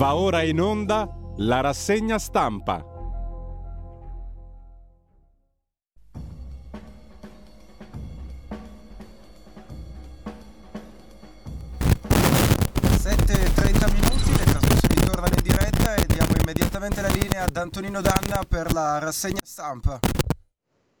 Va ora in onda la rassegna stampa. diamo immediatamente la linea ad Antonino Danna per la rassegna stampa.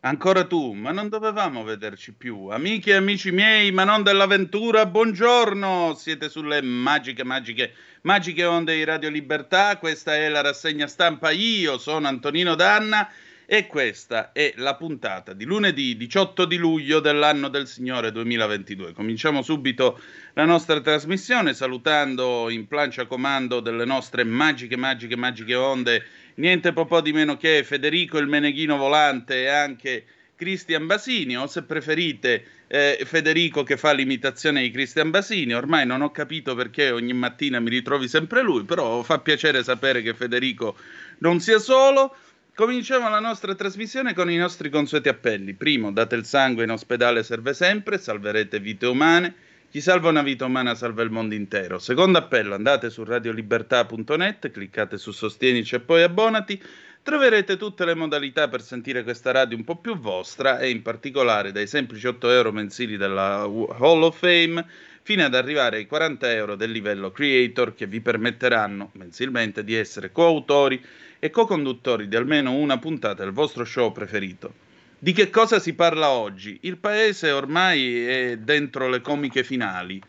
Ancora tu, ma non dovevamo vederci più. Amiche e amici miei, ma non dell'avventura, buongiorno! Siete sulle magiche, magiche, magiche onde di Radio Libertà. Questa è la rassegna stampa. Io sono Antonino Danna e questa è la puntata di lunedì 18 di luglio dell'anno del Signore 2022. Cominciamo subito la nostra trasmissione salutando in plancia comando delle nostre magiche, magiche, magiche onde niente po' di meno che Federico il Meneghino Volante e anche Cristian Basini, o se preferite eh, Federico che fa l'imitazione di Cristian Basini. Ormai non ho capito perché ogni mattina mi ritrovi sempre lui, però fa piacere sapere che Federico non sia solo. Cominciamo la nostra trasmissione con i nostri consueti appelli. Primo, date il sangue in ospedale serve sempre, salverete vite umane. Chi salva una vita umana salva il mondo intero. Secondo appello, andate su radiolibertà.net, cliccate su Sostienici e poi abbonati. Troverete tutte le modalità per sentire questa radio un po' più vostra e in particolare dai semplici 8 euro mensili della Hall of Fame fino ad arrivare ai 40 euro del livello creator che vi permetteranno mensilmente di essere coautori e co-conduttori di almeno una puntata del vostro show preferito. Di che cosa si parla oggi? Il paese ormai è dentro le comiche finali.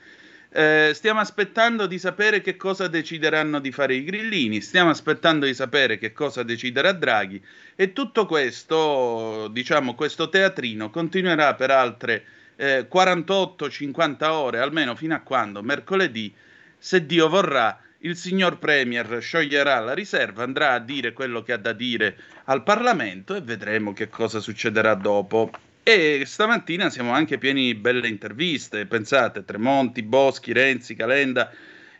Eh, stiamo aspettando di sapere che cosa decideranno di fare i grillini, stiamo aspettando di sapere che cosa deciderà Draghi e tutto questo, diciamo, questo teatrino continuerà per altre eh, 48-50 ore, almeno fino a quando mercoledì, se Dio vorrà, il signor Premier scioglierà la riserva, andrà a dire quello che ha da dire al Parlamento e vedremo che cosa succederà dopo. E stamattina siamo anche pieni di belle interviste, pensate, Tremonti, Boschi, Renzi, Calenda,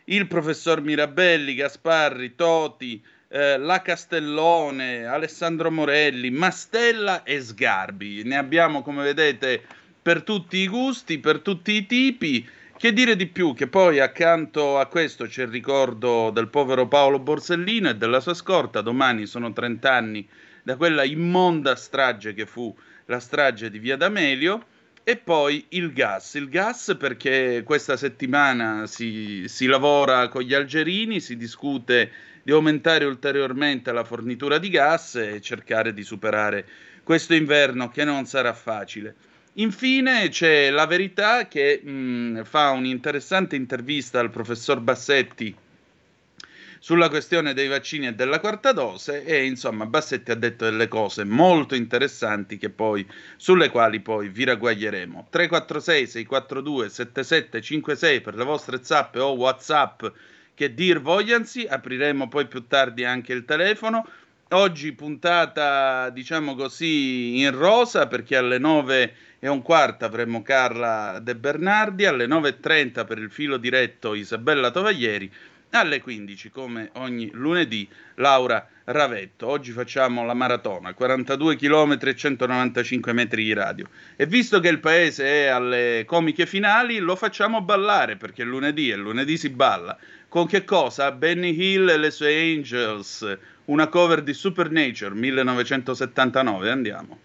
il professor Mirabelli, Gasparri, Toti, eh, La Castellone, Alessandro Morelli, Mastella e Sgarbi. Ne abbiamo, come vedete, per tutti i gusti, per tutti i tipi. Che dire di più? Che poi accanto a questo c'è il ricordo del povero Paolo Borsellino e della sua scorta. Domani sono 30 anni da quella immonda strage che fu la strage di Via D'Amelio. E poi il gas, il gas perché questa settimana si, si lavora con gli algerini, si discute di aumentare ulteriormente la fornitura di gas e cercare di superare questo inverno che non sarà facile. Infine c'è la verità che mh, mm, fa un'interessante intervista al professor Bassetti sulla questione dei vaccini e della quarta dose e insomma Bassetti ha detto delle cose molto interessanti poi, sulle quali poi vi ragguaglieremo. 346 642 7756 per le vostre zappe o whatsapp che dir vogliansi, apriremo poi più tardi anche il telefono. Oggi puntata diciamo così in rosa perché alle 9 e un quarto avremo Carla De Bernardi, alle 9.30 per il filo diretto Isabella Tovaglieri, alle 15 come ogni lunedì Laura Ravetto. Oggi facciamo la maratona, 42 km e 195 metri di radio. E visto che il paese è alle comiche finali, lo facciamo ballare perché lunedì e lunedì si balla. Con che cosa? Benny Hill e le sue Angels, una cover di Supernature 1979. Andiamo.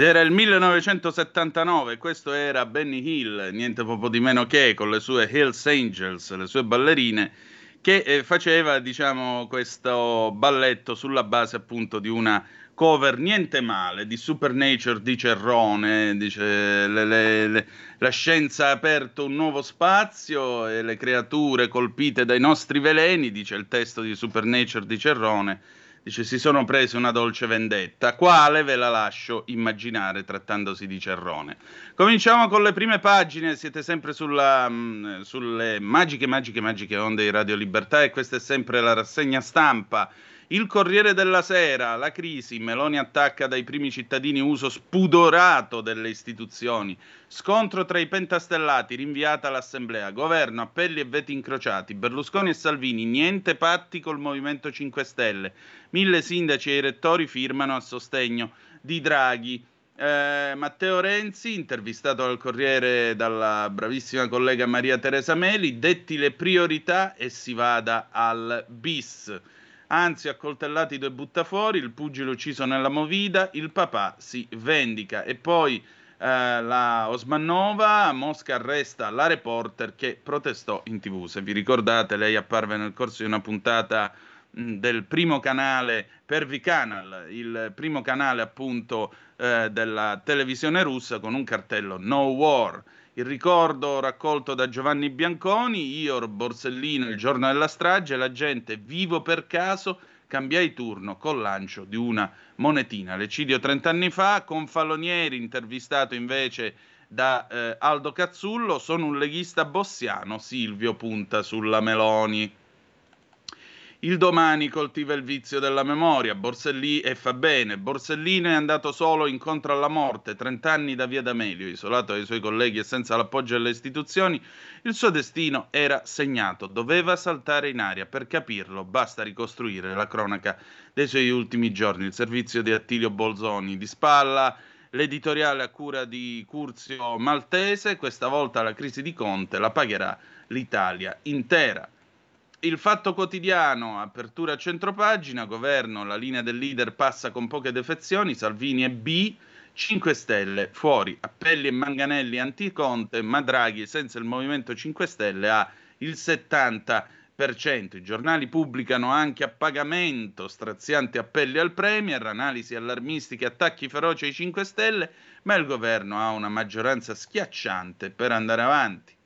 Ed era il 1979, questo era Benny Hill, niente poco di meno che con le sue Hills Angels, le sue ballerine, che eh, faceva, diciamo, questo balletto sulla base appunto di una cover niente male di Supernature di Cerrone, dice le, le, le, la scienza ha aperto un nuovo spazio e le creature colpite dai nostri veleni, dice il testo di Supernature di Cerrone Dice si sono presi una dolce vendetta, quale? Ve la lascio immaginare trattandosi di Cerrone. Cominciamo con le prime pagine, siete sempre sulla, mh, mm, sulle magiche, magiche, magiche onde di Radio Libertà e questa è sempre la rassegna stampa. Il Corriere della Sera, la crisi, Meloni attacca dai primi cittadini uso spudorato delle istituzioni, scontro tra i pentastellati, rinviata all'Assemblea, governo, appelli e veti incrociati, Berlusconi e Salvini, niente patti col Movimento 5 Stelle, mille sindaci e i rettori firmano a sostegno di Draghi. Eh, Matteo Renzi, intervistato al Corriere dalla bravissima collega Maria Teresa Meli, detti le priorità e si vada al bis anzi accoltellati due buttafuori, il pugile ucciso nella movida, il papà si vendica e poi eh, la Osmanova, Mosca arresta la reporter che protestò in tv. Se vi ricordate, lei apparve nel corso di una puntata del primo canale Pervi Canal, il primo canale appunto eh, della televisione russa con un cartello No War il ricordo raccolto da Giovanni Bianconi, io Borsellino il giorno della strage, la gente vivo per caso cambiai turno col lancio di una monetina. L'eccidio 30 anni fa, con Fallonieri intervistato invece da eh, Aldo Cazzullo, sono un leghista bossiano, Silvio punta sulla Meloni. Il domani coltiva il vizio della memoria, Borsellino e fa bene. Borsellino è andato solo incontro alla morte, 30 anni da via D'Amelio, isolato dai suoi colleghi e senza l'appoggio delle istituzioni. Il suo destino era segnato, doveva saltare in aria. Per capirlo basta ricostruire la cronaca dei suoi ultimi giorni. Il servizio di Attilio Bolzoni di spalla, l'editoriale a cura di Curzio Maltese, questa volta la crisi di Conte la pagherà l'Italia intera. Il Fatto Quotidiano, apertura a centropagina, governo, la linea del leader passa con poche defezioni, Salvini e B, 5 Stelle fuori, appelli e manganelli anticonte, ma Draghi senza il Movimento 5 Stelle ha il 70%. I giornali pubblicano anche a pagamento strazianti appelli al Premier, analisi allarmistiche, attacchi feroci ai 5 Stelle, ma il governo ha una maggioranza schiacciante per andare avanti.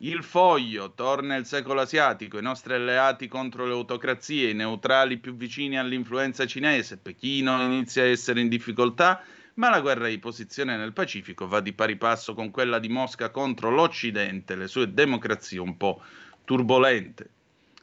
Il foglio torna il secolo asiatico, i nostri alleati contro le autocrazie, i neutrali più vicini all'influenza cinese, Pechino inizia a essere in difficoltà, ma la guerra di posizione nel Pacifico va di pari passo con quella di Mosca contro l'Occidente, le sue democrazie un po' turbolente.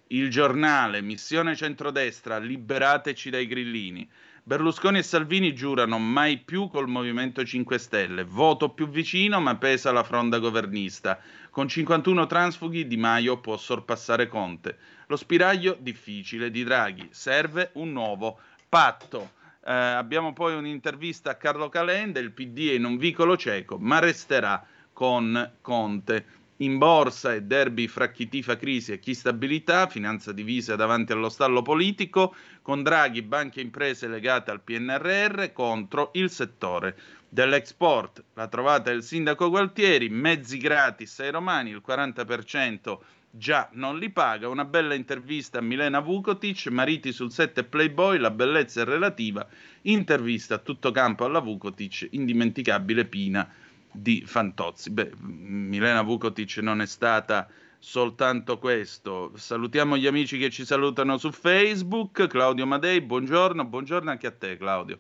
Il giornale, missione centrodestra, liberateci dai grillini. Berlusconi e Salvini giurano mai più col Movimento 5 Stelle, voto più vicino ma pesa la fronda governista. Con 51 transfughi Di Maio può sorpassare Conte. Lo spiraglio difficile di Draghi. Serve un nuovo patto. Eh, abbiamo poi un'intervista a Carlo Calenda, il PD è in un vicolo cieco, ma resterà con Conte. In borsa e derby fra chi tifa crisi e chi stabilità, finanza divisa davanti allo stallo politico, con Draghi, banche e imprese legate al PNRR contro il settore dell'export. La trovata del sindaco Gualtieri, mezzi gratis ai romani, il 40% già non li paga. Una bella intervista a Milena Vukotic, mariti sul set Playboy, la bellezza è relativa. Intervista a tutto campo alla Vukotic, indimenticabile Pina di Fantozzi. Beh, Milena Vukotic non è stata soltanto questo. Salutiamo gli amici che ci salutano su Facebook. Claudio Madei, buongiorno, buongiorno anche a te Claudio.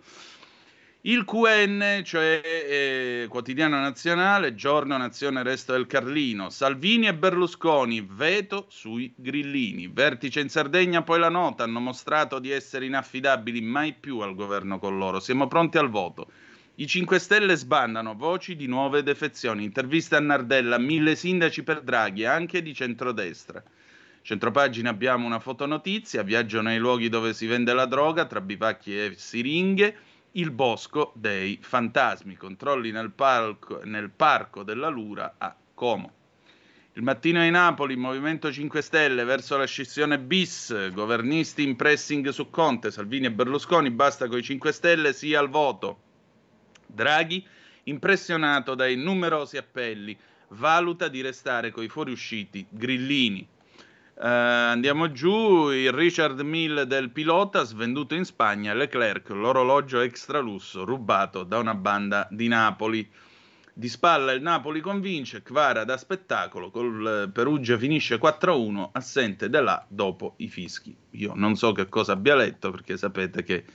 Il QN, cioè eh, Quotidiano Nazionale, Giorno Nazione Resto del Carlino, Salvini e Berlusconi, veto sui grillini. Vertice in Sardegna, poi la nota, hanno mostrato di essere inaffidabili, mai più al governo con loro. Siamo pronti al voto. I 5 Stelle sbandano voci di nuove defezioni. Intervista a Nardella, mille sindaci per Draghi, anche di centrodestra. Centropagina abbiamo una fotonotizia, viaggio nei luoghi dove si vende la droga, tra bivacchi e siringhe il bosco dei fantasmi, controlli nel, palco, nel parco della Lura a Como. Il mattino di Napoli, Movimento 5 Stelle verso la scissione bis, governisti in pressing su Conte, Salvini e Berlusconi, basta con i 5 Stelle, sì al voto. Draghi, impressionato dai numerosi appelli, valuta di restare coi fuoriusciti grillini. Uh, andiamo giù, il Richard Mill del pilota svenduto in Spagna, Leclerc, l'orologio extra lusso rubato da una banda di Napoli. Di spalla il Napoli convince, Kvara da spettacolo, col Perugia finisce 4-1, assente da là dopo i fischi. Io non so che cosa abbia letto perché sapete che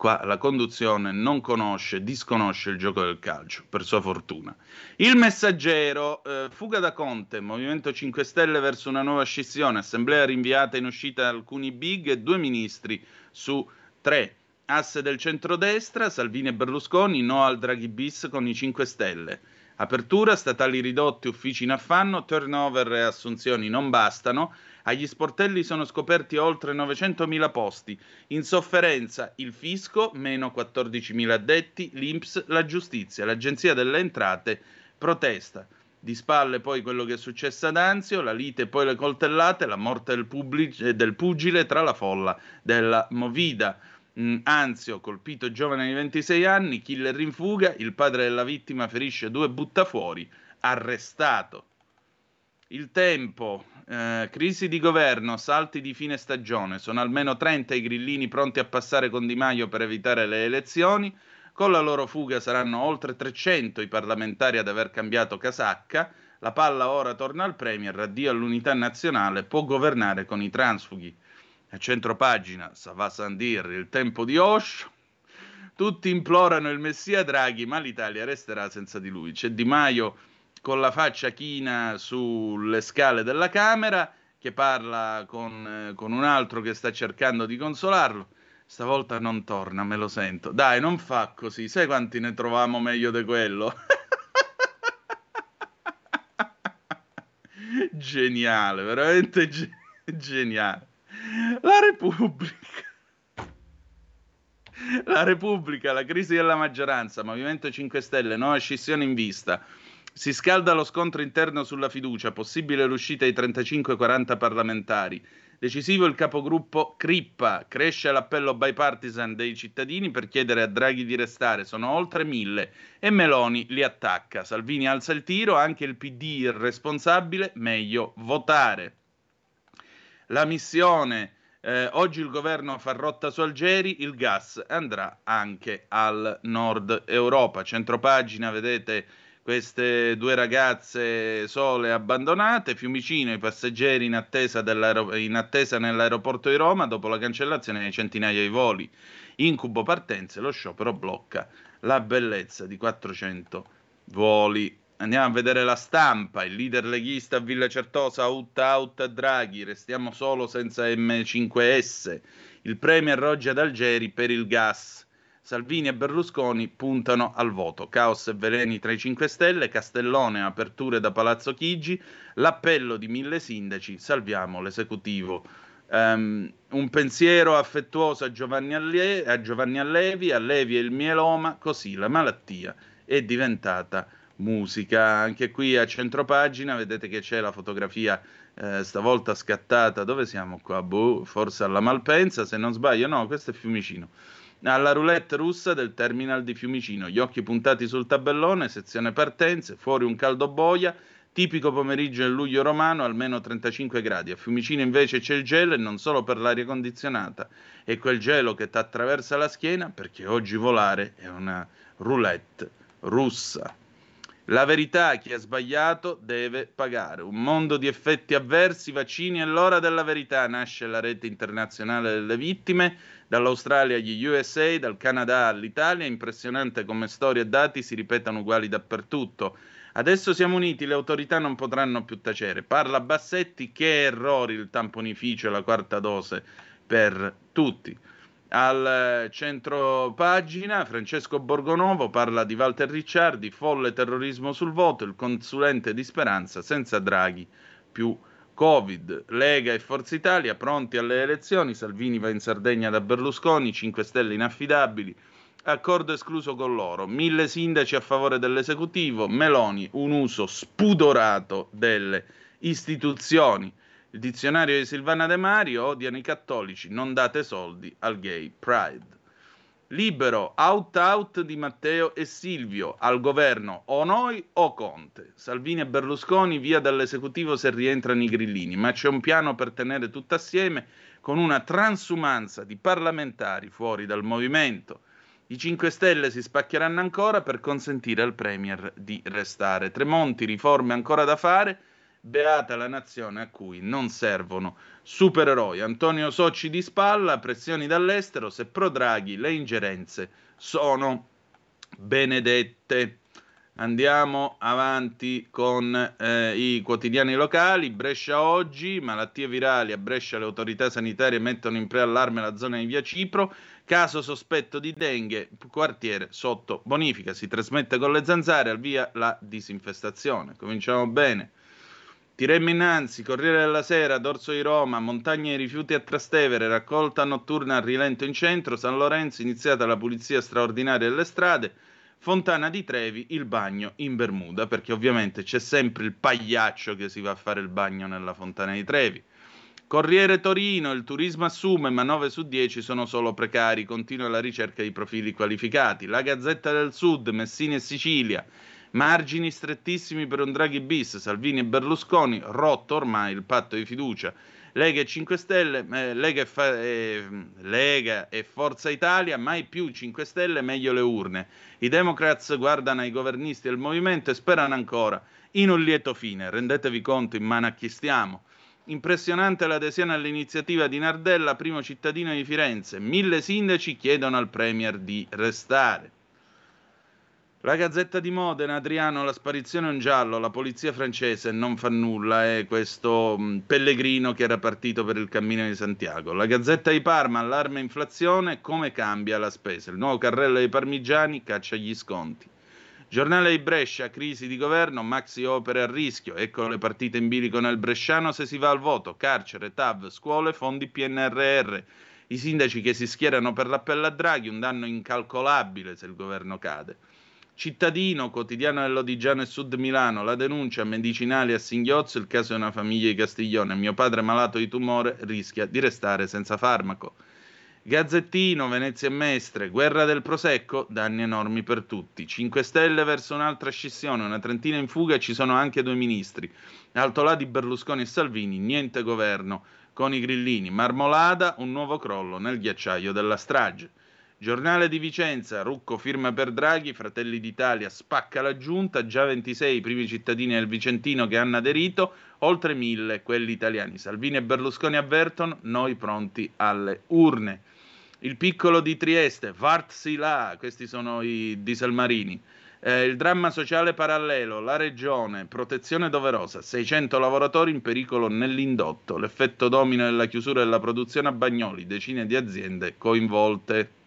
qua la conduzione non conosce, disconosce il gioco del calcio, per sua fortuna. Il messaggero, eh, fuga da Conte, Movimento 5 Stelle verso una nuova scissione, assemblea rinviata in uscita alcuni big e due ministri su tre. Asse del centrodestra, Salvini e Berlusconi, no al Draghi bis con i 5 Stelle. Apertura, statali ridotti, uffici in affanno, turnover e assunzioni non bastano. Agli sportelli sono scoperti oltre 900.000 posti. In sofferenza il fisco, meno 14.000 addetti, l'Inps, la giustizia, l'Agenzia delle Entrate protesta. Di spalle poi quello che è successo ad Anzio, la lite e poi le coltellate, la morte del, pubblic- del pugile tra la folla della Movida. Mm, Anzio, colpito giovane di 26 anni, killer in fuga, il padre della vittima ferisce due buttafuori, arrestato. Il tempo, eh, crisi di governo, salti di fine stagione, sono almeno 30 i grillini pronti a passare con Di Maio per evitare le elezioni, con la loro fuga saranno oltre 300 i parlamentari ad aver cambiato casacca, la palla ora torna al Premier, addio all'unità nazionale, può governare con i transfughi. A centro pagina, Sava Sandir, il tempo di Osho. Tutti implorano il Messia Draghi, ma l'Italia resterà senza di lui. C'è Di Maio con la faccia china sulle scale della Camera che parla con, eh, con un altro che sta cercando di consolarlo. Stavolta non torna, me lo sento. Dai, non fa così. Sai quanti ne troviamo meglio di quello? geniale, veramente ge- geniale. La Repubblica. La Repubblica, la crisi della maggioranza, Movimento 5 Stelle, nuova scissione in vista. Si scalda lo scontro interno sulla fiducia, possibile l'uscita ai 35-40 parlamentari. Decisivo il capogruppo Crippa, cresce l'appello bipartisan dei cittadini per chiedere a Draghi di restare, sono oltre mille e Meloni li attacca. Salvini alza il tiro, anche il PD irresponsabile, meglio votare. La missione, eh, oggi il governo fa rotta su Algeri, il gas andrà anche al nord Europa. Centropagina, vedete queste due ragazze sole abbandonate, Fiumicino, i passeggeri in attesa, in attesa nell'aeroporto di Roma dopo la cancellazione di centinaia di voli. Incubo partenze, lo sciopero blocca la bellezza di 400 voli Andiamo a vedere la stampa. Il leader leghista a Villa Certosa, out out Draghi. Restiamo solo senza M5S. Il premier Roggia d'Algeri per il gas. Salvini e Berlusconi puntano al voto. Caos e veleni tra i 5 Stelle, Castellone, aperture da Palazzo Chigi, l'appello di mille sindaci, salviamo l'esecutivo. Um, un pensiero affettuoso a Giovanni, Alle- a Giovanni Allevi, Allevi e il mieloma, così la malattia è diventata musica. Anche qui a centropagina vedete che c'è la fotografia eh, stavolta scattata. Dove siamo qua? Boh, forse alla Malpensa, se non sbaglio. No, questo è Fiumicino. Alla roulette russa del terminal di Fiumicino, gli occhi puntati sul tabellone, sezione partenze, fuori un caldo boia, tipico pomeriggio in luglio romano, almeno 35 gradi. A Fiumicino invece c'è il gelo e non solo per l'aria condizionata, è quel gelo che ti attraversa la schiena perché oggi volare è una roulette russa. La verità, chi ha sbagliato deve pagare. Un mondo di effetti avversi, vaccini è l'ora della verità. Nasce la rete internazionale delle vittime, dall'Australia agli USA, dal Canada all'Italia. Impressionante come storie e dati si ripetano uguali dappertutto. Adesso siamo uniti, le autorità non potranno più tacere. Parla Bassetti, che errori il tamponificio e la quarta dose per tutti. Al centro pagina Francesco Borgonovo parla di Walter Ricciardi, folle terrorismo sul voto, il consulente di Speranza senza Draghi più Covid, Lega e Forza Italia pronti alle elezioni, Salvini va in Sardegna da Berlusconi, 5 Stelle inaffidabili, accordo escluso con loro, mille sindaci a favore dell'esecutivo, Meloni un uso spudorato delle istituzioni. Il dizionario di Silvana De Mario odiano i cattolici, non date soldi al gay pride. Libero, out out di Matteo e Silvio, al governo o noi o Conte. Salvini e Berlusconi via dall'esecutivo se rientrano i grillini, ma c'è un piano per tenere tutto assieme con una transumanza di parlamentari fuori dal movimento. I 5 Stelle si spaccheranno ancora per consentire al Premier di restare. Tremonti, riforme ancora da fare, beata la nazione a cui non servono supereroi. Antonio Socci di spalla, pressioni dall'estero, se pro Draghi le ingerenze sono benedette. Andiamo avanti con eh, i quotidiani locali. Brescia oggi, malattie virali a Brescia le autorità sanitarie mettono in preallarme la zona di via Cipro. Caso sospetto di dengue, quartiere sotto bonifica. Si trasmette con le zanzare, al via la disinfestazione. Cominciamo bene. Tiremmo innanzi, Corriere della Sera, Dorso di Roma, Montagne di rifiuti a Trastevere, raccolta notturna a rilento in centro, San Lorenzo, iniziata la pulizia straordinaria delle strade, Fontana di Trevi, il bagno in Bermuda, perché ovviamente c'è sempre il pagliaccio che si va a fare il bagno nella Fontana di Trevi. Corriere Torino, il turismo assume, ma 9 su 10 sono solo precari, continua la ricerca di profili qualificati. La Gazzetta del Sud, Messina e Sicilia, Margini strettissimi per un Draghi bis, Salvini e Berlusconi, rotto ormai il patto di fiducia. Lega e 5 Stelle, eh, Lega, e fa- eh, Lega, e Forza Italia, mai più 5 Stelle, meglio le urne. I Democrats guardano ai governisti del movimento e sperano ancora in un lieto fine. Rendetevi conto in mano a chi stiamo. Impressionante l'adesione all'iniziativa di Nardella, primo cittadino di Firenze. Mille sindaci chiedono al Premier di restare. La Gazzetta di Modena, Adriano, la sparizione è un giallo, la polizia francese non fa nulla, è questo mh, pellegrino che era partito per il cammino di Santiago. La Gazzetta di Parma, allarme inflazione, come cambia la spesa? Il nuovo carrello dei parmigiani caccia gli sconti. Giornale di Brescia, crisi di governo, maxi opere a rischio, ecco le partite in bilico nel Bresciano se si va al voto, carcere, TAV, scuole, fondi PNRR. I sindaci che si schierano per l'appello a Draghi, un danno incalcolabile se il governo cade. Cittadino, quotidiano dell'Odigiano e Sud Milano, la denuncia medicinali a singhiozzo, il caso di una famiglia di Castiglione. Mio padre malato di tumore rischia di restare senza farmaco. Gazzettino, Venezia e Mestre, guerra del Prosecco, danni enormi per tutti. 5 Stelle verso un'altra scissione, una trentina in fuga e ci sono anche due ministri. Altolà di Berlusconi e Salvini, niente governo con i grillini. Marmolada, un nuovo crollo nel ghiacciaio della strage. Giornale di Vicenza, Rucco firma per Draghi, Fratelli d'Italia spacca la giunta, già 26 i primi cittadini del Vicentino che hanno aderito, oltre mille quelli italiani. Salvini e Berlusconi avvertono, noi pronti alle urne. Il piccolo di Trieste, Vartsi là, questi sono i dieselmarini. Eh, il dramma sociale parallelo, la regione, protezione doverosa, 600 lavoratori in pericolo nell'indotto, l'effetto domino della chiusura della produzione a Bagnoli, decine di aziende coinvolte.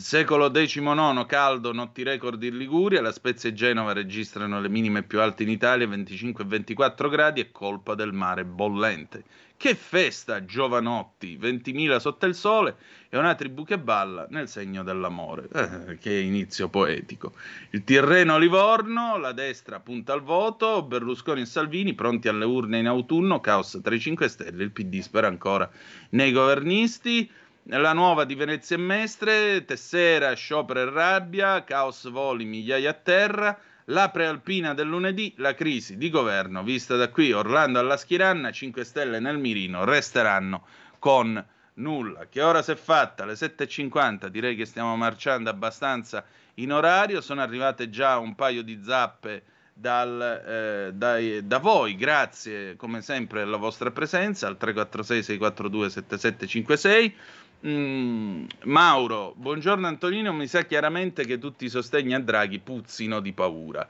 Il secolo XIX caldo, notti record in Liguria, la Spezia e Genova registrano le minime più alte in Italia, 25 e 24 gradi, è colpa del mare bollente. Che festa, giovanotti, 20.000 sotto il sole e una tribù che balla nel segno dell'amore. Eh, che inizio poetico. Il Tirreno Livorno, la destra punta al voto, Berlusconi e Salvini pronti alle urne in autunno, caos tra i 5 Stelle, il PD spera ancora nei governisti. La nuova di Venezia e Mestre, Tessera, sciopero e rabbia, caos voli, migliaia a terra, la prealpina del lunedì, la crisi di governo vista da qui, Orlando alla Schiranna, 5 Stelle nel mirino, resteranno con nulla. Che ora si è fatta? Alle 7.50, direi che stiamo marciando abbastanza in orario, sono arrivate già un paio di zappe dal, eh, dai, da voi, grazie come sempre alla vostra presenza al 346 642 7756. Mm, Mauro, buongiorno Antonino, mi sa chiaramente che tutti i sostegni a Draghi puzzino di paura.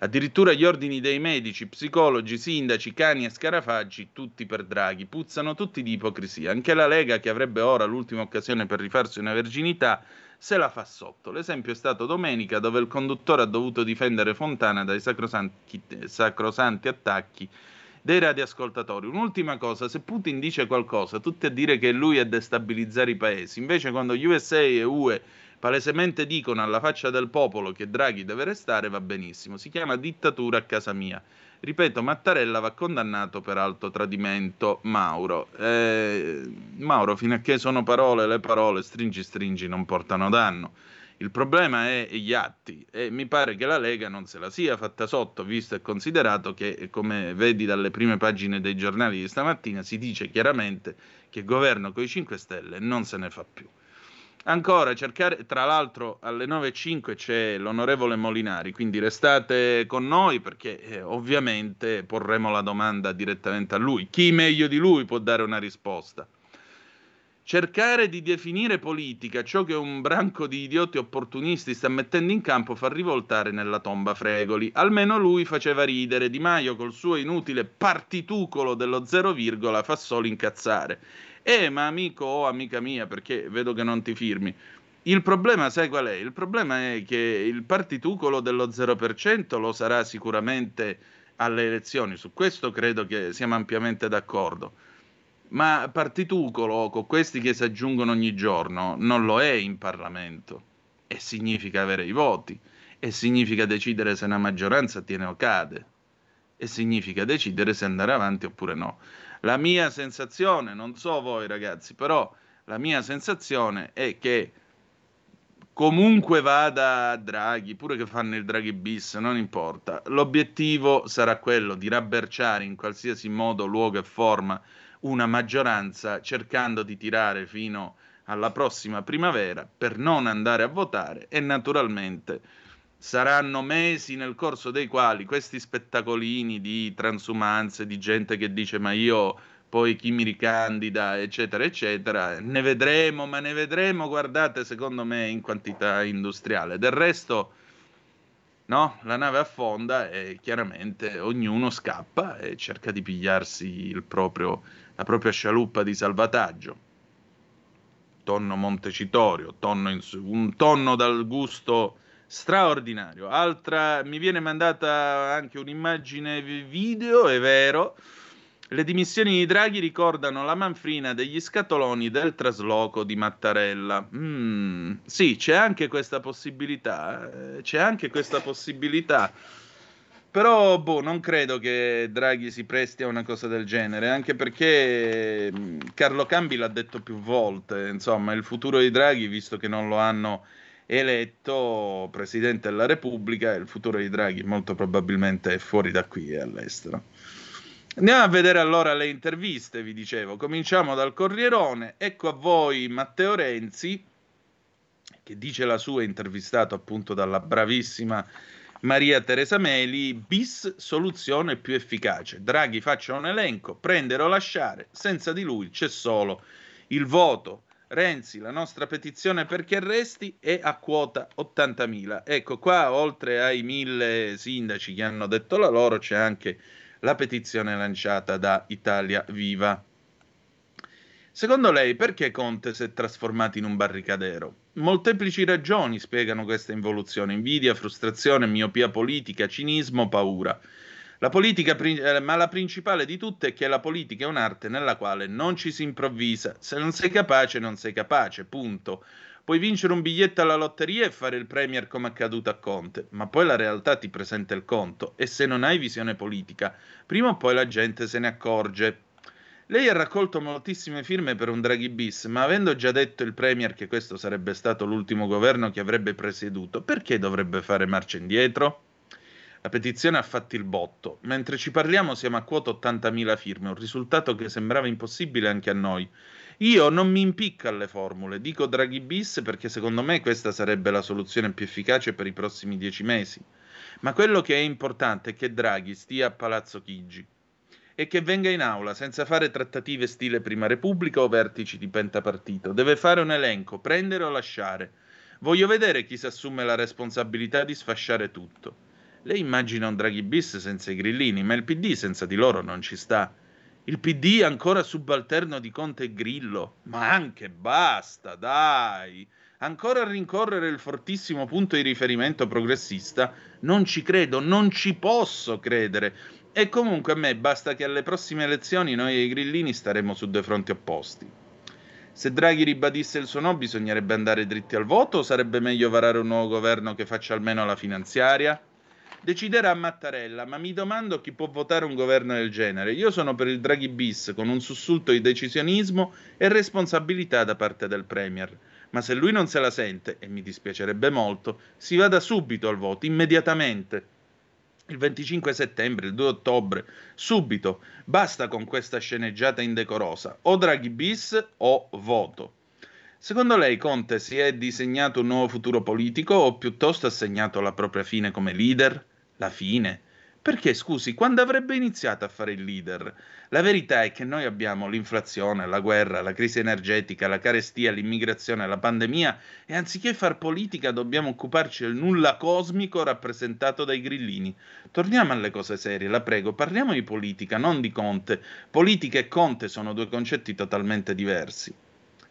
Addirittura gli ordini dei medici, psicologi, sindaci, cani e scarafaggi, tutti per Draghi, puzzano tutti di ipocrisia. Anche la Lega, che avrebbe ora l'ultima occasione per rifarsi una verginità, se la fa sotto. L'esempio è stato domenica, dove il conduttore ha dovuto difendere Fontana dai sacrosanti, sacrosanti attacchi dei radioascoltatori. Un'ultima cosa, se Putin dice qualcosa, tutti a dire che lui è destabilizzare i paesi, invece quando USA e UE palesemente dicono alla faccia del popolo che Draghi deve restare, va benissimo. Si chiama dittatura a casa mia. Ripeto, Mattarella va condannato per alto tradimento. Mauro, eh, Mauro, fino a che sono parole, le parole stringi stringi non portano danno. Il problema è gli atti e mi pare che la Lega non se la sia fatta sotto, visto e considerato che, come vedi dalle prime pagine dei giornali di stamattina, si dice chiaramente che il governo con i 5 Stelle non se ne fa più. Ancora, cercare, tra l'altro alle 9.05 c'è l'onorevole Molinari, quindi restate con noi perché eh, ovviamente porremo la domanda direttamente a lui. Chi meglio di lui può dare una risposta? Cercare di definire politica ciò che un branco di idioti opportunisti sta mettendo in campo fa rivoltare nella tomba Fregoli. Almeno lui faceva ridere, Di Maio col suo inutile partitucolo dello zero virgola fa solo incazzare. Eh, ma amico o amica mia, perché vedo che non ti firmi. Il problema, sai qual è? Il problema è che il partitucolo dello 0% lo sarà sicuramente alle elezioni, su questo credo che siamo ampiamente d'accordo. Ma partitucolo con questi che si aggiungono ogni giorno non lo è in Parlamento e significa avere i voti e significa decidere se una maggioranza tiene o cade e significa decidere se andare avanti oppure no. La mia sensazione, non so voi ragazzi, però la mia sensazione è che comunque vada Draghi, pure che fanno il Draghi bis, non importa, l'obiettivo sarà quello di rabberciare in qualsiasi modo, luogo e forma una maggioranza cercando di tirare fino alla prossima primavera per non andare a votare e naturalmente saranno mesi nel corso dei quali questi spettacolini di transumanze, di gente che dice ma io poi chi mi ricandida, eccetera, eccetera, ne vedremo, ma ne vedremo, guardate, secondo me in quantità industriale. Del resto, no, la nave affonda e chiaramente ognuno scappa e cerca di pigliarsi proprio, la propria scialuppa di salvataggio. Tonno Montecitorio, tonno in, un tonno dal gusto straordinario. Altra, mi viene mandata anche un'immagine video, è vero. Le dimissioni di Draghi ricordano la manfrina degli scatoloni del trasloco di Mattarella. Mm, sì, c'è anche questa possibilità. Eh, c'è anche questa possibilità. Però, boh, non credo che Draghi si presti a una cosa del genere, anche perché mm, Carlo Cambi l'ha detto più volte, insomma, il futuro di Draghi, visto che non lo hanno eletto Presidente della Repubblica, il futuro di Draghi molto probabilmente è fuori da qui e all'estero. Andiamo a vedere allora le interviste, vi dicevo. Cominciamo dal Corrierone. Ecco a voi Matteo Renzi, che dice la sua, intervistato appunto dalla bravissima Maria Teresa Meli, bis soluzione più efficace. Draghi faccia un elenco, prendere o lasciare, senza di lui c'è solo il voto. Renzi, la nostra petizione perché resti è a quota 80.000. Ecco, qua oltre ai mille sindaci che hanno detto la loro, c'è anche la petizione lanciata da Italia Viva. Secondo lei, perché Conte si è trasformato in un barricadero? Molteplici ragioni spiegano questa involuzione: invidia, frustrazione, miopia politica, cinismo, paura. La politica, eh, ma la principale di tutte è che la politica è un'arte nella quale non ci si improvvisa. Se non sei capace, non sei capace, punto. Puoi vincere un biglietto alla lotteria e fare il premier come accaduto a Conte, ma poi la realtà ti presenta il conto e se non hai visione politica, prima o poi la gente se ne accorge. Lei ha raccolto moltissime firme per un Draghi bis, ma avendo già detto il Premier che questo sarebbe stato l'ultimo governo che avrebbe presieduto, perché dovrebbe fare marcia indietro? La petizione ha fatto il botto. Mentre ci parliamo siamo a quota 80.000 firme, un risultato che sembrava impossibile anche a noi. Io non mi impicco alle formule, dico Draghi bis perché secondo me questa sarebbe la soluzione più efficace per i prossimi dieci mesi. Ma quello che è importante è che Draghi stia a Palazzo Chigi e che venga in aula senza fare trattative stile Prima Repubblica o vertici di pentapartito. Deve fare un elenco, prendere o lasciare. Voglio vedere chi si assume la responsabilità di sfasciare tutto. Lei immagina un Draghi bis senza i grillini, ma il PD senza di loro non ci sta. Il PD ancora subalterno di Conte e Grillo. Ma anche basta, dai. Ancora a rincorrere il fortissimo punto di riferimento progressista? Non ci credo, non ci posso credere. E comunque a me basta che alle prossime elezioni noi e i grillini staremo su due fronti opposti. Se Draghi ribadisse il suo no, bisognerebbe andare dritti al voto o sarebbe meglio varare un nuovo governo che faccia almeno la finanziaria? Deciderà Mattarella, ma mi domando chi può votare un governo del genere. Io sono per il Draghi bis, con un sussulto di decisionismo e responsabilità da parte del Premier. Ma se lui non se la sente, e mi dispiacerebbe molto, si vada subito al voto, immediatamente il 25 settembre, il 2 ottobre, subito. Basta con questa sceneggiata indecorosa. O Draghi bis o voto. Secondo lei Conte si è disegnato un nuovo futuro politico o piuttosto ha segnato la propria fine come leader? La fine? Perché, scusi, quando avrebbe iniziato a fare il leader? La verità è che noi abbiamo l'inflazione, la guerra, la crisi energetica, la carestia, l'immigrazione, la pandemia e anziché far politica dobbiamo occuparci del nulla cosmico rappresentato dai grillini. Torniamo alle cose serie, la prego, parliamo di politica, non di Conte. Politica e Conte sono due concetti totalmente diversi.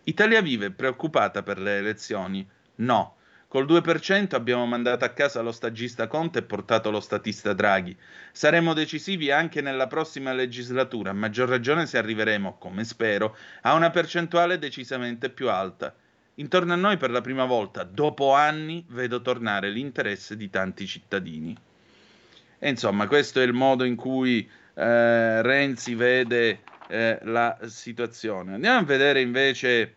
Italia Viva è preoccupata per le elezioni? No. Col 2% abbiamo mandato a casa lo stagista Conte e portato lo statista Draghi. Saremo decisivi anche nella prossima legislatura, a maggior ragione se arriveremo, come spero, a una percentuale decisamente più alta. Intorno a noi per la prima volta, dopo anni, vedo tornare l'interesse di tanti cittadini. E insomma, questo è il modo in cui eh, Renzi vede eh, la situazione. Andiamo a vedere invece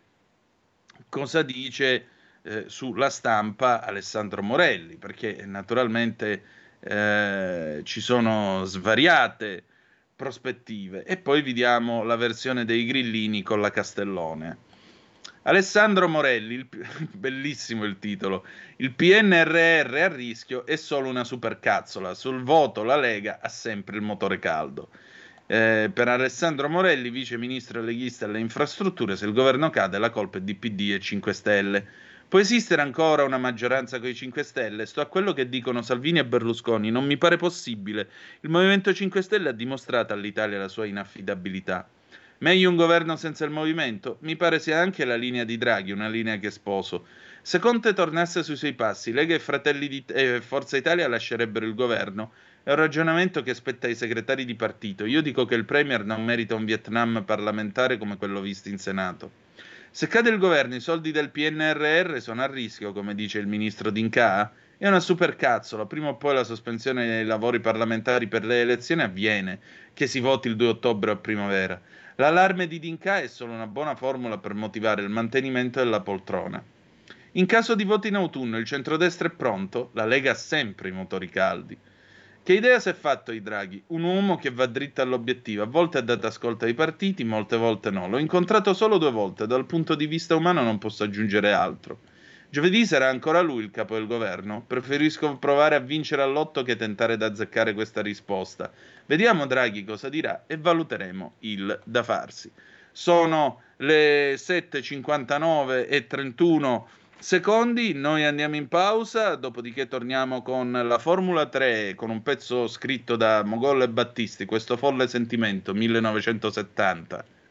cosa dice eh, sulla stampa Alessandro Morelli, perché naturalmente eh, ci sono svariate prospettive e poi vediamo la versione dei grillini con la Castellone. Alessandro Morelli, il, bellissimo il titolo, il PNRR a rischio è solo una supercazzola, sul voto la Lega ha sempre il motore caldo. Eh, per Alessandro Morelli, vice ministro leghista alle infrastrutture, se il governo cade la colpa è di PD e 5 Stelle. Può esistere ancora una maggioranza con i 5 Stelle? Sto a quello che dicono Salvini e Berlusconi. Non mi pare possibile. Il Movimento 5 Stelle ha dimostrato all'Italia la sua inaffidabilità. Meglio un governo senza il movimento? Mi pare sia anche la linea di Draghi, una linea che sposo. Se Conte tornasse sui suoi passi, Lega e Fratelli di eh, Forza Italia lascerebbero il governo? È un ragionamento che spetta ai segretari di partito. Io dico che il Premier non merita un Vietnam parlamentare come quello visto in Senato. Se cade il governo, i soldi del PNRR sono a rischio, come dice il ministro D'Inca. È una supercazzola. Prima o poi la sospensione dei lavori parlamentari per le elezioni avviene, che si voti il 2 ottobre o primavera. L'allarme di D'Inca è solo una buona formula per motivare il mantenimento della poltrona. In caso di voti in autunno, il centrodestra è pronto, la Lega ha sempre i motori caldi. Che idea si è fatto i Draghi? Un uomo che va dritto all'obiettivo, a volte ha dato ascolto ai partiti, molte volte no. L'ho incontrato solo due volte, dal punto di vista umano non posso aggiungere altro. Giovedì sarà ancora lui il capo del governo. Preferisco provare a vincere all'otto che tentare d'azzeccare questa risposta. Vediamo Draghi cosa dirà e valuteremo il da farsi. Sono le 7.59 e 31 secondi, noi andiamo in pausa, dopodiché torniamo con la Formula 3, con un pezzo scritto da Mogol e Battisti, questo folle sentimento 1970.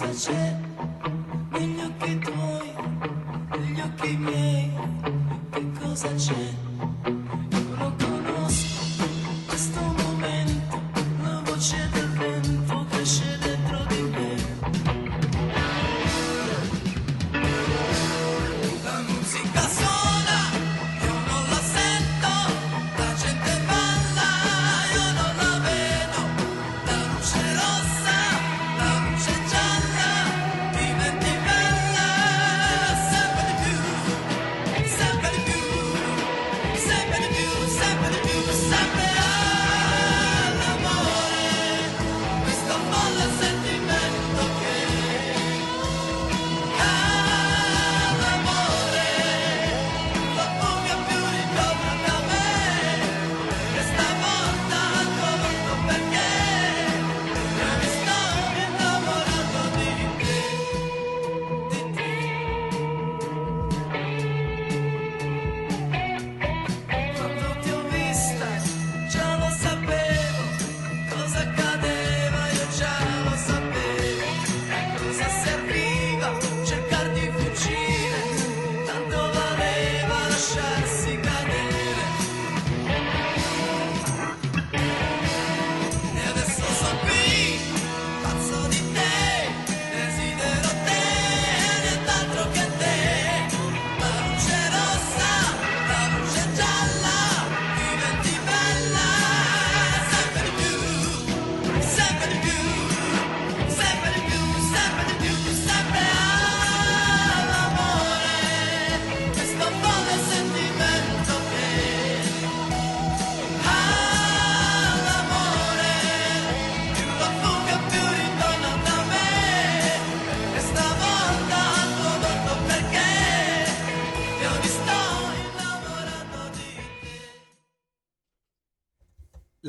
such a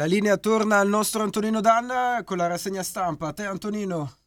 La linea torna al nostro Antonino Danna con la rassegna stampa. A te Antonino.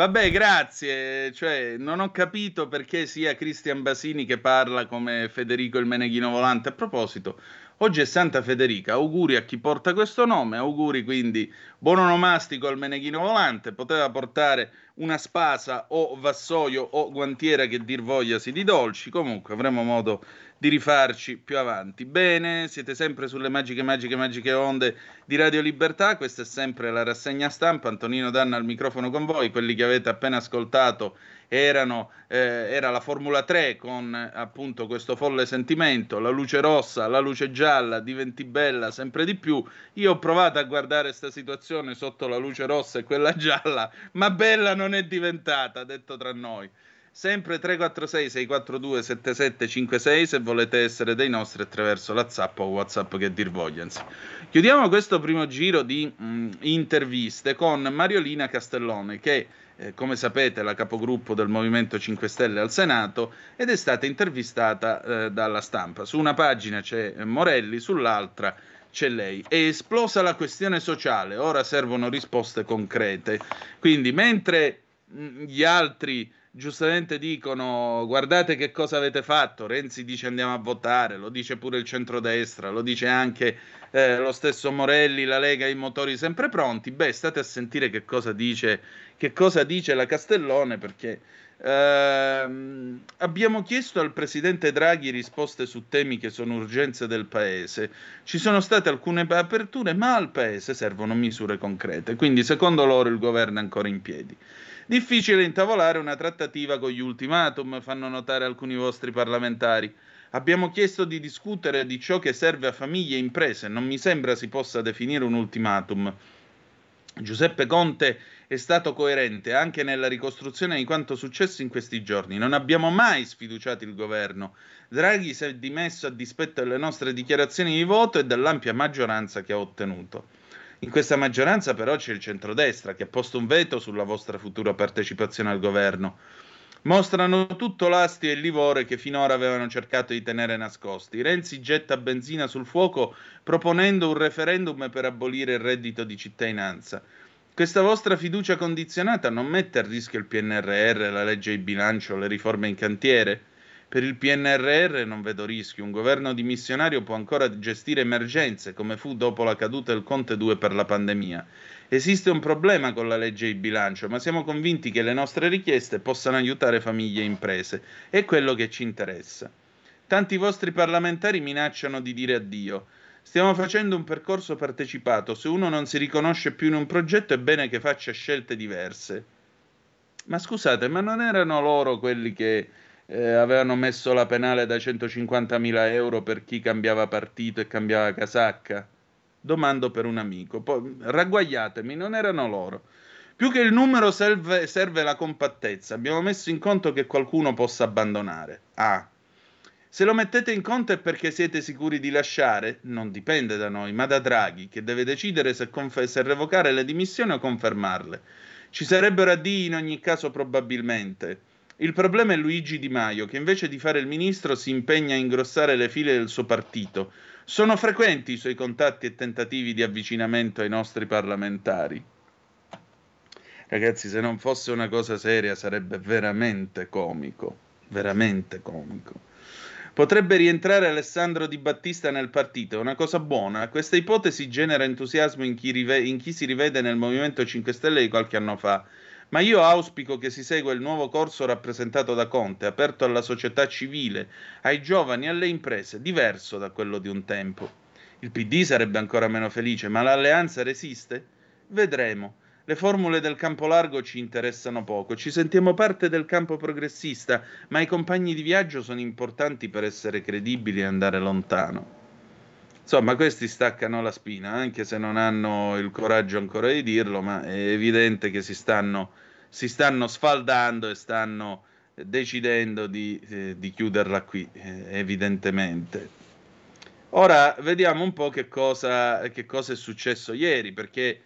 Vabbè, grazie. Cioè, non ho capito perché sia Cristian Basini che parla come Federico il Meneghino Volante. A proposito, oggi è Santa Federica. Auguri a chi porta questo nome. Auguri quindi buon onomastico al Meneghino Volante. Poteva portare una spasa o vassoio o guantiera che dir vogliasi di dolci. Comunque avremo modo di rifarci più avanti. Bene, siete sempre sulle magiche, magiche, magiche onde di Radio Libertà. Questa è sempre la rassegna stampa. Antonino Danna al microfono con voi. Quelli che avete appena ascoltato erano, eh, era la Formula 3 con appunto questo folle sentimento, la luce rossa, la luce gialla, diventi bella sempre di più. Io ho provato a guardare questa situazione sotto la luce rossa e quella gialla, ma bella non è diventata, detto tra noi sempre 346 642 7756 se volete essere dei nostri attraverso la Zap o Whatsapp che dir vogliansi. Chiudiamo questo primo giro di mh, interviste con Mariolina Castellone che eh, come sapete è la capogruppo del Movimento 5 Stelle al Senato ed è stata intervistata eh, dalla stampa. Su una pagina c'è Morelli, sull'altra c'è lei. È esplosa la questione sociale, ora servono risposte concrete. Quindi mentre mh, gli altri giustamente dicono guardate che cosa avete fatto, Renzi dice andiamo a votare, lo dice pure il centrodestra, lo dice anche eh, lo stesso Morelli, la Lega, i motori sempre pronti, beh state a sentire che cosa dice, che cosa dice la Castellone perché ehm, abbiamo chiesto al presidente Draghi risposte su temi che sono urgenze del paese, ci sono state alcune aperture ma al paese servono misure concrete, quindi secondo loro il governo è ancora in piedi. Difficile intavolare una trattativa con gli ultimatum, fanno notare alcuni vostri parlamentari. Abbiamo chiesto di discutere di ciò che serve a famiglie e imprese, non mi sembra si possa definire un ultimatum. Giuseppe Conte è stato coerente anche nella ricostruzione di quanto successo in questi giorni. Non abbiamo mai sfiduciato il governo. Draghi si è dimesso a dispetto delle nostre dichiarazioni di voto e dell'ampia maggioranza che ha ottenuto. In questa maggioranza però c'è il centrodestra che ha posto un veto sulla vostra futura partecipazione al governo. Mostrano tutto l'astio e il livore che finora avevano cercato di tenere nascosti. Renzi getta benzina sul fuoco proponendo un referendum per abolire il reddito di cittadinanza. Questa vostra fiducia condizionata non mette a rischio il PNRR, la legge di bilancio, le riforme in cantiere? Per il PNRR non vedo rischi, un governo dimissionario può ancora gestire emergenze come fu dopo la caduta del Conte 2 per la pandemia. Esiste un problema con la legge di bilancio, ma siamo convinti che le nostre richieste possano aiutare famiglie e imprese. È quello che ci interessa. Tanti vostri parlamentari minacciano di dire addio. Stiamo facendo un percorso partecipato. Se uno non si riconosce più in un progetto è bene che faccia scelte diverse. Ma scusate, ma non erano loro quelli che eh, avevano messo la penale da 150.000 euro per chi cambiava partito e cambiava casacca? Domando per un amico. Poi, ragguagliatemi, non erano loro. Più che il numero serve, serve la compattezza. Abbiamo messo in conto che qualcuno possa abbandonare. Ah. Se lo mettete in conto è perché siete sicuri di lasciare? Non dipende da noi, ma da Draghi, che deve decidere se, conf- se revocare le dimissioni o confermarle. Ci sarebbero addii in ogni caso probabilmente. Il problema è Luigi Di Maio, che invece di fare il ministro si impegna a ingrossare le file del suo partito. Sono frequenti i suoi contatti e tentativi di avvicinamento ai nostri parlamentari. Ragazzi, se non fosse una cosa seria sarebbe veramente comico, veramente comico. Potrebbe rientrare Alessandro Di Battista nel partito, è una cosa buona. Questa ipotesi genera entusiasmo in chi, rive- in chi si rivede nel Movimento 5 Stelle di qualche anno fa ma io auspico che si segua il nuovo corso rappresentato da Conte, aperto alla società civile, ai giovani e alle imprese, diverso da quello di un tempo. Il PD sarebbe ancora meno felice, ma l'alleanza resiste? Vedremo. Le formule del campo largo ci interessano poco, ci sentiamo parte del campo progressista, ma i compagni di viaggio sono importanti per essere credibili e andare lontano. Insomma, questi staccano la spina, anche se non hanno il coraggio ancora di dirlo, ma è evidente che si stanno, si stanno sfaldando e stanno decidendo di, eh, di chiuderla qui, eh, evidentemente. Ora vediamo un po' che cosa, che cosa è successo ieri, perché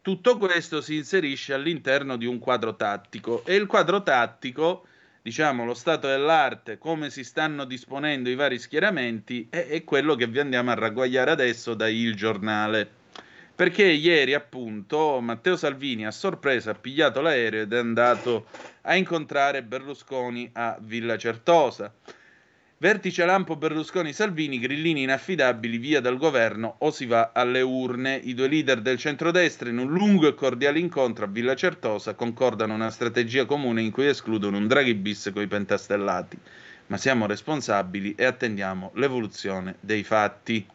tutto questo si inserisce all'interno di un quadro tattico e il quadro tattico diciamo, lo stato dell'arte, come si stanno disponendo i vari schieramenti, è, è quello che vi andiamo a ragguagliare adesso da Il Giornale. Perché ieri, appunto, Matteo Salvini a sorpresa ha pigliato l'aereo ed è andato a incontrare Berlusconi a Villa Certosa. Vertice lampo Berlusconi-Salvini, grillini inaffidabili, via dal governo o si va alle urne. I due leader del centrodestra in un lungo e cordiale incontro a Villa Certosa concordano una strategia comune in cui escludono un Draghi bis coi pentastellati. Ma siamo responsabili e attendiamo l'evoluzione dei fatti.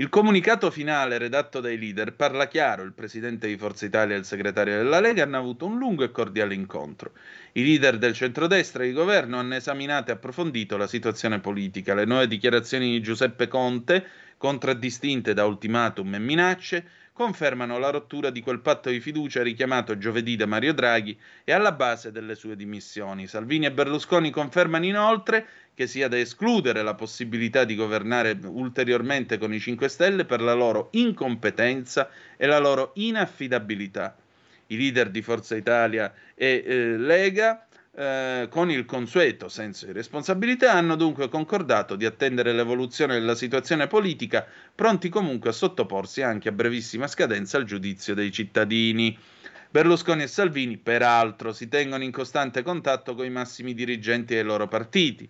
Il comunicato finale redatto dai leader parla chiaro, il presidente di Forza Italia e il segretario della Lega hanno avuto un lungo e cordiale incontro. I leader del centrodestra e di governo hanno esaminato e approfondito la situazione politica, le nuove dichiarazioni di Giuseppe Conte, contraddistinte da ultimatum e minacce, confermano la rottura di quel patto di fiducia richiamato giovedì da Mario Draghi e alla base delle sue dimissioni. Salvini e Berlusconi confermano inoltre che sia da escludere la possibilità di governare ulteriormente con i 5 Stelle per la loro incompetenza e la loro inaffidabilità. I leader di Forza Italia e eh, Lega eh, con il consueto senso di responsabilità, hanno dunque concordato di attendere l'evoluzione della situazione politica, pronti comunque a sottoporsi anche a brevissima scadenza al giudizio dei cittadini. Berlusconi e Salvini, peraltro, si tengono in costante contatto con i massimi dirigenti dei loro partiti.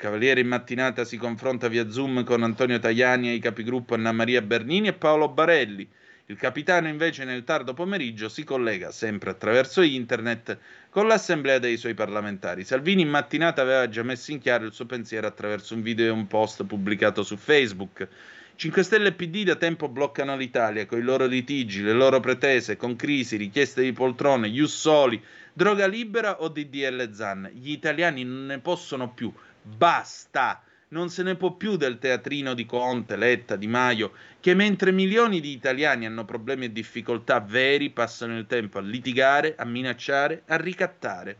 Cavaliere in mattinata si confronta via Zoom con Antonio Tajani e i capigruppo Anna Maria Bernini e Paolo Barelli. Il capitano invece nel tardo pomeriggio si collega sempre attraverso internet con l'assemblea dei suoi parlamentari. Salvini in mattinata aveva già messo in chiaro il suo pensiero attraverso un video e un post pubblicato su Facebook. 5 Stelle e PD da tempo bloccano l'Italia con i loro litigi, le loro pretese, con crisi, richieste di poltrone, ius soli, droga libera o DDL Zan. Gli italiani non ne possono più. Basta! non se ne può più del teatrino di Conte, Letta, Di Maio, che mentre milioni di italiani hanno problemi e difficoltà veri, passano il tempo a litigare, a minacciare, a ricattare.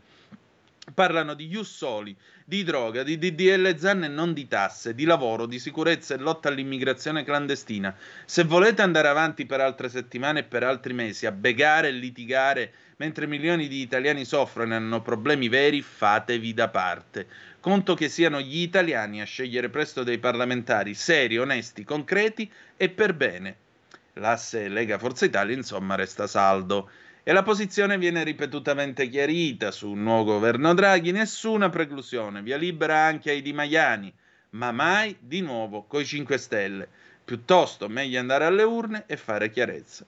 Parlano di ius soli, di droga, di DDL Zan e non di tasse, di lavoro, di sicurezza e lotta all'immigrazione clandestina. Se volete andare avanti per altre settimane e per altri mesi a begare e litigare mentre milioni di italiani soffrono e hanno problemi veri, fatevi da parte. Conto che siano gli italiani a scegliere presto dei parlamentari seri, onesti, concreti e per bene. L'asse Lega Forza Italia, insomma, resta saldo. E la posizione viene ripetutamente chiarita su un nuovo governo Draghi, nessuna preclusione, via libera anche ai Di Maiani, ma mai di nuovo coi 5 Stelle. Piuttosto meglio andare alle urne e fare chiarezza.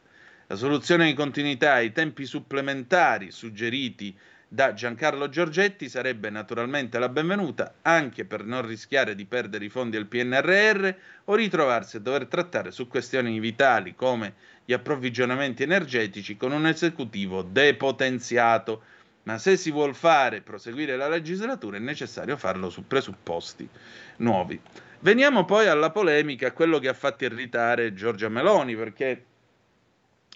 La soluzione di continuità ai tempi supplementari suggeriti da Giancarlo Giorgetti sarebbe naturalmente la benvenuta, anche per non rischiare di perdere i fondi del PNRR o ritrovarsi a dover trattare su questioni vitali come gli approvvigionamenti energetici con un esecutivo depotenziato. Ma se si vuol fare proseguire la legislatura è necessario farlo su presupposti nuovi. Veniamo poi alla polemica, a quello che ha fatto irritare Giorgia Meloni, perché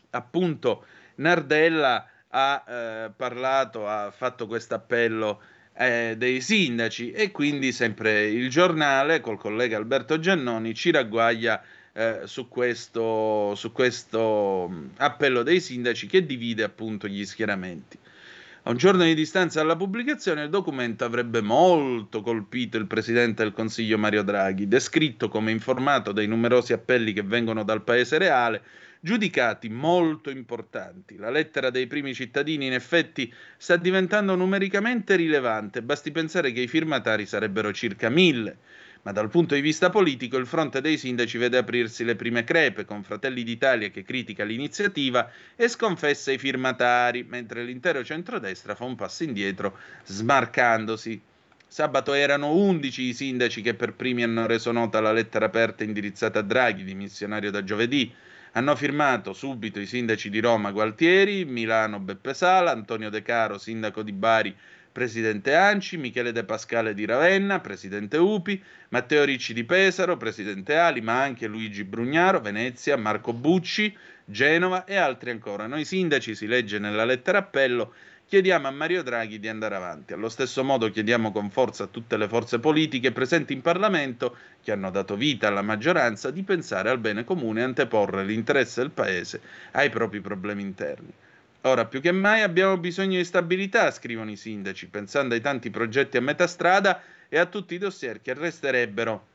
appunto Nardella ha eh, parlato, ha fatto questo appello eh, dei sindaci e quindi sempre il giornale col collega Alberto Giannoni ci ragguaglia eh, su, questo, su questo mm, appello dei sindaci che divide appunto gli schieramenti. A un giorno di distanza dalla pubblicazione il documento avrebbe molto colpito il presidente del Consiglio Mario Draghi, descritto come informato dei numerosi appelli che vengono dal paese reale giudicati molto importanti. La lettera dei primi cittadini in effetti sta diventando numericamente rilevante, basti pensare che i firmatari sarebbero circa mille. Ma dal punto di vista politico il fronte dei sindaci vede aprirsi le prime crepe, con Fratelli d'Italia che critica l'iniziativa e sconfessa i firmatari, mentre l'intero centrodestra fa un passo indietro, smarcandosi. Sabato erano 11 i sindaci che per primi hanno reso nota la lettera aperta indirizzata a Draghi, dimissionario da giovedì. Hanno firmato subito i sindaci di Roma Gualtieri, Milano Beppe Sala, Antonio De Caro, sindaco di Bari, presidente Anci, Michele De Pascale di Ravenna, presidente Upi, Matteo Ricci di Pesaro, presidente Ali, ma anche Luigi Brugnaro, Venezia, Marco Bucci, Genova e altri ancora. Noi sindaci, si legge nella lettera appello, chiediamo a Mario Draghi di andare avanti. Allo stesso modo chiediamo con forza a tutte le forze politiche presenti in Parlamento, che hanno dato vita alla maggioranza, di pensare al bene comune e anteporre l'interesse del Paese ai propri problemi interni. Ora più che mai abbiamo bisogno di stabilità, scrivono i sindaci, pensando ai tanti progetti a metà strada e a tutti i dossier che resterebbero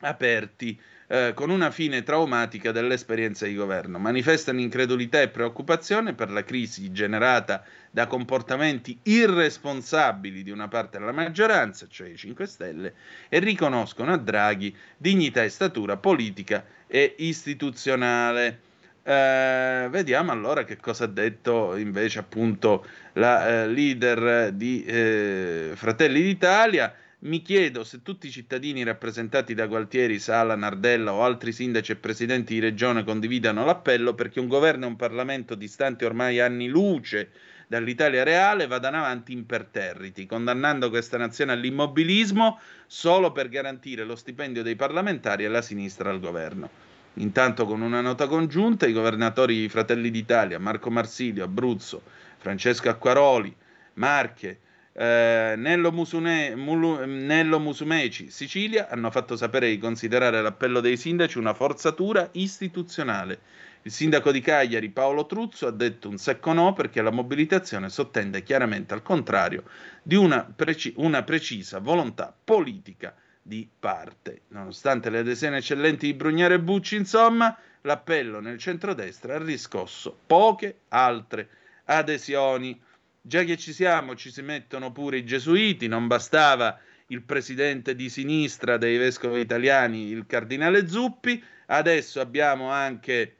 aperti eh, con una fine traumatica dell'esperienza di governo. Manifestano incredulità e preoccupazione per la crisi generata da comportamenti irresponsabili di una parte della maggioranza, cioè i 5 Stelle, e riconoscono a Draghi dignità e statura politica e istituzionale. Eh, vediamo allora che cosa ha detto invece appunto la eh, leader di eh, Fratelli d'Italia mi chiedo se tutti i cittadini rappresentati da Gualtieri, Sala, Nardella o altri sindaci e presidenti di regione condividano l'appello perché un governo e un Parlamento distanti ormai anni luce dall'Italia reale vadano avanti imperterriti, condannando questa nazione all'immobilismo solo per garantire lo stipendio dei parlamentari e la sinistra al governo. Intanto con una nota congiunta i governatori Fratelli d'Italia, Marco Marsilio, Abruzzo, Francesco Acquaroli, Marche, eh, Nello, Musune, Mulu, Nello Musumeci, Sicilia, hanno fatto sapere di considerare l'appello dei sindaci una forzatura istituzionale. Il sindaco di Cagliari, Paolo Truzzo, ha detto un secco no perché la mobilitazione sottende chiaramente al contrario di una, preci- una precisa volontà politica di parte. Nonostante le adesioni eccellenti di Brugnare e Bucci, insomma, l'appello nel centrodestra ha riscosso poche altre adesioni. Già che ci siamo, ci si mettono pure i gesuiti, non bastava il presidente di sinistra dei vescovi italiani, il cardinale Zuppi, adesso abbiamo anche,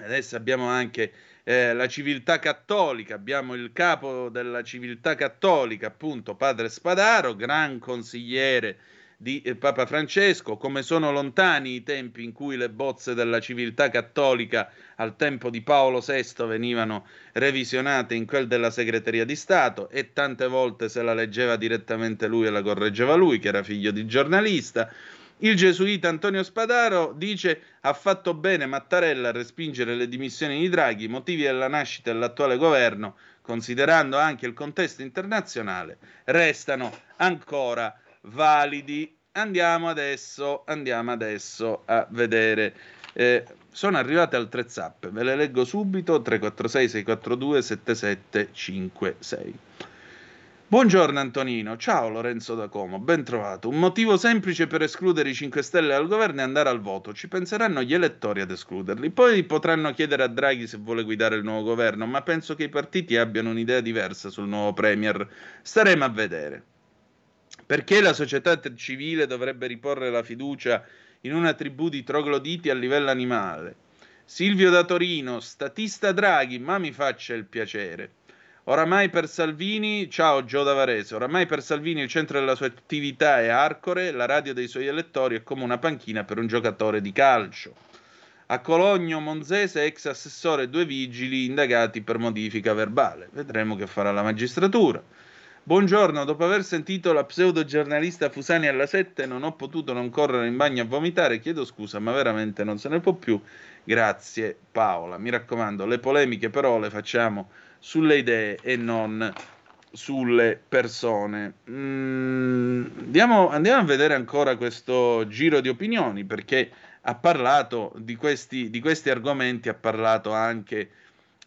adesso abbiamo anche eh, la civiltà cattolica, abbiamo il capo della civiltà cattolica, appunto padre Spadaro, gran consigliere di eh, Papa Francesco, come sono lontani i tempi in cui le bozze della civiltà cattolica al tempo di Paolo VI venivano revisionate in quel della segreteria di Stato e tante volte se la leggeva direttamente lui e la correggeva lui, che era figlio di giornalista. Il gesuita Antonio Spadaro dice ha fatto bene Mattarella a respingere le dimissioni di Draghi, motivi della nascita dell'attuale governo, considerando anche il contesto internazionale, restano ancora validi. Andiamo adesso, andiamo adesso a vedere. Eh, sono arrivate altre zappe, ve le leggo subito 346 642 7756. Buongiorno Antonino, ciao Lorenzo da Como, ben trovato. Un motivo semplice per escludere i 5 Stelle dal governo è andare al voto. Ci penseranno gli elettori ad escluderli. Poi potranno chiedere a Draghi se vuole guidare il nuovo governo, ma penso che i partiti abbiano un'idea diversa sul nuovo Premier. Staremo a vedere. Perché la società civile dovrebbe riporre la fiducia in una tribù di trogloditi a livello animale? Silvio da Torino, statista Draghi, ma mi faccia il piacere. Oramai per Salvini, ciao Gio da Varese, oramai per Salvini il centro della sua attività è Arcore, la radio dei suoi elettori è come una panchina per un giocatore di calcio. A Cologno Monzese, ex assessore, due vigili indagati per modifica verbale. Vedremo che farà la magistratura. Buongiorno, dopo aver sentito la pseudo-giornalista Fusani alla 7 non ho potuto non correre in bagno a vomitare, chiedo scusa, ma veramente non se ne può più. Grazie Paola, mi raccomando, le polemiche però le facciamo sulle idee e non sulle persone. Mm, andiamo, andiamo, a vedere ancora questo giro di opinioni perché ha parlato di questi, di questi argomenti, ha parlato anche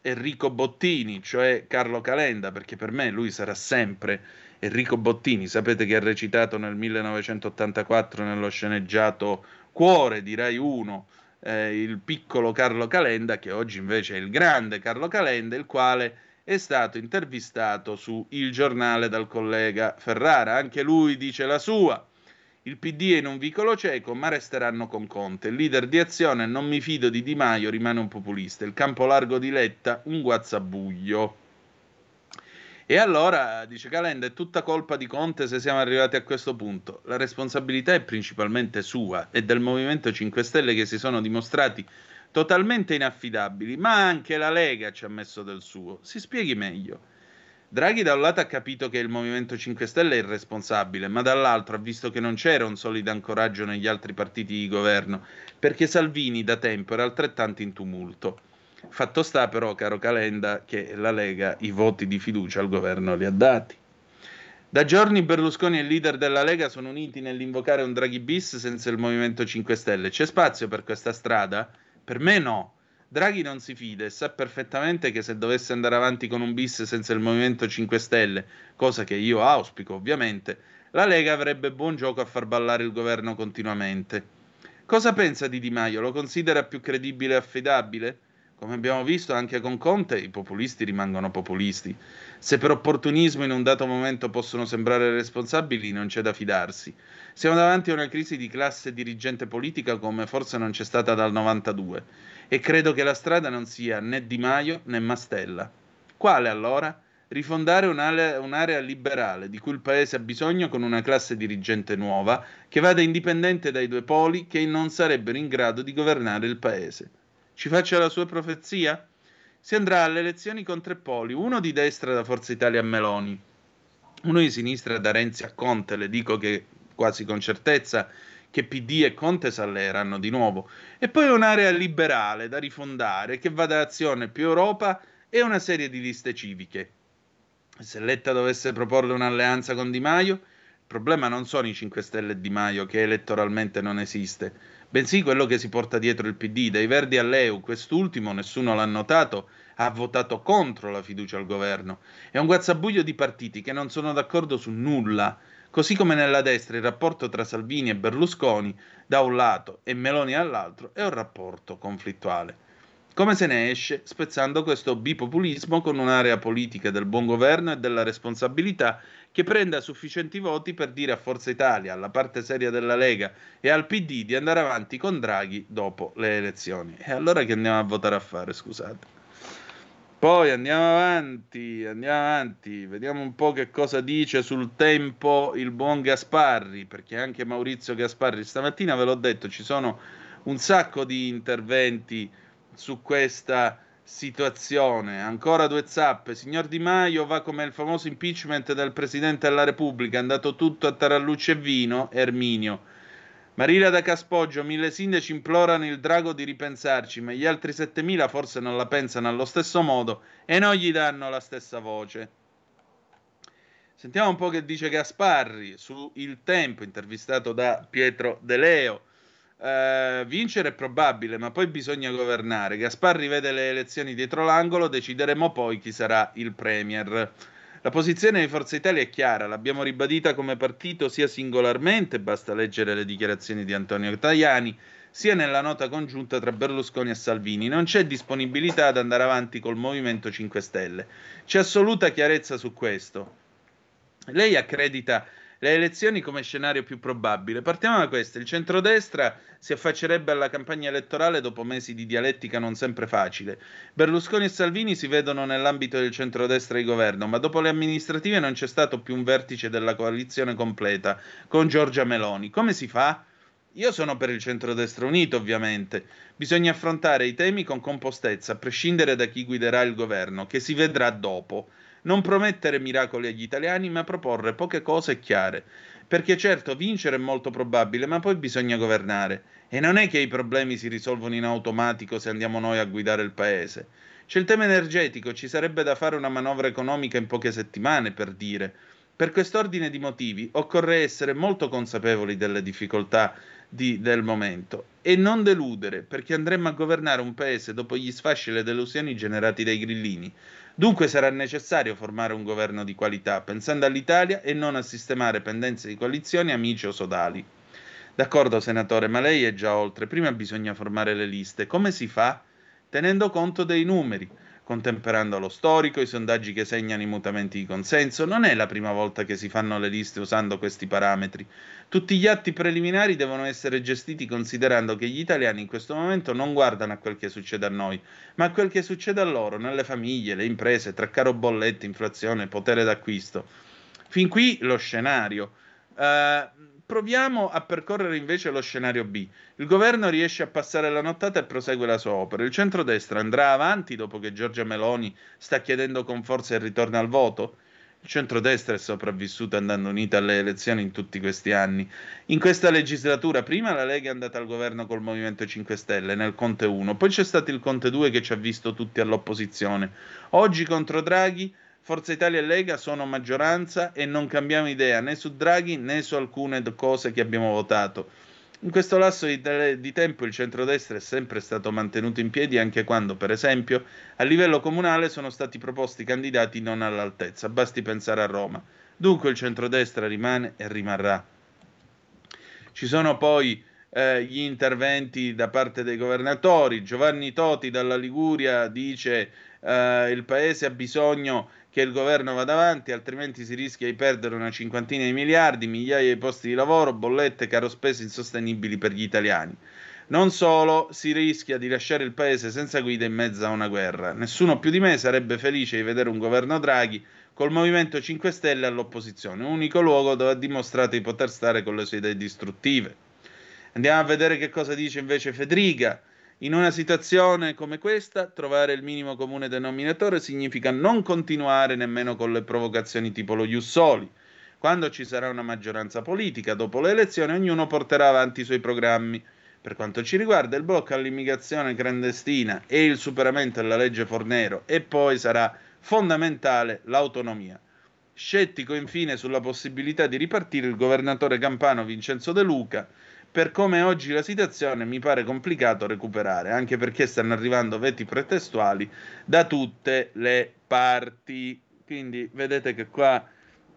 Enrico Bottini, cioè Carlo Calenda, perché per me lui sarà sempre Enrico Bottini. Sapete che ha recitato nel 1984 nello sceneggiato Cuore di Rai 1 eh, il piccolo Carlo Calenda, che oggi invece è il grande Carlo Calenda, il quale è stato intervistato su Il Giornale dal collega Ferrara. Anche lui dice la sua. Il PD è in un vicolo cieco, ma resteranno con Conte. Il leader di azione, non mi fido di Di Maio, rimane un populista. Il campo largo di Letta, un guazzabuglio. E allora, dice Calenda, è tutta colpa di Conte se siamo arrivati a questo punto. La responsabilità è principalmente sua e del Movimento 5 Stelle che si sono dimostrati totalmente inaffidabili, ma anche la Lega ci ha messo del suo. Si spieghi meglio. Draghi da un lato ha capito che il Movimento 5 Stelle è irresponsabile, ma dall'altro ha visto che non c'era un solido ancoraggio negli altri partiti di governo, perché Salvini da tempo era altrettanto in tumulto. Fatto sta però, caro Calenda, che la Lega i voti di fiducia al governo li ha dati. Da giorni Berlusconi e il leader della Lega sono uniti nell'invocare un Draghi bis senza il Movimento 5 Stelle. C'è spazio per questa strada? Per me no. Draghi non si fida e sa perfettamente che se dovesse andare avanti con un bis senza il Movimento 5 Stelle, cosa che io auspico ovviamente, la Lega avrebbe buon gioco a far ballare il governo continuamente. Cosa pensa di Di Maio? Lo considera più credibile e affidabile? Come abbiamo visto anche con Conte, i populisti rimangono populisti. Se per opportunismo in un dato momento possono sembrare responsabili, non c'è da fidarsi. Siamo davanti a una crisi di classe dirigente politica come forse non c'è stata dal 92 e credo che la strada non sia né Di Maio né Mastella. Quale allora? Rifondare un'area, un'area liberale di cui il Paese ha bisogno con una classe dirigente nuova che vada indipendente dai due poli che non sarebbero in grado di governare il Paese. Ci faccia la sua profezia? Si andrà alle elezioni con tre poli, uno di destra da Forza Italia a Meloni, uno di sinistra da Renzi a Conte, le dico che quasi con certezza che PD e Conte s'alleeranno di nuovo, e poi un'area liberale da rifondare che vada azione più Europa e una serie di liste civiche. Se Letta dovesse proporre un'alleanza con Di Maio, il problema non sono i 5 Stelle e Di Maio, che elettoralmente non esiste, bensì quello che si porta dietro il PD. Dai Verdi all'EU, quest'ultimo, nessuno l'ha notato, ha votato contro la fiducia al governo. È un guazzabuglio di partiti che non sono d'accordo su nulla. Così come nella destra il rapporto tra Salvini e Berlusconi da un lato e Meloni all'altro è un rapporto conflittuale. Come se ne esce spezzando questo bipopulismo con un'area politica del buon governo e della responsabilità che prenda sufficienti voti per dire a Forza Italia, alla parte seria della Lega e al PD di andare avanti con Draghi dopo le elezioni. E allora che andiamo a votare a fare, scusate. Poi andiamo avanti, andiamo avanti, vediamo un po' che cosa dice sul tempo il buon Gasparri, perché anche Maurizio Gasparri stamattina ve l'ho detto, ci sono un sacco di interventi su questa situazione. Ancora due zappe. Signor Di Maio va come il famoso impeachment del Presidente della Repubblica, è andato tutto a tarallucce e vino, Erminio. Marina da Caspoggio, mille sindaci implorano il drago di ripensarci, ma gli altri 7000 forse non la pensano allo stesso modo e non gli danno la stessa voce. Sentiamo un po' che dice Gasparri su Il Tempo, intervistato da Pietro De Leo. Uh, vincere è probabile, ma poi bisogna governare. Gasparri vede le elezioni dietro l'angolo, decideremo poi chi sarà il Premier. La posizione di Forza Italia è chiara, l'abbiamo ribadita come partito sia singolarmente, basta leggere le dichiarazioni di Antonio Tajani, sia nella nota congiunta tra Berlusconi e Salvini. Non c'è disponibilità ad andare avanti col Movimento 5 Stelle. C'è assoluta chiarezza su questo. Lei accredita le elezioni come scenario più probabile. Partiamo da questo: il centrodestra si affaccerebbe alla campagna elettorale dopo mesi di dialettica non sempre facile. Berlusconi e Salvini si vedono nell'ambito del centrodestra di governo, ma dopo le amministrative non c'è stato più un vertice della coalizione completa con Giorgia Meloni. Come si fa? Io sono per il centrodestra unito, ovviamente. Bisogna affrontare i temi con compostezza, a prescindere da chi guiderà il governo, che si vedrà dopo non promettere miracoli agli italiani, ma proporre poche cose chiare. Perché certo, vincere è molto probabile, ma poi bisogna governare. E non è che i problemi si risolvono in automatico se andiamo noi a guidare il paese. C'è il tema energetico, ci sarebbe da fare una manovra economica in poche settimane, per dire. Per quest'ordine di motivi occorre essere molto consapevoli delle difficoltà di, del momento e non deludere, perché andremo a governare un paese dopo gli sfasci e le delusioni generati dai grillini. Dunque sarà necessario formare un governo di qualità, pensando all'Italia e non a sistemare pendenze di coalizioni, amici o sodali. D'accordo, senatore, ma lei è già oltre. Prima bisogna formare le liste. Come si fa? Tenendo conto dei numeri contemperando lo storico, i sondaggi che segnano i mutamenti di consenso. Non è la prima volta che si fanno le liste usando questi parametri. Tutti gli atti preliminari devono essere gestiti considerando che gli italiani in questo momento non guardano a quel che succede a noi, ma a quel che succede a loro, nelle famiglie, le imprese, tra caro bollette, inflazione, potere d'acquisto. Fin qui lo scenario. Uh, proviamo a percorrere invece lo scenario B. Il governo riesce a passare la nottata e prosegue la sua opera. Il centrodestra andrà avanti dopo che Giorgia Meloni sta chiedendo con forza il ritorno al voto? Il centrodestra è sopravvissuto andando unita alle elezioni in tutti questi anni. In questa legislatura, prima la Lega è andata al governo col Movimento 5 Stelle nel Conte 1, poi c'è stato il Conte 2 che ci ha visto tutti all'opposizione. Oggi contro Draghi Forza Italia e Lega sono maggioranza e non cambiamo idea né su Draghi né su alcune cose che abbiamo votato. In questo lasso di, te- di, tempo il centrodestra è sempre stato mantenuto in piedi anche quando, per esempio, a livello comunale sono stati proposti candidati non all'altezza, basti pensare a Roma. Dunque il centrodestra rimane e rimarrà. Ci sono poi eh, gli interventi da parte dei governatori. Giovanni Toti dalla Liguria dice eh, il paese ha bisogno che il governo vada avanti, altrimenti si rischia di perdere una cinquantina di miliardi, migliaia di posti di lavoro, bollette, caro spese insostenibili per gli italiani. Non solo, si rischia di lasciare il paese senza guida in mezzo a una guerra. Nessuno più di me sarebbe felice di vedere un governo Draghi col Movimento 5 Stelle all'opposizione, unico luogo dove ha dimostrato di poter stare con le sue idee distruttive. Andiamo a vedere che cosa dice invece Federica. In una situazione come questa, trovare il minimo comune denominatore significa non continuare nemmeno con le provocazioni tipo lo Ius Soli. Quando ci sarà una maggioranza politica, dopo le elezioni, ognuno porterà avanti i suoi programmi. Per quanto ci riguarda, il blocco all'immigrazione clandestina e il superamento della legge Fornero e poi sarà fondamentale l'autonomia. Scettico infine sulla possibilità di ripartire il governatore campano Vincenzo De Luca, per come oggi la situazione mi pare complicato recuperare, anche perché stanno arrivando veti pretestuali da tutte le parti. Quindi vedete che qua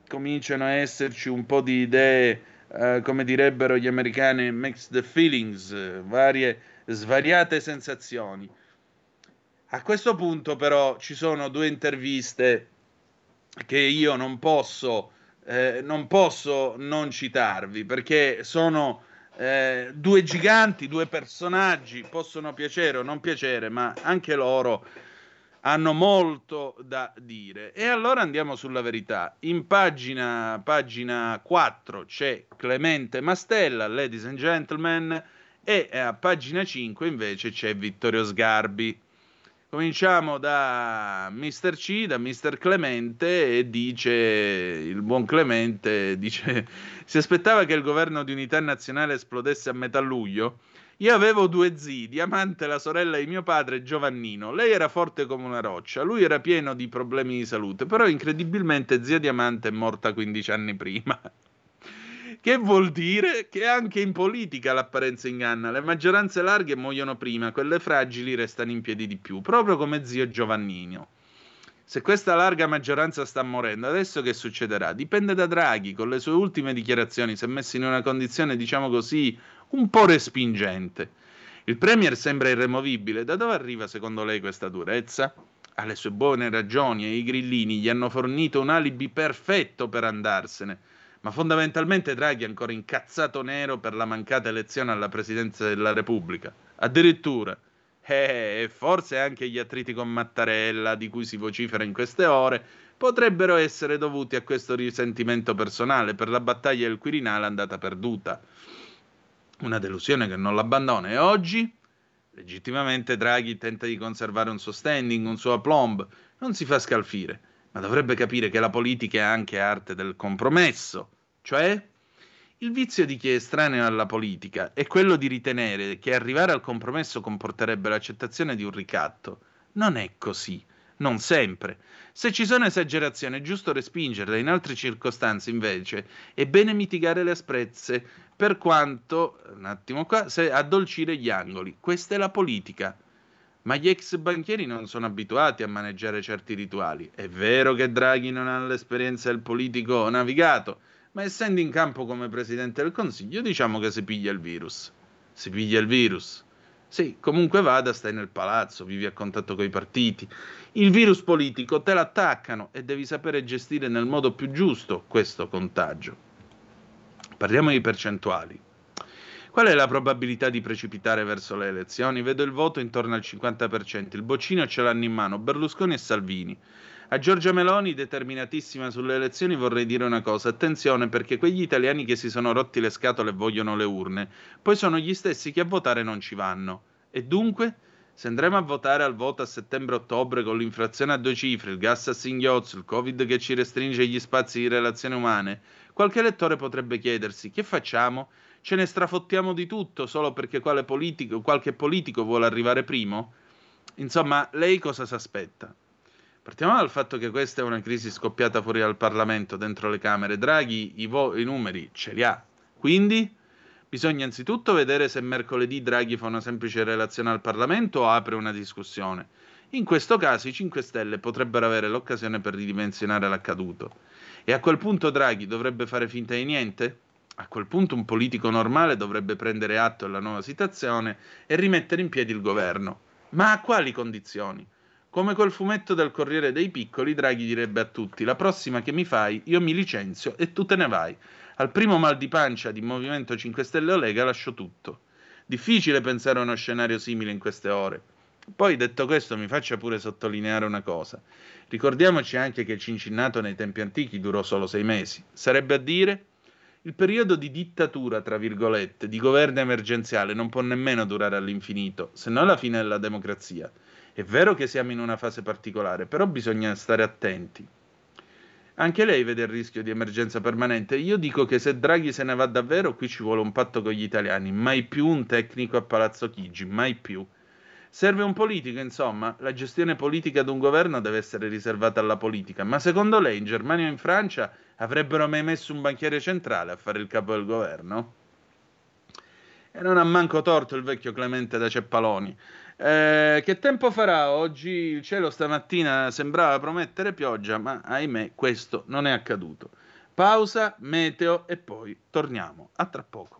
cominciano a esserci un po' di idee, eh, come direbbero gli americani, mixed feelings, varie svariate sensazioni. A questo punto però ci sono due interviste che io non posso, eh, non posso non citarvi perché sono eh, due giganti, due personaggi, possono piacere o non piacere, ma anche loro hanno molto da dire. E allora andiamo sulla verità. In pagina, pagina 4 c'è Clemente Mastella, Ladies and Gentlemen, e a pagina 5 invece c'è Vittorio Sgarbi. Cominciamo da Mr. C, da Mr. Clemente e dice, il buon Clemente dice, si aspettava che il governo di unità nazionale esplodesse a metà luglio. Io avevo due zii, Diamante, la sorella di mio padre, Giovannino. Lei era forte come una roccia, lui era pieno di problemi di salute, però incredibilmente zia Diamante è morta 15 anni prima. Che vuol dire che anche in politica l'apparenza inganna. Le maggioranze larghe muoiono prima, quelle fragili restano in piedi di più, proprio come zio Giovannino. Se questa larga maggioranza sta morendo, adesso che succederà? Dipende da Draghi, con le sue ultime dichiarazioni si è messo in una condizione, diciamo così, un po' respingente. Il Premier sembra irremovibile. Da dove arriva secondo lei questa durezza? Ha le sue buone ragioni e i grillini gli hanno fornito un alibi perfetto per andarsene ma fondamentalmente Draghi è ancora incazzato nero per la mancata elezione alla presidenza della Repubblica. Addirittura, eh, e forse anche gli attriti con Mattarella, di cui si vocifera in queste ore, potrebbero essere dovuti a questo risentimento personale per la battaglia del Quirinale andata perduta. Una delusione che non l'abbandona e oggi, legittimamente, Draghi tenta di conservare un suo standing, un suo aplomb, non si fa scalfire ma dovrebbe capire che la politica è anche arte del compromesso, cioè il vizio di chi è estraneo alla politica è quello di ritenere che arrivare al compromesso comporterebbe l'accettazione di un ricatto. Non è così, non sempre. Se ci sono esagerazioni è giusto respingerle, in altre circostanze invece è bene mitigare le asprezze, per quanto, un attimo qua, se addolcire gli angoli. Questa è la politica. Ma gli ex banchieri non sono abituati a maneggiare certi rituali. È vero che Draghi non ha l'esperienza del politico navigato, ma essendo in campo come presidente del Consiglio, diciamo che si piglia il virus. Si piglia il virus. Sì, comunque vada, stai nel palazzo, vivi a contatto con i partiti. Il virus politico te l'attaccano e devi sapere gestire nel modo più giusto questo contagio. Parliamo di percentuali. Qual è la probabilità di precipitare verso le elezioni? Vedo il voto intorno al 50%, il boccino ce l'hanno in mano Berlusconi e Salvini. A Giorgia Meloni, determinatissima sulle elezioni, vorrei dire una cosa: attenzione perché quegli italiani che si sono rotti le scatole e vogliono le urne, poi sono gli stessi che a votare non ci vanno. E dunque? Se andremo a votare al voto a settembre-ottobre con l'inflazione a due cifre, il gas a singhiozzo, il covid che ci restringe gli spazi di relazioni umane, qualche elettore potrebbe chiedersi: che facciamo? Ce ne strafottiamo di tutto solo perché politico, qualche politico vuole arrivare primo? Insomma, lei cosa si aspetta? Partiamo dal fatto che questa è una crisi scoppiata fuori dal Parlamento, dentro le Camere. Draghi i, vo- i numeri ce li ha. Quindi Bisogna anzitutto vedere se mercoledì Draghi fa una semplice relazione al Parlamento o apre una discussione. In questo caso i 5 Stelle potrebbero avere l'occasione per ridimensionare l'accaduto. E a quel punto Draghi dovrebbe fare finta di niente? A quel punto un politico normale dovrebbe prendere atto della nuova situazione e rimettere in piedi il governo. Ma a quali condizioni? Come quel fumetto del Corriere dei Piccoli, Draghi direbbe a tutti: La prossima che mi fai, io mi licenzio e tu te ne vai. Al primo mal di pancia di Movimento 5 Stelle o Lega lascio tutto. Difficile pensare a uno scenario simile in queste ore. Poi, detto questo, mi faccia pure sottolineare una cosa. Ricordiamoci anche che il Cincinnato nei tempi antichi durò solo sei mesi. Sarebbe a dire il periodo di dittatura, tra virgolette, di governo emergenziale non può nemmeno durare all'infinito, se non la fine della democrazia. È vero che siamo in una fase particolare, però bisogna stare attenti. Anche lei vede il rischio di emergenza permanente. Io dico che se Draghi se ne va davvero, qui ci vuole un patto con gli italiani. Mai più un tecnico a Palazzo Chigi, mai più. Serve un politico, insomma, la gestione politica di un governo deve essere riservata alla politica. Ma secondo lei in Germania o in Francia avrebbero mai messo un banchiere centrale a fare il capo del governo? E non ha manco torto il vecchio Clemente da Ceppaloni. Eh, che tempo farà oggi? Il cielo stamattina sembrava promettere pioggia, ma ahimè questo non è accaduto. Pausa, meteo e poi torniamo. A tra poco.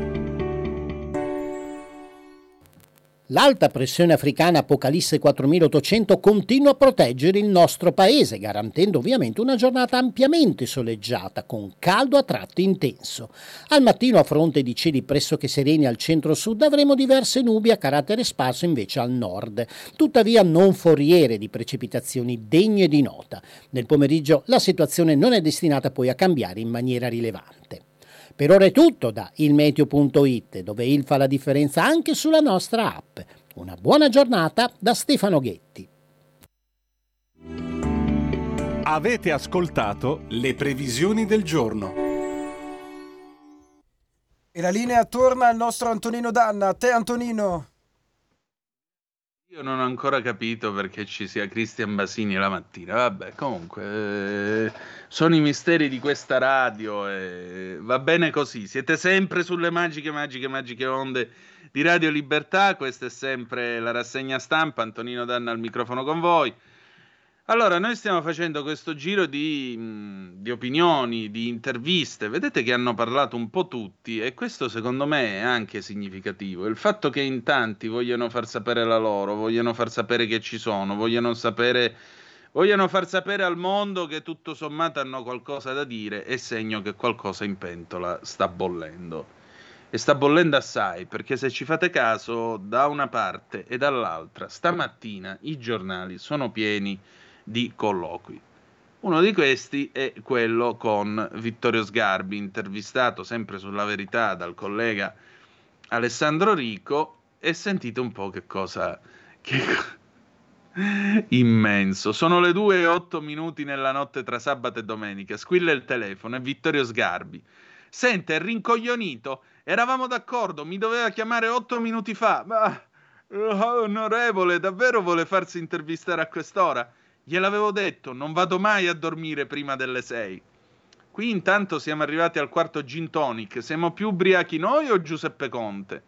L'alta pressione africana Apocalisse 4800 continua a proteggere il nostro paese, garantendo ovviamente una giornata ampiamente soleggiata, con caldo a tratti intenso. Al mattino, a fronte di cieli pressoché sereni al centro-sud, avremo diverse nubi a carattere sparso invece al nord, tuttavia non foriere di precipitazioni degne di nota. Nel pomeriggio la situazione non è destinata poi a cambiare in maniera rilevante. Per ora è tutto da ilmeteo.it, dove il fa la differenza anche sulla nostra app. Una buona giornata da Stefano Ghetti. Avete ascoltato le previsioni del giorno. E la linea torna al nostro Antonino Danna. A te Antonino. Io non ho ancora capito perché ci sia Cristian Basini la mattina. Vabbè, comunque, eh, sono i misteri di questa radio e va bene così. Siete sempre sulle magiche, magiche, magiche onde di Radio Libertà. Questa è sempre la rassegna stampa. Antonino Danna al microfono con voi. Allora, noi stiamo facendo questo giro di, mh, di opinioni, di interviste. Vedete che hanno parlato un po' tutti e questo secondo me è anche significativo. Il fatto che in tanti vogliono far sapere la loro, vogliono far sapere che ci sono, vogliono sapere, vogliono far sapere al mondo che tutto sommato hanno qualcosa da dire è segno che qualcosa in pentola sta bollendo. E sta bollendo assai, perché se ci fate caso, da una parte e dall'altra, stamattina i giornali sono pieni di colloqui. Uno di questi è quello con Vittorio Sgarbi, intervistato sempre sulla verità dal collega Alessandro Rico, e sentite un po' che cosa... Che... Immenso. Sono le 2 e 8 minuti nella notte tra sabato e domenica. Squilla il telefono, è Vittorio Sgarbi. Sente, è rincoglionito. Eravamo d'accordo, mi doveva chiamare 8 minuti fa. Ma, onorevole, davvero vuole farsi intervistare a quest'ora? Gliel'avevo detto, non vado mai a dormire prima delle 6. Qui intanto siamo arrivati al quarto gin tonic. Siamo più ubriachi noi o Giuseppe Conte?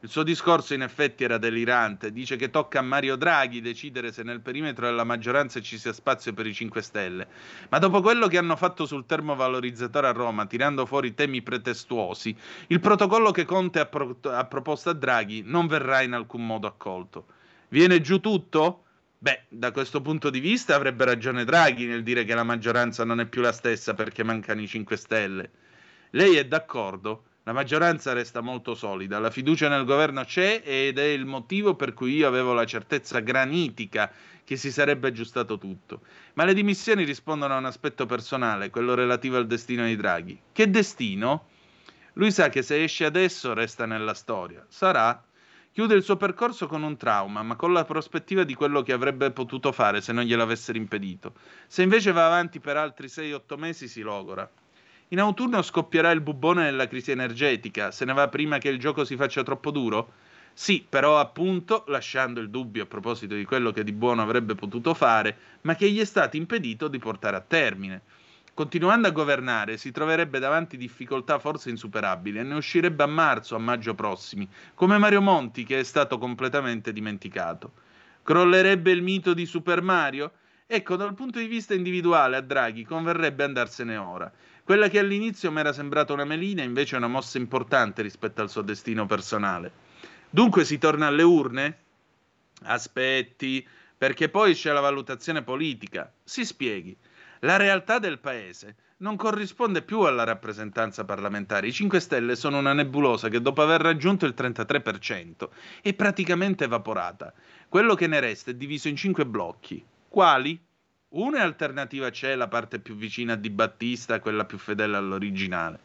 Il suo discorso in effetti era delirante. Dice che tocca a Mario Draghi decidere se nel perimetro della maggioranza ci sia spazio per i 5 Stelle. Ma dopo quello che hanno fatto sul termovalorizzatore a Roma, tirando fuori temi pretestuosi, il protocollo che Conte ha, pro- ha proposto a Draghi non verrà in alcun modo accolto. Viene giù tutto? Beh, da questo punto di vista avrebbe ragione Draghi nel dire che la maggioranza non è più la stessa perché mancano i 5 Stelle. Lei è d'accordo? La maggioranza resta molto solida, la fiducia nel governo c'è ed è il motivo per cui io avevo la certezza granitica che si sarebbe aggiustato tutto. Ma le dimissioni rispondono a un aspetto personale, quello relativo al destino di Draghi. Che destino? Lui sa che se esce adesso resta nella storia. Sarà. Chiude il suo percorso con un trauma, ma con la prospettiva di quello che avrebbe potuto fare se non gliel'avessero impedito. Se invece va avanti per altri 6-8 mesi si logora. In autunno scoppierà il bubbone della crisi energetica. Se ne va prima che il gioco si faccia troppo duro? Sì, però appunto lasciando il dubbio a proposito di quello che di buono avrebbe potuto fare, ma che gli è stato impedito di portare a termine. Continuando a governare, si troverebbe davanti difficoltà forse insuperabili e ne uscirebbe a marzo, a maggio prossimi, come Mario Monti che è stato completamente dimenticato. Crollerebbe il mito di Super Mario? Ecco, dal punto di vista individuale a Draghi converrebbe andarsene ora. Quella che all'inizio mi era sembrata una melina invece è una mossa importante rispetto al suo destino personale. Dunque si torna alle urne? Aspetti, perché poi c'è la valutazione politica. Si spieghi. La realtà del paese non corrisponde più alla rappresentanza parlamentare. I 5 Stelle sono una nebulosa che dopo aver raggiunto il 33% è praticamente evaporata. Quello che ne resta è diviso in 5 blocchi. Quali? Una è alternativa c'è, la parte più vicina a Di Battista, quella più fedele all'originale.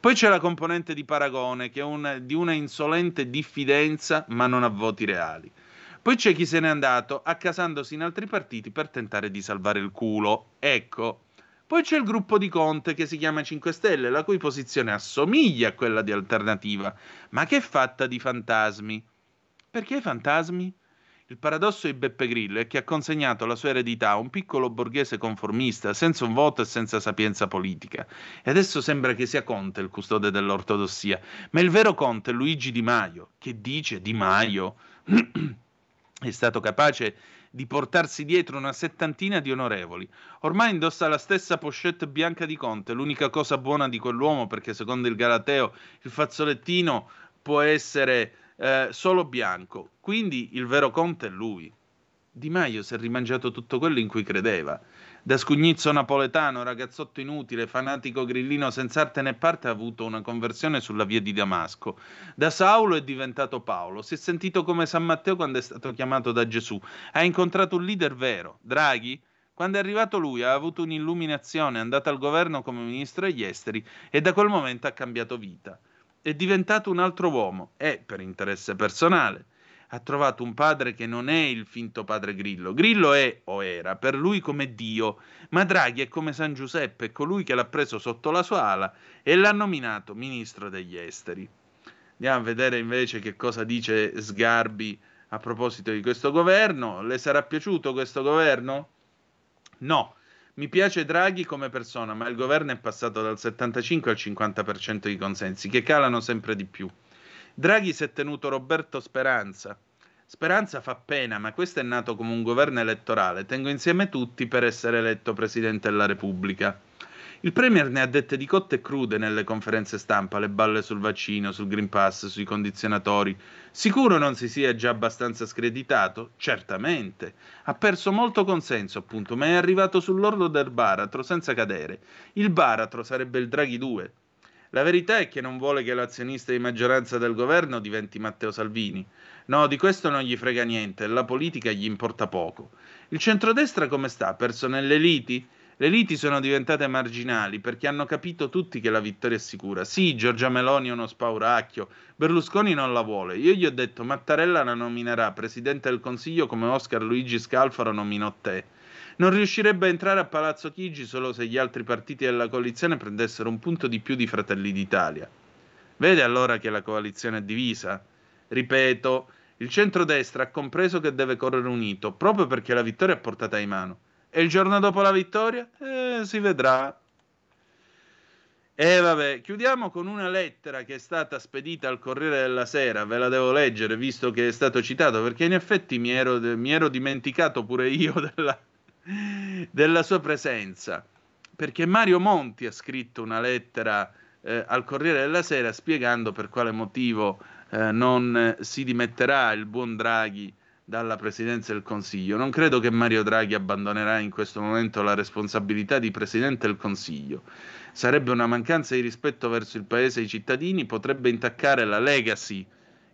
Poi c'è la componente di paragone, che è una, di una insolente diffidenza, ma non ha voti reali. Poi c'è chi se n'è andato accasandosi in altri partiti per tentare di salvare il culo. Ecco. Poi c'è il gruppo di Conte che si chiama 5 Stelle, la cui posizione assomiglia a quella di Alternativa, ma che è fatta di fantasmi. Perché fantasmi? Il paradosso di Beppe Grillo è che ha consegnato la sua eredità a un piccolo borghese conformista, senza un voto e senza sapienza politica. E adesso sembra che sia Conte il custode dell'ortodossia. Ma il vero Conte è Luigi Di Maio, che dice Di Maio è stato capace di portarsi dietro una settantina di onorevoli. Ormai indossa la stessa pochette bianca di Conte, l'unica cosa buona di quell'uomo, perché secondo il Galateo il fazzolettino può essere eh, solo bianco. Quindi il vero Conte è lui. Di Maio si è rimangiato tutto quello in cui credeva. Da scugnizzo napoletano, ragazzotto inutile, fanatico grillino senza arte né parte, ha avuto una conversione sulla via di Damasco. Da Saulo è diventato Paolo. Si è sentito come San Matteo quando è stato chiamato da Gesù. Ha incontrato un leader vero. Draghi? Quando è arrivato lui ha avuto un'illuminazione, è andato al governo come ministro degli esteri e da quel momento ha cambiato vita è diventato un altro uomo e, per interesse personale, ha trovato un padre che non è il finto padre Grillo. Grillo è o era per lui come Dio, ma Draghi è come San Giuseppe, colui che l'ha preso sotto la sua ala e l'ha nominato ministro degli esteri. Andiamo a vedere invece che cosa dice Sgarbi a proposito di questo governo. Le sarà piaciuto questo governo? No mi piace Draghi come persona, ma il governo è passato dal 75 al 50% di consensi, che calano sempre di più. Draghi si è tenuto Roberto Speranza. Speranza fa pena, ma questo è nato come un governo elettorale. Tengo insieme tutti per essere eletto Presidente della Repubblica. Il Premier ne ha dette di cotte e crude nelle conferenze stampa, le balle sul vaccino, sul Green Pass, sui condizionatori. Sicuro non si sia già abbastanza screditato? Certamente. Ha perso molto consenso, appunto, ma è arrivato sull'orlo del baratro senza cadere. Il baratro sarebbe il Draghi 2. La verità è che non vuole che l'azionista di maggioranza del governo diventi Matteo Salvini. No, di questo non gli frega niente, la politica gli importa poco. Il centrodestra come sta? Perso nelle liti? Le liti sono diventate marginali perché hanno capito tutti che la vittoria è sicura. Sì, Giorgia Meloni è uno spauracchio, Berlusconi non la vuole. Io gli ho detto Mattarella la nominerà presidente del Consiglio come Oscar Luigi Scalfaro nominò te. Non riuscirebbe a entrare a Palazzo Chigi solo se gli altri partiti della coalizione prendessero un punto di più di Fratelli d'Italia. Vede allora che la coalizione è divisa? Ripeto, il centrodestra ha compreso che deve correre unito proprio perché la vittoria è portata in mano. E il giorno dopo la vittoria? Eh, si vedrà. E vabbè, chiudiamo con una lettera che è stata spedita al Corriere della Sera, ve la devo leggere visto che è stato citato, perché in effetti mi ero, mi ero dimenticato pure io della, della, sua presenza, perché Mario Monti ha scritto una lettera eh, al Corriere della Sera spiegando per quale motivo eh, non si dimetterà il buon Draghi dalla Presidenza del Consiglio. Non credo che Mario Draghi abbandonerà in questo momento la responsabilità di Presidente del Consiglio. Sarebbe una mancanza di rispetto verso il Paese e i cittadini, potrebbe intaccare la legacy,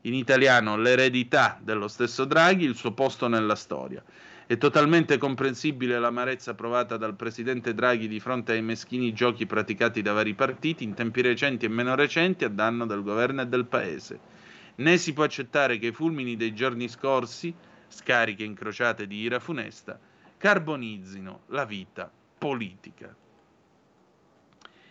in italiano l'eredità dello stesso Draghi, il suo posto nella storia. È totalmente comprensibile l'amarezza provata dal presidente Draghi di fronte ai meschini giochi praticati da vari partiti in tempi recenti e meno recenti a danno del governo e del paese. Né si può accettare che i fulmini dei giorni scorsi, scariche incrociate di ira funesta, carbonizzino la vita politica.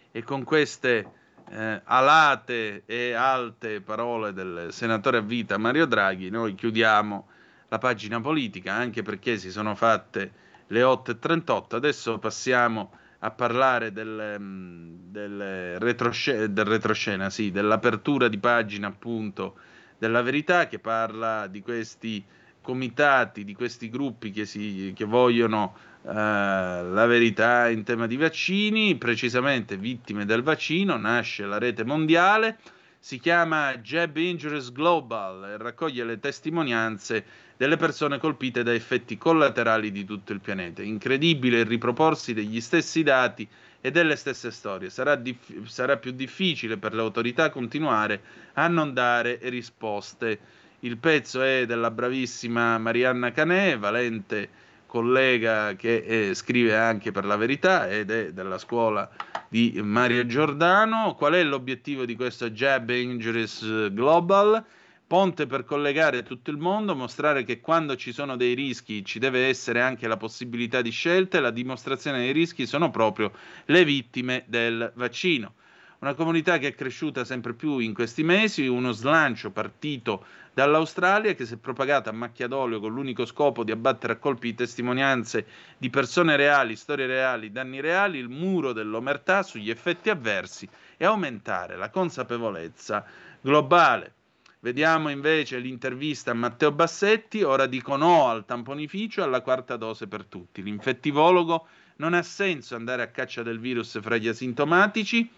E con queste eh, alate e alte parole del senatore a vita Mario Draghi noi chiudiamo la pagina politica, anche perché si sono fatte le 8.38. Adesso passiamo a parlare del, mm, del, retroscena, del retroscena sì, dell'apertura di pagina appunto della verità che parla di questi comitati, di questi gruppi che, si, che vogliono eh, la verità in tema di vaccini, precisamente vittime del vaccino, nasce la rete mondiale, si chiama Jab Injuries Global e raccoglie le testimonianze delle persone colpite da effetti collaterali di tutto il pianeta. Incredibile il riproporsi degli stessi dati e delle stesse storie. Sarà, dif- sarà più difficile per le autorità continuare a non dare risposte. Il pezzo è della bravissima Marianna Canè, valente collega che eh, scrive anche per la verità ed è della scuola di Mario Giordano. Qual è l'obiettivo di questo Jab Injuries Global? Ponte per collegare tutto il mondo, mostrare che quando ci sono dei rischi ci deve essere anche la possibilità di scelta e la dimostrazione dei rischi sono proprio le vittime del vaccino. Una comunità che è cresciuta sempre più in questi mesi, uno slancio partito dall'Australia che si è propagata a macchia d'olio con l'unico scopo di abbattere a colpi di testimonianze di persone reali, storie reali, danni reali, il muro dell'omertà sugli effetti avversi e aumentare la consapevolezza globale. Vediamo invece l'intervista a Matteo Bassetti, ora dico no al tamponificio e alla quarta dose per tutti. L'infettivologo non ha senso andare a caccia del virus fra gli asintomatici.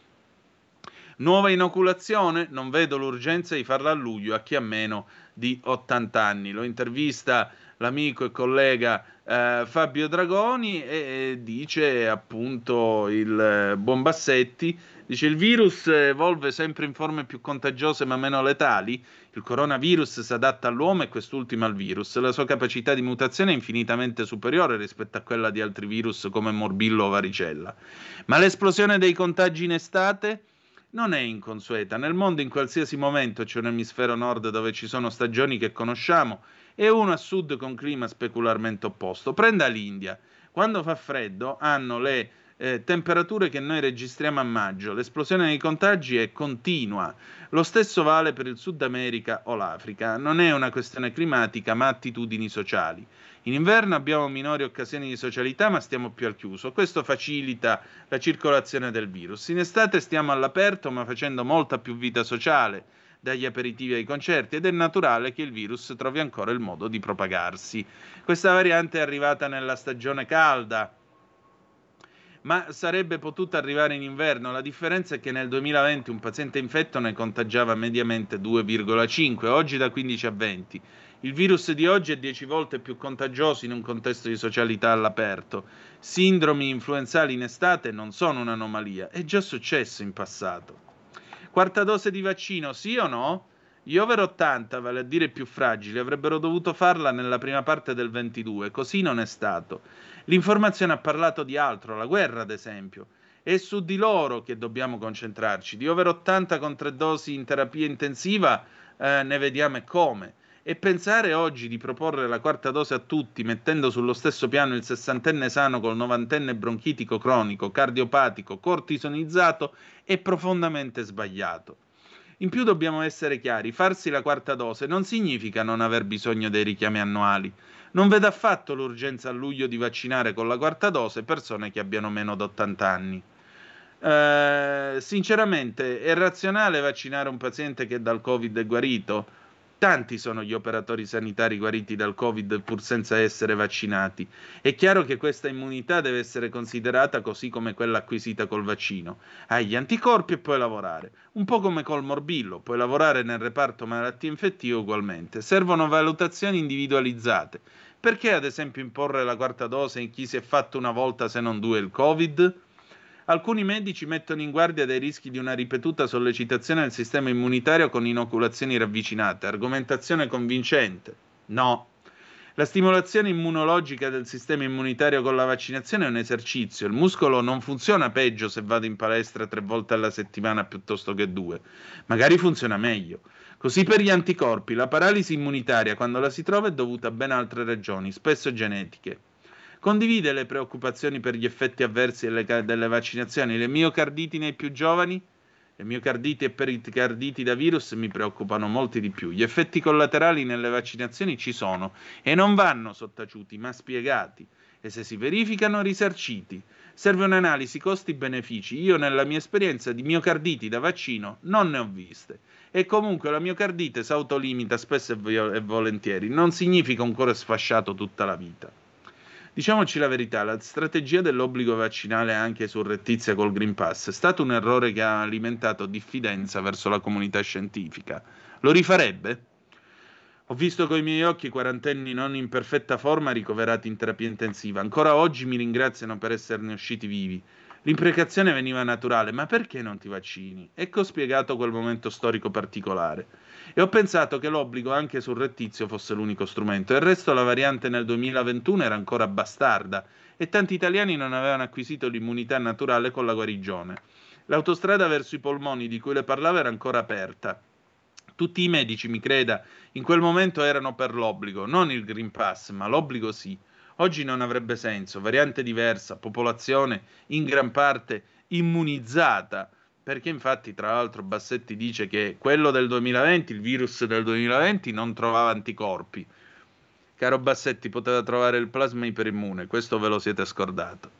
Nuova inoculazione, non vedo l'urgenza di farla a luglio a chi ha meno di 80 anni. Lo intervista l'amico e collega eh, Fabio Dragoni e, e, dice appunto il eh, buon Bassetti Dice il virus evolve sempre in forme più contagiose ma meno letali. Il coronavirus si adatta all'uomo e quest'ultimo al virus. La sua capacità di mutazione è infinitamente superiore rispetto a quella di altri virus come morbillo o varicella. Ma l'esplosione dei contagi in estate non è inconsueta. Nel mondo in qualsiasi momento c'è un emisfero nord dove ci sono stagioni che conosciamo e uno a sud con clima specularmente opposto. Prenda l'India. Quando fa freddo hanno le eh, temperature che noi registriamo a maggio, l'esplosione dei contagi è continua. Lo stesso vale per il Sud America o l'Africa. Non è una questione climatica, ma attitudini sociali. In inverno abbiamo minori occasioni di socialità, ma stiamo più al chiuso. Questo facilita la circolazione del virus. In estate stiamo all'aperto, ma facendo molta più vita sociale, dagli aperitivi ai concerti, ed è naturale che il virus trovi ancora il modo di propagarsi. Questa variante è arrivata nella stagione calda ma sarebbe potuta arrivare in inverno. La differenza è che nel 2020 un paziente infetto ne contagiava mediamente 2,5, oggi da 15 a 20. Il virus di oggi è 10 volte più contagioso in un contesto di socialità all'aperto. Sindromi influenzali in estate non sono un'anomalia, è già successo in passato. Quarta dose di vaccino, sì o no? Gli over 80, vale a dire più fragili, avrebbero dovuto farla nella prima parte del 22, così non è stato. L'informazione ha parlato di altro, la guerra ad esempio. È su di loro che dobbiamo concentrarci. Di over 80 con tre dosi in terapia intensiva eh, ne vediamo e come. E pensare oggi di proporre la quarta dose a tutti, mettendo sullo stesso piano il sessantenne sano col novantenne bronchitico cronico, cardiopatico, cortisonizzato, è profondamente sbagliato. In più dobbiamo essere chiari, farsi la quarta dose non significa non aver bisogno dei richiami annuali non vedo affatto l'urgenza a luglio di vaccinare con la quarta dose persone che abbiano meno di 80 anni. Eh, sinceramente, è razionale vaccinare un paziente che dal Covid è guarito? Tanti sono gli operatori sanitari guariti dal Covid pur senza essere vaccinati. È chiaro che questa immunità deve essere considerata così come quella acquisita col vaccino. Hai gli anticorpi e puoi lavorare. Un po' come col morbillo, puoi lavorare nel reparto malattie infettive ugualmente. Servono valutazioni individualizzate. Perché ad esempio imporre la quarta dose in chi si è fatto una volta se non due il Covid? Alcuni medici mettono in guardia dai rischi di una ripetuta sollecitazione del sistema immunitario con inoculazioni ravvicinate. Argomentazione convincente? No. La stimolazione immunologica del sistema immunitario con la vaccinazione è un esercizio. Il muscolo non funziona peggio se vado in palestra tre volte alla settimana piuttosto che due. Magari funziona meglio. Così per gli anticorpi, la paralisi immunitaria quando la si trova è dovuta a ben altre ragioni, spesso genetiche. Condivide le preoccupazioni per gli effetti avversi delle, delle vaccinazioni. Le miocarditi nei più giovani? Le miocarditi e pericarditi da virus mi preoccupano molti di più. Gli effetti collaterali nelle vaccinazioni ci sono e non vanno sottaciuti, ma spiegati. E se si verificano, risarciti. Serve un'analisi costi-benefici. Io, nella mia esperienza di miocarditi da vaccino, non ne ho viste. E comunque la miocardite si autolimita spesso e volentieri. Non significa un cuore sfasciato tutta la vita. Diciamoci la verità, la strategia dell'obbligo vaccinale anche surrettizia col Green Pass è stato un errore che ha alimentato diffidenza verso la comunità scientifica. Lo rifarebbe? Ho visto coi miei occhi quarantenni non in perfetta forma ricoverati in terapia intensiva. Ancora oggi mi ringraziano per esserne usciti vivi. L'imprecazione veniva naturale, ma perché non ti vaccini? Ecco spiegato quel momento storico particolare e ho pensato che l'obbligo anche sul rettizio fosse l'unico strumento. Il resto la variante nel 2021 era ancora bastarda e tanti italiani non avevano acquisito l'immunità naturale con la guarigione. L'autostrada verso i polmoni di cui le parlavo era ancora aperta. Tutti i medici, mi creda, in quel momento erano per l'obbligo, non il Green Pass, ma l'obbligo sì. Oggi non avrebbe senso, variante diversa, popolazione in gran parte immunizzata perché infatti tra l'altro Bassetti dice che quello del 2020, il virus del 2020 non trovava anticorpi. Caro Bassetti, poteva trovare il plasma iperimmune, questo ve lo siete scordato.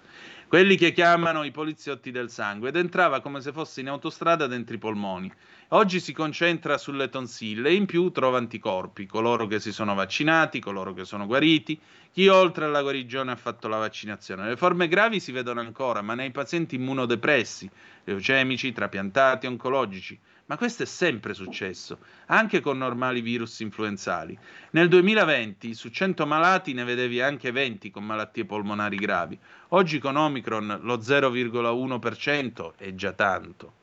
Quelli che chiamano i poliziotti del sangue ed entrava come se fosse in autostrada dentro i polmoni. Oggi si concentra sulle tonsille e in più trova anticorpi, coloro che si sono vaccinati, coloro che sono guariti, chi oltre alla guarigione ha fatto la vaccinazione. Le forme gravi si vedono ancora, ma nei pazienti immunodepressi, leucemici, trapiantati, oncologici. Ma questo è sempre successo, anche con normali virus influenzali. Nel 2020 su 100 malati ne vedevi anche 20 con malattie polmonari gravi. Oggi con Omicron lo 0,1% è già tanto.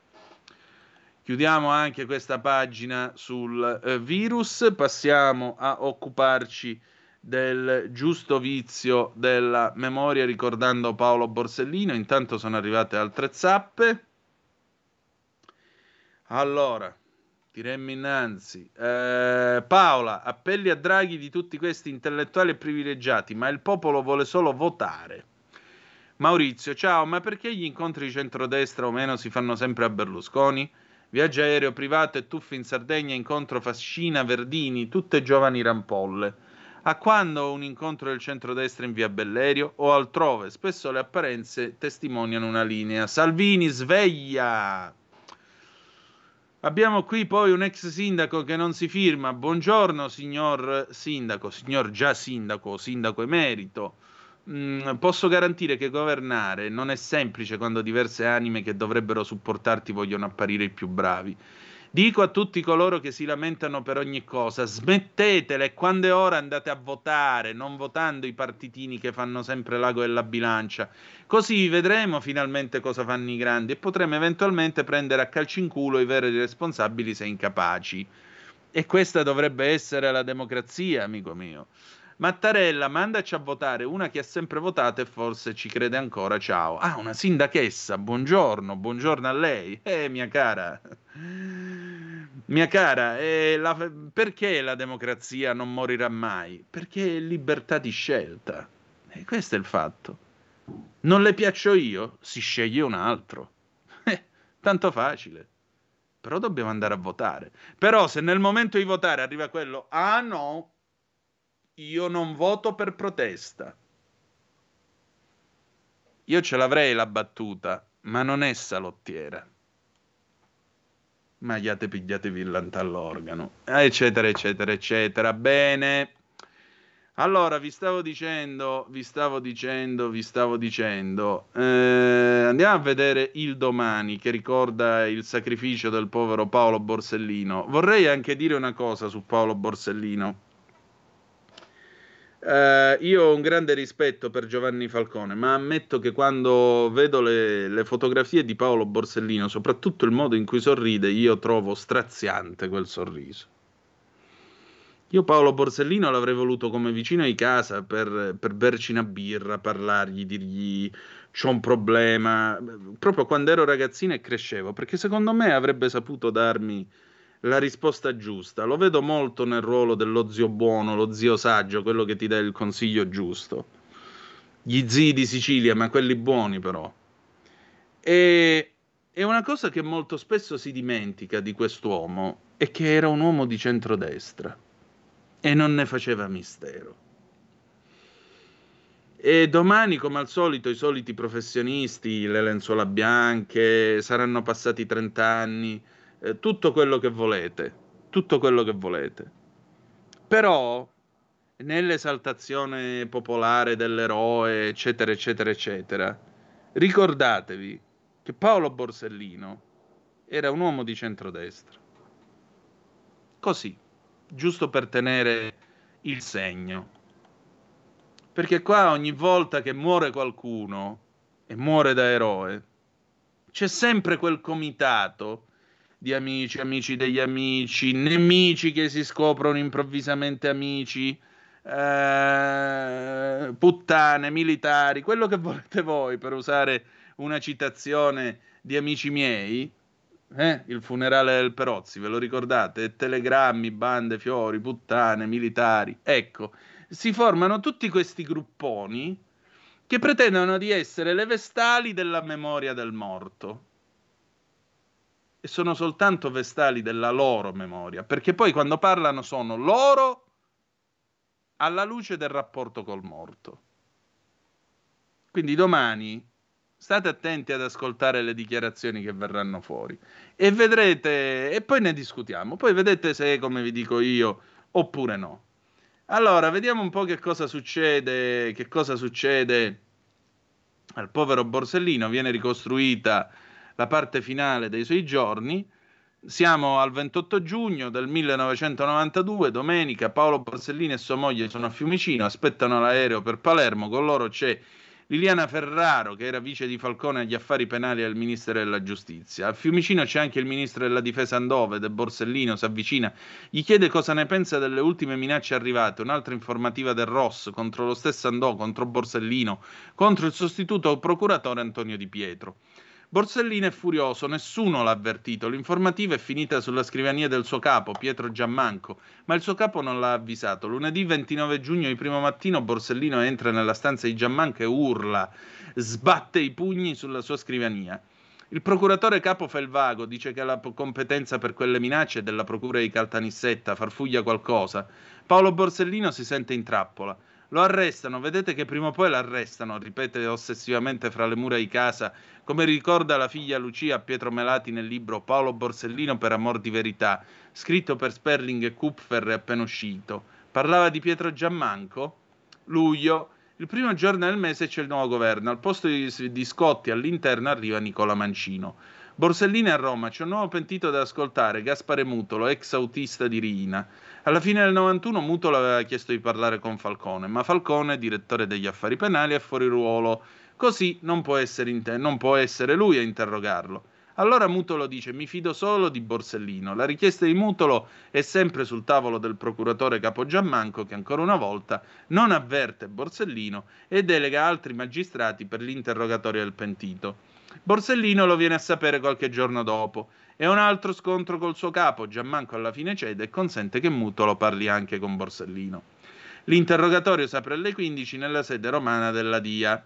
Chiudiamo anche questa pagina sul eh, virus, passiamo a occuparci del giusto vizio della memoria ricordando Paolo Borsellino. Intanto sono arrivate altre zappe. Allora, tiremmo innanzi. Eh, Paola, appelli a Draghi di tutti questi intellettuali e privilegiati, ma il popolo vuole solo votare. Maurizio, ciao, ma perché gli incontri di centrodestra o meno si fanno sempre a Berlusconi? Viaggio aereo privato e tuffi in Sardegna, incontro Fascina, Verdini, tutte giovani rampolle. A quando un incontro del centrodestra in via Bellerio o altrove? Spesso le apparenze testimoniano una linea. Salvini, sveglia! Abbiamo qui poi un ex sindaco che non si firma. Buongiorno, signor sindaco, signor già sindaco, sindaco emerito. Mm, posso garantire che governare non è semplice quando diverse anime che dovrebbero supportarti vogliono apparire i più bravi. Dico a tutti coloro che si lamentano per ogni cosa, smettetela e quando è ora andate a votare, non votando i partitini che fanno sempre l'ago e la bilancia. Così vedremo finalmente cosa fanno i grandi e potremo eventualmente prendere a calci in culo i veri responsabili se incapaci. E questa dovrebbe essere la democrazia, amico mio. Mattarella, mandaci a votare una che ha sempre votato e forse ci crede ancora. Ciao. Ah, una sindachessa. Buongiorno, buongiorno a lei. Eh, mia cara. Mia cara, eh, la, perché la democrazia non morirà mai? Perché è libertà di scelta. E questo è il fatto. Non le piaccio io? Si sceglie un altro. Eh, tanto facile. Però dobbiamo andare a votare. Però se nel momento di votare arriva quello, ah no, io non voto per protesta. Io ce l'avrei la battuta, ma non è salottiera. magliate pigliatevi l'organo, eccetera, eccetera, eccetera. Bene. Allora, vi stavo dicendo, vi stavo dicendo, vi stavo dicendo, eh, andiamo a vedere il domani che ricorda il sacrificio del povero Paolo Borsellino. Vorrei anche dire una cosa su Paolo Borsellino. Uh, io ho un grande rispetto per Giovanni Falcone, ma ammetto che quando vedo le, le, fotografie di Paolo Borsellino, soprattutto il modo in cui sorride, io trovo straziante quel sorriso. Io Paolo Borsellino l'avrei voluto come vicino di casa per, per berci una birra, parlargli, dirgli c'ho un problema, proprio quando ero ragazzino e crescevo, perché secondo me avrebbe saputo darmi la risposta giusta. Lo vedo molto nel ruolo dello zio buono, lo zio saggio, quello che ti dà il consiglio giusto. Gli zii di Sicilia, ma quelli buoni però. E è una cosa che molto spesso si dimentica di quest'uomo è che era un uomo di centrodestra e non ne faceva mistero. E domani, come al solito, i soliti professionisti, le lenzuola bianche, saranno passati 30 anni, eh, tutto quello che volete, tutto quello che volete. Però nell'esaltazione popolare dell'eroe, eccetera, eccetera, eccetera, ricordatevi che Paolo Borsellino era un uomo di centrodestra. Così, giusto per tenere il segno. Perché qua ogni volta che muore qualcuno e muore da eroe, c'è sempre quel comitato di amici, amici degli amici, nemici che si scoprono improvvisamente amici, eh, puttane, militari, quello che volete voi per usare una citazione di amici miei. Eh? Il funerale del Perozzi, ve lo ricordate? Telegrammi, bande, fiori, puttane, militari. Ecco, si formano tutti questi grupponi che pretendono di essere le vestali della memoria del morto sono soltanto vestali della loro memoria, perché poi quando parlano sono loro alla luce del rapporto col morto. Quindi domani state attenti ad ascoltare le dichiarazioni che verranno fuori e vedrete, e poi ne discutiamo, poi vedete se è come vi dico io oppure no. Allora, vediamo un po' che cosa succede, che cosa succede al povero Borsellino, viene ricostruita la parte finale dei suoi giorni. Siamo al 28 giugno del 1992, domenica, Paolo Borsellino e sua moglie sono a Fiumicino, aspettano l'aereo per Palermo, con loro c'è Liliana Ferraro, che era vice di Falcone agli affari penali al Ministero della Giustizia. A Fiumicino c'è anche il ministro della difesa Andove, De Borsellino, si avvicina, gli chiede cosa ne pensa delle ultime minacce arrivate, un'altra informativa del Ross contro lo stesso Andò, contro Borsellino, contro il sostituto procuratore Antonio Di Pietro. Borsellino è furioso, nessuno l'ha avvertito. L'informativa è finita sulla scrivania del suo capo, Pietro Giammanco, ma il suo capo non l'ha avvisato. Lunedì 29 giugno di primo mattino Borsellino entra nella stanza di Giammanco e urla, sbatte i pugni sulla sua scrivania. Il procuratore capo fa il vago, dice che la competenza per quelle minacce della procura di Caltanissetta, farfuglia qualcosa. Paolo Borsellino si sente in trappola. Lo arrestano, vedete che prima o poi l'arrestano, ripete ossessivamente fra le mura di casa, come ricorda la figlia Lucia a Pietro Melati nel libro Paolo Borsellino per amor di verità, scritto per Sperling e Kupfer appena uscito. Parlava di Pietro Giammanco? Luglio, il primo giorno del mese c'è il nuovo governo, al posto di, di Scotti all'interno arriva Nicola Mancino. Borsellino a Roma, c'è un nuovo pentito da ascoltare, Gaspare Mutolo, ex autista di Rina. Alla fine del 91 Mutolo aveva chiesto di parlare con Falcone, ma Falcone, direttore degli affari penali, è fuori ruolo. Così non può essere, inter- non può essere lui a interrogarlo. Allora Mutolo dice: Mi fido solo di Borsellino. La richiesta di Mutolo è sempre sul tavolo del procuratore Capo Giammanco, che ancora una volta non avverte Borsellino e delega altri magistrati per l'interrogatorio del pentito. Borsellino lo viene a sapere qualche giorno dopo e un altro scontro col suo capo, Giammanco alla fine cede e consente che Mutolo parli anche con Borsellino. L'interrogatorio si apre alle 15 nella sede romana della DIA,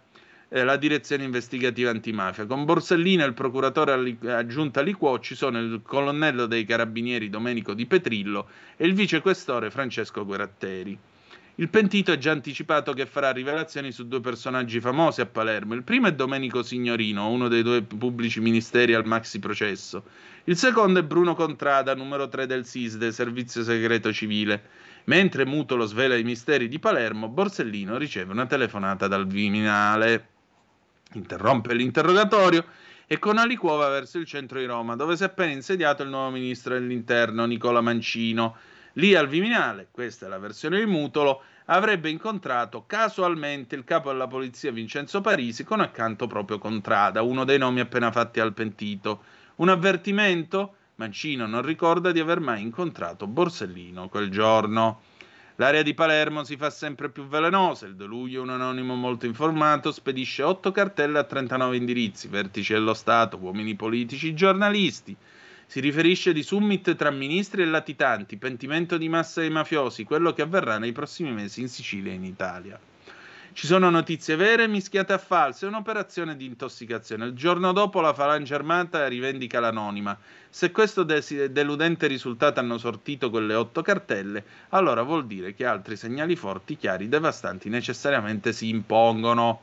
eh, la direzione investigativa antimafia. Con Borsellino e il procuratore aggiunto Liquò ci sono il colonnello dei carabinieri Domenico Di Petrillo e il vicequestore Francesco Gueratteri. Il pentito è già anticipato che farà rivelazioni su due personaggi famosi a Palermo. Il primo è Domenico Signorino, uno dei due pubblici ministeri al maxi processo. Il secondo è Bruno Contrada, numero 3 del SISDE, Servizio Segreto Civile. Mentre Mutolo svela i misteri di Palermo, Borsellino riceve una telefonata dal Viminale. Interrompe l'interrogatorio e con alicuova verso il centro di Roma, dove si è appena insediato il nuovo ministro dell'interno Nicola Mancino. Lì al Viminale, questa è la versione di Mutolo, avrebbe incontrato casualmente il capo della polizia Vincenzo Parisi con accanto proprio Contrada, uno dei nomi appena fatti al pentito. Un avvertimento? Mancino non ricorda di aver mai incontrato Borsellino quel giorno. L'area di Palermo si fa sempre più velenosa. Il 2 luglio un anonimo molto informato spedisce 8 cartelle a 39 indirizzi, vertici dello Stato, uomini politici, giornalisti. Si riferisce di summit tra ministri e latitanti, pentimento di massa dei mafiosi, quello che avverrà nei prossimi mesi in Sicilia e in Italia. Ci sono notizie vere mischiate a false, un'operazione di intossicazione. Il giorno dopo la falange armata rivendica l'anonima. Se questo des- deludente risultato hanno sortito quelle otto cartelle, allora vuol dire che altri segnali forti, chiari, devastanti necessariamente si impongono.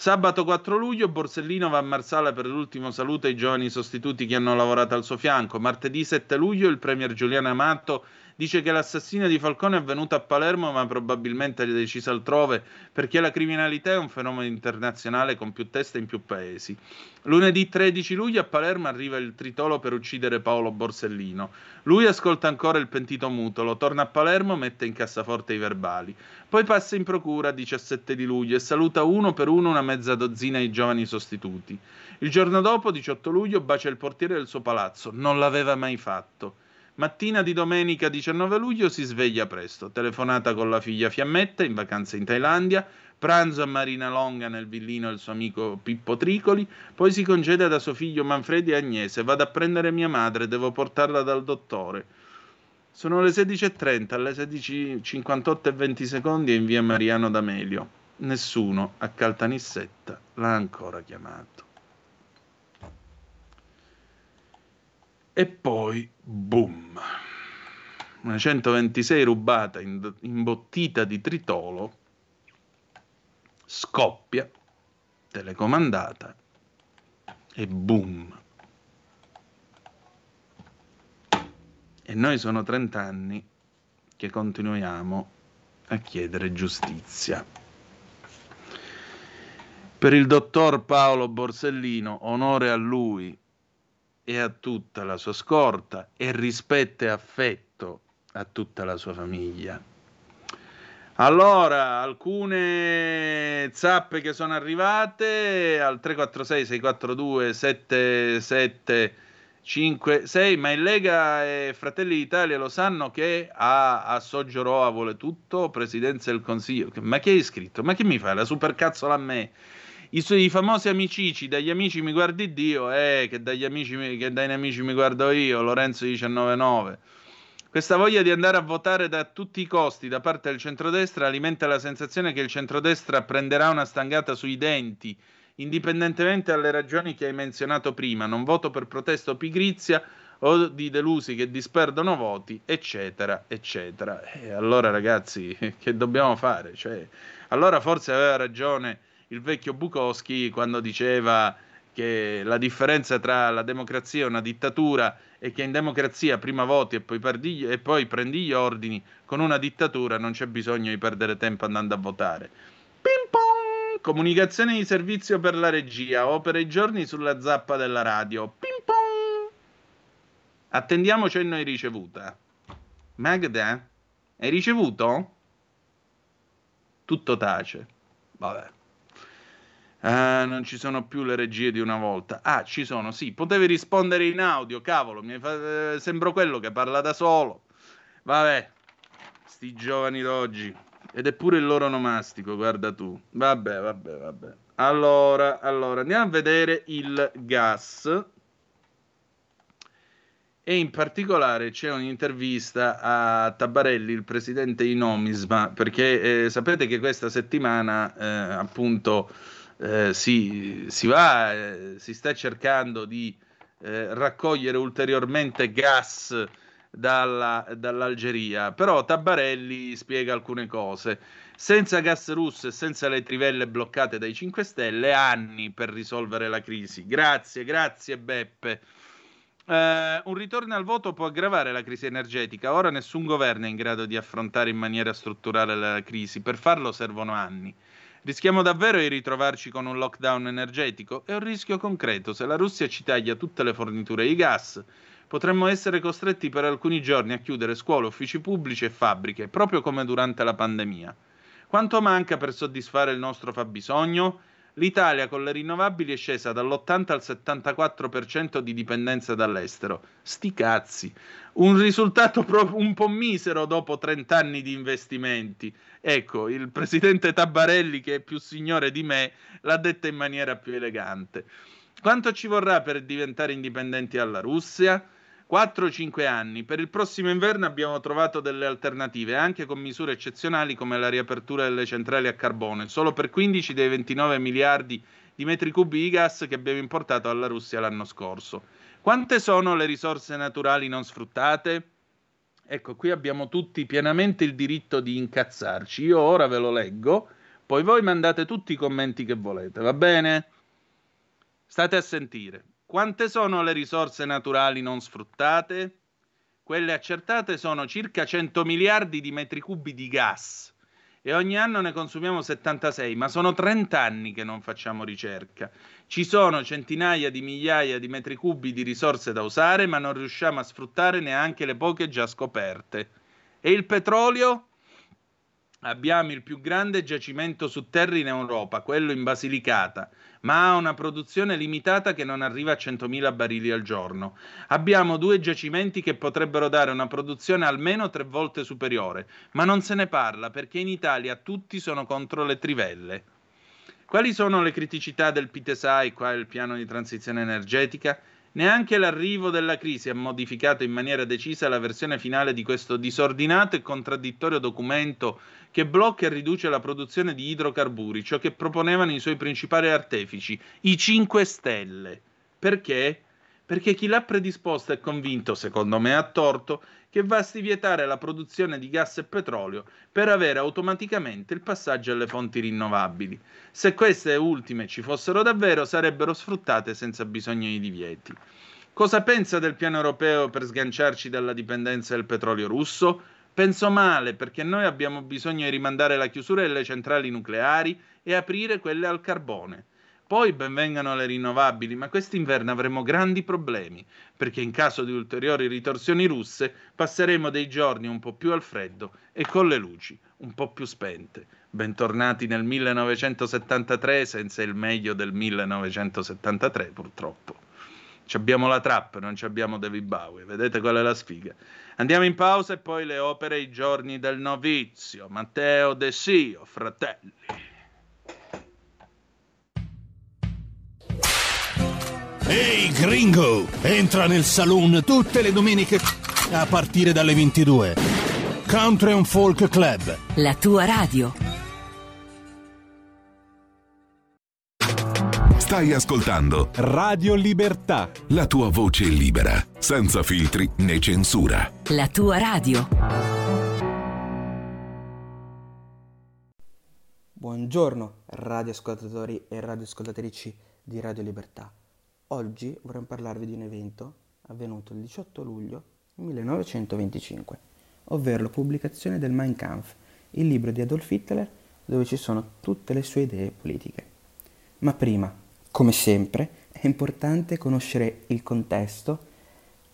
Sabato 4 luglio Borsellino va a Marsala per l'ultimo saluto ai giovani sostituti che hanno lavorato al suo fianco. Martedì 7 luglio il premier Giuliano Amato dice che l'assassinio di Falcone è avvenuto a Palermo ma probabilmente è deciso altrove perché la criminalità è un fenomeno internazionale con più teste in più paesi. Lunedì 13 luglio a Palermo arriva il tritolo per uccidere Paolo Borsellino. Lui ascolta ancora il pentito mutolo, torna a Palermo, mette in cassaforte i verbali. Poi passa in procura 17 di luglio e saluta uno per uno una mezza dozzina di giovani sostituti. Il giorno dopo, 18 luglio, bacia il portiere del suo palazzo. Non l'aveva mai fatto. Mattina di domenica 19 luglio si sveglia presto, telefonata con la figlia Fiammetta in vacanza in Thailandia, pranzo a Marina Longa nel villino del suo amico Pippo Tricoli, poi si congeda da suo figlio Manfredi e Agnese, vado a prendere mia madre, devo portarla dal dottore. Sono le 16.30, alle 16.58 e 20 secondi è in via Mariano D'Amelio. Nessuno a Caltanissetta l'ha ancora chiamato. E poi, boom, una 126 rubata, imbottita di tritolo, scoppia, telecomandata e boom. E noi sono 30 anni che continuiamo a chiedere giustizia. Per il dottor Paolo Borsellino, onore a lui, e a tutta la sua scorta e rispetto e affetto a tutta la sua famiglia. Allora, alcune zappe che sono arrivate al 346 642 7756, ma in Lega e Fratelli d'Italia lo sanno che a, a Soggioroa vuole tutto, Presidenza del Consiglio. Ma che hai scritto? Ma che mi fai la supercazzola a me? I suoi famosi amicici, dagli amici mi guardi Dio, eh, che dagli amici che dai nemici mi guardo io, Lorenzo 199. Questa voglia di andare a votare da tutti i costi da parte del centrodestra alimenta la sensazione che il centrodestra prenderà una stangata sui denti, indipendentemente dalle ragioni che hai menzionato prima, non voto per protesto o pigrizia o di delusi che disperdono voti, eccetera, eccetera. E allora ragazzi, che dobbiamo fare? Cioè, allora forse aveva ragione il vecchio Bukowski quando diceva che la differenza tra la democrazia e una dittatura è che in democrazia prima voti e poi, perdi, e poi prendi gli ordini, con una dittatura non c'è bisogno di perdere tempo andando a votare. Ping pong! Comunicazione di servizio per la regia, opera i giorni sulla zappa della radio. Ping pong! Attendiamo cenno di ricevuta. Magda, hai ricevuto? Tutto tace. Vabbè. Ah, non ci sono più le regie di una volta. Ah, ci sono, sì. Potevi rispondere in audio, cavolo. Mi fa... Eh, sembro quello che parla da solo. Vabbè, sti giovani d'oggi. Ed è pure il loro nomastico, guarda tu. Vabbè, vabbè, vabbè. Allora, allora, andiamo a vedere il gas. E in particolare c'è un'intervista a Tabarelli, il presidente di Nomisma, perché eh, sapete che questa settimana, eh, appunto, eh, si, si, va, eh, si sta cercando di eh, raccogliere ulteriormente gas dalla, dall'Algeria. Però Tabarelli spiega alcune cose. Senza gas russo e senza le trivelle bloccate dai 5 Stelle, anni per risolvere la crisi. Grazie, grazie Beppe. Uh, un ritorno al voto può aggravare la crisi energetica. Ora nessun governo è in grado di affrontare in maniera strutturale la crisi. Per farlo servono anni. Rischiamo davvero di ritrovarci con un lockdown energetico? È un rischio concreto. Se la Russia ci taglia tutte le forniture di gas, potremmo essere costretti per alcuni giorni a chiudere scuole, uffici pubblici e fabbriche, proprio come durante la pandemia. Quanto manca per soddisfare il nostro fabbisogno? L'Italia con le rinnovabili è scesa dall'80 al 74% di dipendenza dall'estero. Sti cazzi. Un risultato un po' misero dopo 30 anni di investimenti. Ecco, il presidente Tabarelli, che è più signore di me, l'ha detta in maniera più elegante. Quanto ci vorrà per diventare indipendenti dalla Russia? 4-5 anni. Per il prossimo inverno abbiamo trovato delle alternative, anche con misure eccezionali come la riapertura delle centrali a carbone, solo per 15 dei 29 miliardi di metri cubi di gas che abbiamo importato alla Russia l'anno scorso. Quante sono le risorse naturali non sfruttate? Ecco, qui abbiamo tutti pienamente il diritto di incazzarci. Io ora ve lo leggo, poi voi mandate tutti i commenti che volete, va bene? State a sentire. Quante sono le risorse naturali non sfruttate? Quelle accertate sono circa 100 miliardi di metri cubi di gas e ogni anno ne consumiamo 76, ma sono 30 anni che non facciamo ricerca. Ci sono centinaia di migliaia di metri cubi di risorse da usare, ma non riusciamo a sfruttare neanche le poche già scoperte. E il petrolio? Abbiamo il più grande giacimento su terra in Europa, quello in Basilicata, ma ha una produzione limitata che non arriva a 100.000 barili al giorno. Abbiamo due giacimenti che potrebbero dare una produzione almeno tre volte superiore, ma non se ne parla perché in Italia tutti sono contro le trivelle. Quali sono le criticità del PTSI, qua il piano di transizione energetica? Neanche l'arrivo della crisi ha modificato in maniera decisa la versione finale di questo disordinato e contraddittorio documento che blocca e riduce la produzione di idrocarburi, ciò che proponevano i suoi principali artefici, i 5 Stelle. Perché? Perché chi l'ha predisposto è convinto, secondo me a torto, che basti vietare la produzione di gas e petrolio per avere automaticamente il passaggio alle fonti rinnovabili. Se queste ultime ci fossero davvero, sarebbero sfruttate senza bisogno di divieti. Cosa pensa del piano europeo per sganciarci dalla dipendenza del petrolio russo? Penso male perché noi abbiamo bisogno di rimandare la chiusura delle centrali nucleari e aprire quelle al carbone. Poi benvengano le rinnovabili, ma quest'inverno avremo grandi problemi, perché in caso di ulteriori ritorsioni russe passeremo dei giorni un po' più al freddo e con le luci un po' più spente. Bentornati nel 1973 senza il meglio del 1973, purtroppo. Ci abbiamo la trap, non ci abbiamo David Bowie, vedete qual è la sfiga. Andiamo in pausa e poi le opere I giorni del novizio, Matteo De Sio, fratelli. Ehi gringo, entra nel saloon tutte le domeniche a partire dalle 22. Country and Folk Club. La tua radio. Stai ascoltando Radio Libertà. la tua voce libera, senza filtri né censura. La tua radio. Buongiorno radioascoltatori e radioascoltatrici di Radio Libertà. Oggi vorrei parlarvi di un evento avvenuto il 18 luglio 1925, ovvero la pubblicazione del Mein Kampf, il libro di Adolf Hitler dove ci sono tutte le sue idee politiche. Ma prima, come sempre, è importante conoscere il contesto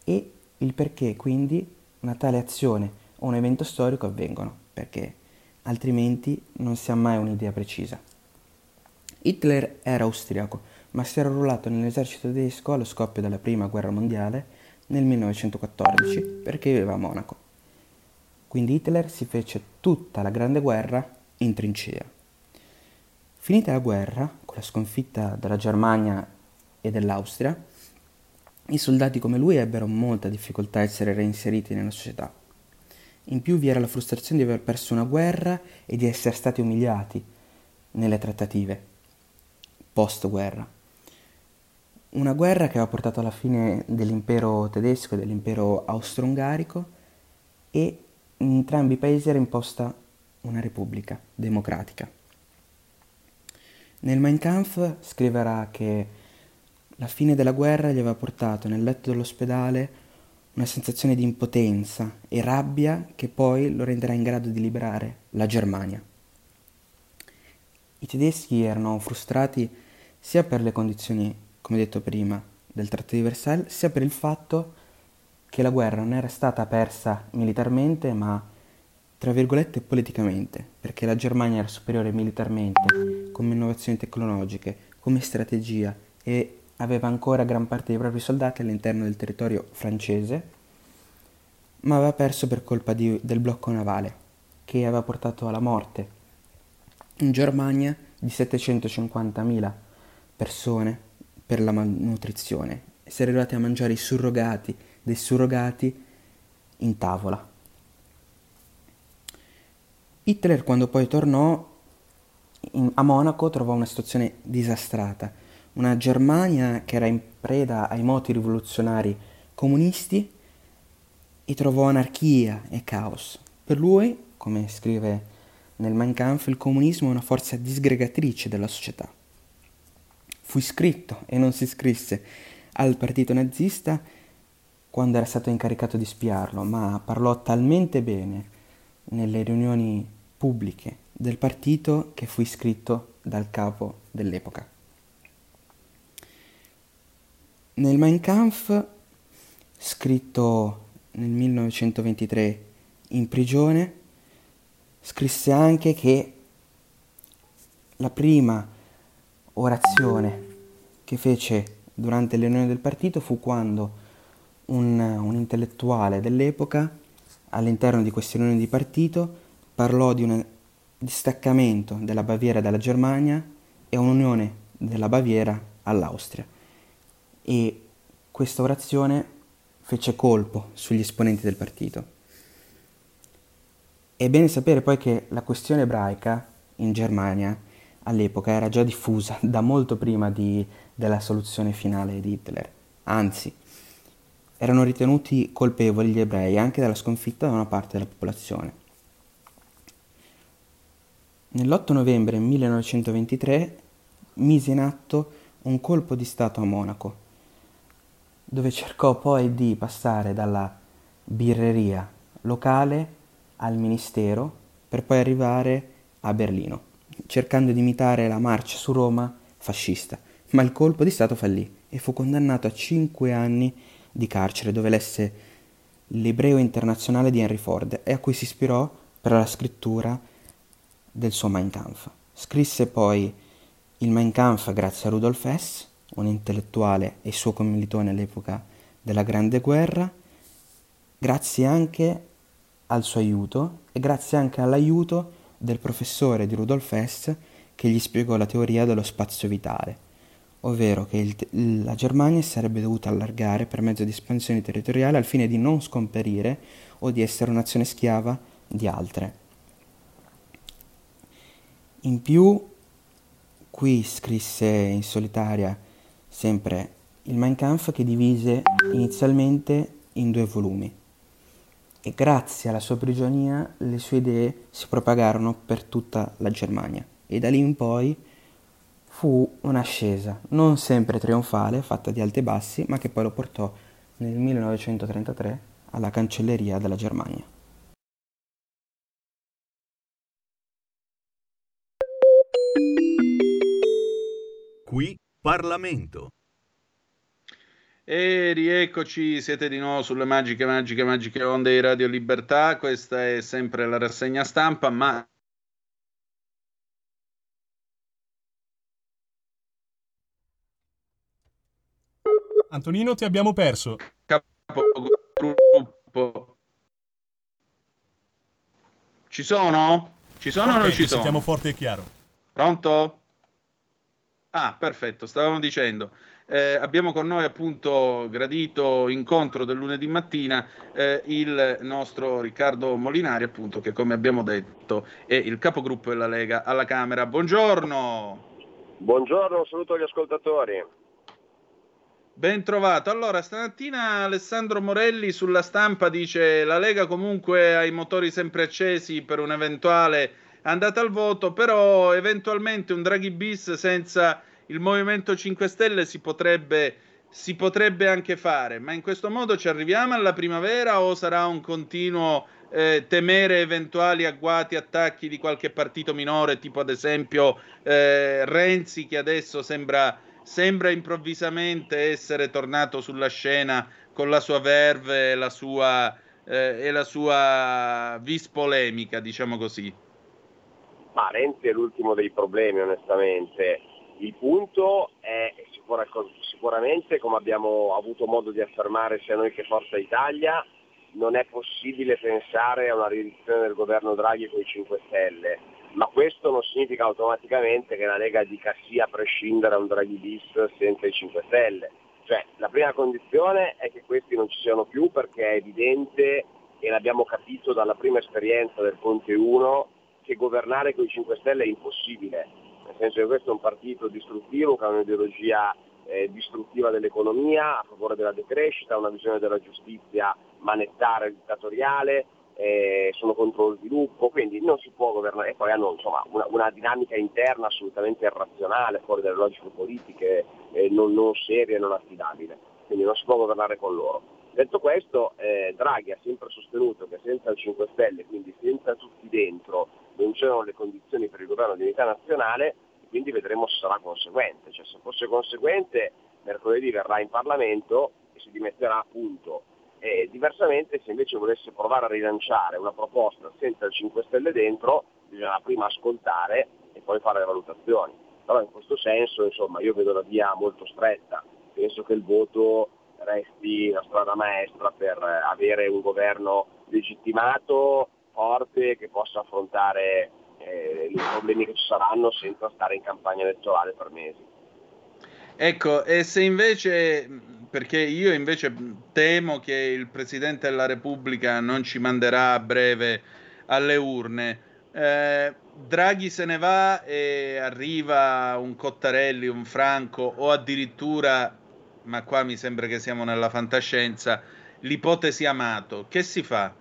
e il perché quindi una tale azione o un evento storico avvengono, perché altrimenti non si ha mai un'idea precisa. Hitler era austriaco, ma si era arruolato nell'esercito tedesco allo scoppio della prima guerra mondiale nel 1914 perché viveva a Monaco. Quindi Hitler si fece tutta la grande guerra in trincea. Finita la guerra, con la sconfitta della Germania e dell'Austria, i soldati come lui ebbero molta difficoltà a essere reinseriti nella società. In più vi era la frustrazione di aver perso una guerra e di essere stati umiliati nelle trattative post-guerra. Una guerra che aveva portato alla fine dell'impero tedesco e dell'impero austro-ungarico e in entrambi i paesi era imposta una repubblica democratica. Nel Mein Kampf scriverà che la fine della guerra gli aveva portato nel letto dell'ospedale una sensazione di impotenza e rabbia che poi lo renderà in grado di liberare la Germania. I tedeschi erano frustrati sia per le condizioni, come detto prima, del Trattato di Versailles, sia per il fatto che la guerra non era stata persa militarmente, ma tra virgolette politicamente, perché la Germania era superiore militarmente, come innovazioni tecnologiche, come strategia e aveva ancora gran parte dei propri soldati all'interno del territorio francese, ma aveva perso per colpa di, del blocco navale, che aveva portato alla morte in Germania di 750.000 persone per la malnutrizione e è arrivati a mangiare i surrogati dei surrogati in tavola. Hitler quando poi tornò in, a Monaco trovò una situazione disastrata una Germania che era in preda ai moti rivoluzionari comunisti e trovò anarchia e caos. Per lui, come scrive nel Mein Kampf, il comunismo è una forza disgregatrice della società. Fu iscritto e non si iscrisse al partito nazista quando era stato incaricato di spiarlo, ma parlò talmente bene nelle riunioni pubbliche del partito che fu iscritto dal capo dell'epoca. Nel Mein Kampf, scritto nel 1923 in prigione, scrisse anche che la prima orazione che fece durante le riunioni del partito fu quando un, un intellettuale dell'epoca, all'interno di queste riunioni di partito, parlò di un distaccamento della Baviera dalla Germania e un'unione della Baviera all'Austria e questa orazione fece colpo sugli esponenti del partito. È bene sapere poi che la questione ebraica in Germania all'epoca era già diffusa da molto prima di, della soluzione finale di Hitler, anzi erano ritenuti colpevoli gli ebrei anche della sconfitta da una parte della popolazione. Nell'8 novembre 1923 mise in atto un colpo di Stato a Monaco dove cercò poi di passare dalla birreria locale al ministero per poi arrivare a Berlino, cercando di imitare la marcia su Roma fascista, ma il colpo di Stato fallì e fu condannato a cinque anni di carcere dove lesse l'ebreo internazionale di Henry Ford e a cui si ispirò per la scrittura del suo Mein Kampf. Scrisse poi il Mein Kampf grazie a Rudolf Hess un intellettuale e suo commilitone all'epoca della Grande Guerra, grazie anche al suo aiuto e grazie anche all'aiuto del professore di Rudolf Hess che gli spiegò la teoria dello spazio vitale, ovvero che il, la Germania sarebbe dovuta allargare per mezzo di espansioni territoriali al fine di non scomparire o di essere un'azione schiava di altre. In più, qui scrisse in solitaria sempre il Mein Kampf che divise inizialmente in due volumi e grazie alla sua prigionia le sue idee si propagarono per tutta la Germania e da lì in poi fu un'ascesa non sempre trionfale, fatta di alti e bassi, ma che poi lo portò nel 1933 alla cancelleria della Germania. Qui Parlamento. E rieccoci, siete di nuovo sulle magiche, magiche, magiche onde di Radio Libertà. Questa è sempre la rassegna stampa, ma Antonino, ti abbiamo perso. Capogruppo. Ci sono? Ci sono okay, o non ci sono? Sentiamo forte e chiaro. Pronto? Ah, perfetto, stavamo dicendo. Eh, abbiamo con noi appunto gradito incontro del lunedì mattina eh, il nostro Riccardo Molinari appunto che come abbiamo detto è il capogruppo della Lega alla Camera. Buongiorno. Buongiorno, saluto agli ascoltatori. Ben trovato. Allora, stamattina Alessandro Morelli sulla stampa dice la Lega comunque ha i motori sempre accesi per un eventuale andata al voto, però eventualmente un Draghi bis senza il Movimento 5 Stelle si potrebbe, si potrebbe anche fare, ma in questo modo ci arriviamo alla primavera o sarà un continuo eh, temere eventuali agguati, attacchi di qualche partito minore, tipo ad esempio eh, Renzi che adesso sembra sembra improvvisamente essere tornato sulla scena con la sua verve e la sua, eh, e la sua vis diciamo così. Ma Renzi è l'ultimo dei problemi, onestamente. Il punto è sicura, sicuramente, come abbiamo avuto modo di affermare sia noi che Forza Italia, non è possibile pensare a una riduzione del governo Draghi con i 5 Stelle ma questo non significa automaticamente che la Lega dica sì a prescindere da un Draghi bis senza i 5 Stelle. Cioè, la prima condizione è che questi non ci siano più perché è evidente, e l'abbiamo capito dalla prima esperienza del Conte 1, che governare con i 5 Stelle è impossibile, senso che questo è un partito distruttivo che ha un'ideologia eh, distruttiva dell'economia, a favore della decrescita, una visione della giustizia manettare dittatoriale, eh, sono contro lo sviluppo, quindi non si può governare, e poi hanno insomma, una, una, dinamica interna assolutamente irrazionale, fuori dalle logiche politiche, eh, non, non seria e non affidabile, quindi non si può governare con loro. Detto questo, eh, Draghi ha sempre sostenuto che senza il 5 Stelle, quindi senza tutti dentro, non c'erano le condizioni per il governo di unità nazionale, quindi vedremo se sarà conseguente. Cioè, se fosse conseguente, mercoledì verrà in Parlamento e si dimetterà appunto e diversamente se invece volesse provare a rilanciare una proposta senza il 5 Stelle dentro, bisogna prima ascoltare e poi fare le valutazioni. Però in questo senso insomma, io vedo la via molto stretta, penso che il voto resti la strada maestra per avere un governo legittimato, forte, che possa affrontare eh, i problemi che ci saranno senza stare in campagna elettorale per mesi. Ecco, e se invece perché io invece temo che il Presidente della Repubblica non ci manderà a breve alle urne. Eh, Draghi se ne va e arriva un Cottarelli, un Franco o addirittura, ma qua mi sembra che siamo nella fantascienza, l'ipotesi Amato. Che si fa?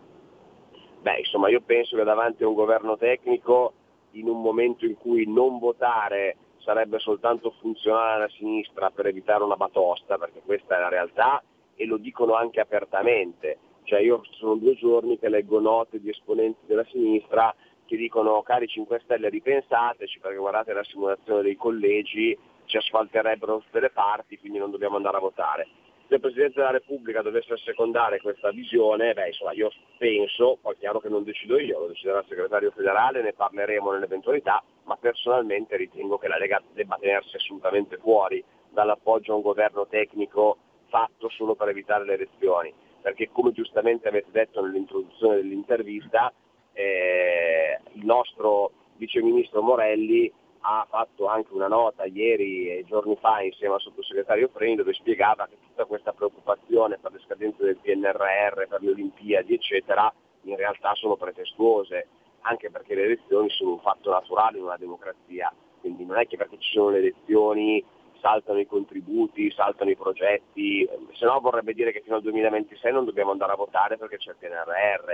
Beh, insomma, io penso che davanti a un governo tecnico, in un momento in cui non votare sarebbe soltanto funzionale alla sinistra per evitare una batosta, perché questa è la realtà e lo dicono anche apertamente. Cioè io sono due giorni che leggo note di esponenti della sinistra che dicono cari 5 Stelle ripensateci perché guardate la simulazione dei collegi, ci asfalterebbero tutte le parti, quindi non dobbiamo andare a votare se il Presidente della Repubblica dovesse assecondare questa visione, beh, insomma, io penso, poi è chiaro che non decido io, lo deciderà il segretario federale, ne parleremo nell'eventualità, ma personalmente ritengo che la Lega debba tenersi assolutamente fuori dall'appoggio a un governo tecnico fatto solo per evitare le elezioni, perché come giustamente avete detto nell'introduzione dell'intervista, eh, il nostro viceministro Morelli ha fatto anche una nota ieri e giorni fa insieme al sottosegretario Freni dove spiegava che tutta questa preoccupazione per le scadenze del PNRR, per le Olimpiadi, eccetera, in realtà sono pretestuose, anche perché le elezioni sono un fatto naturale in una democrazia, quindi non è che perché ci sono le elezioni saltano i contributi, saltano i progetti, se no vorrebbe dire che fino al 2026 non dobbiamo andare a votare perché c'è il PNRR,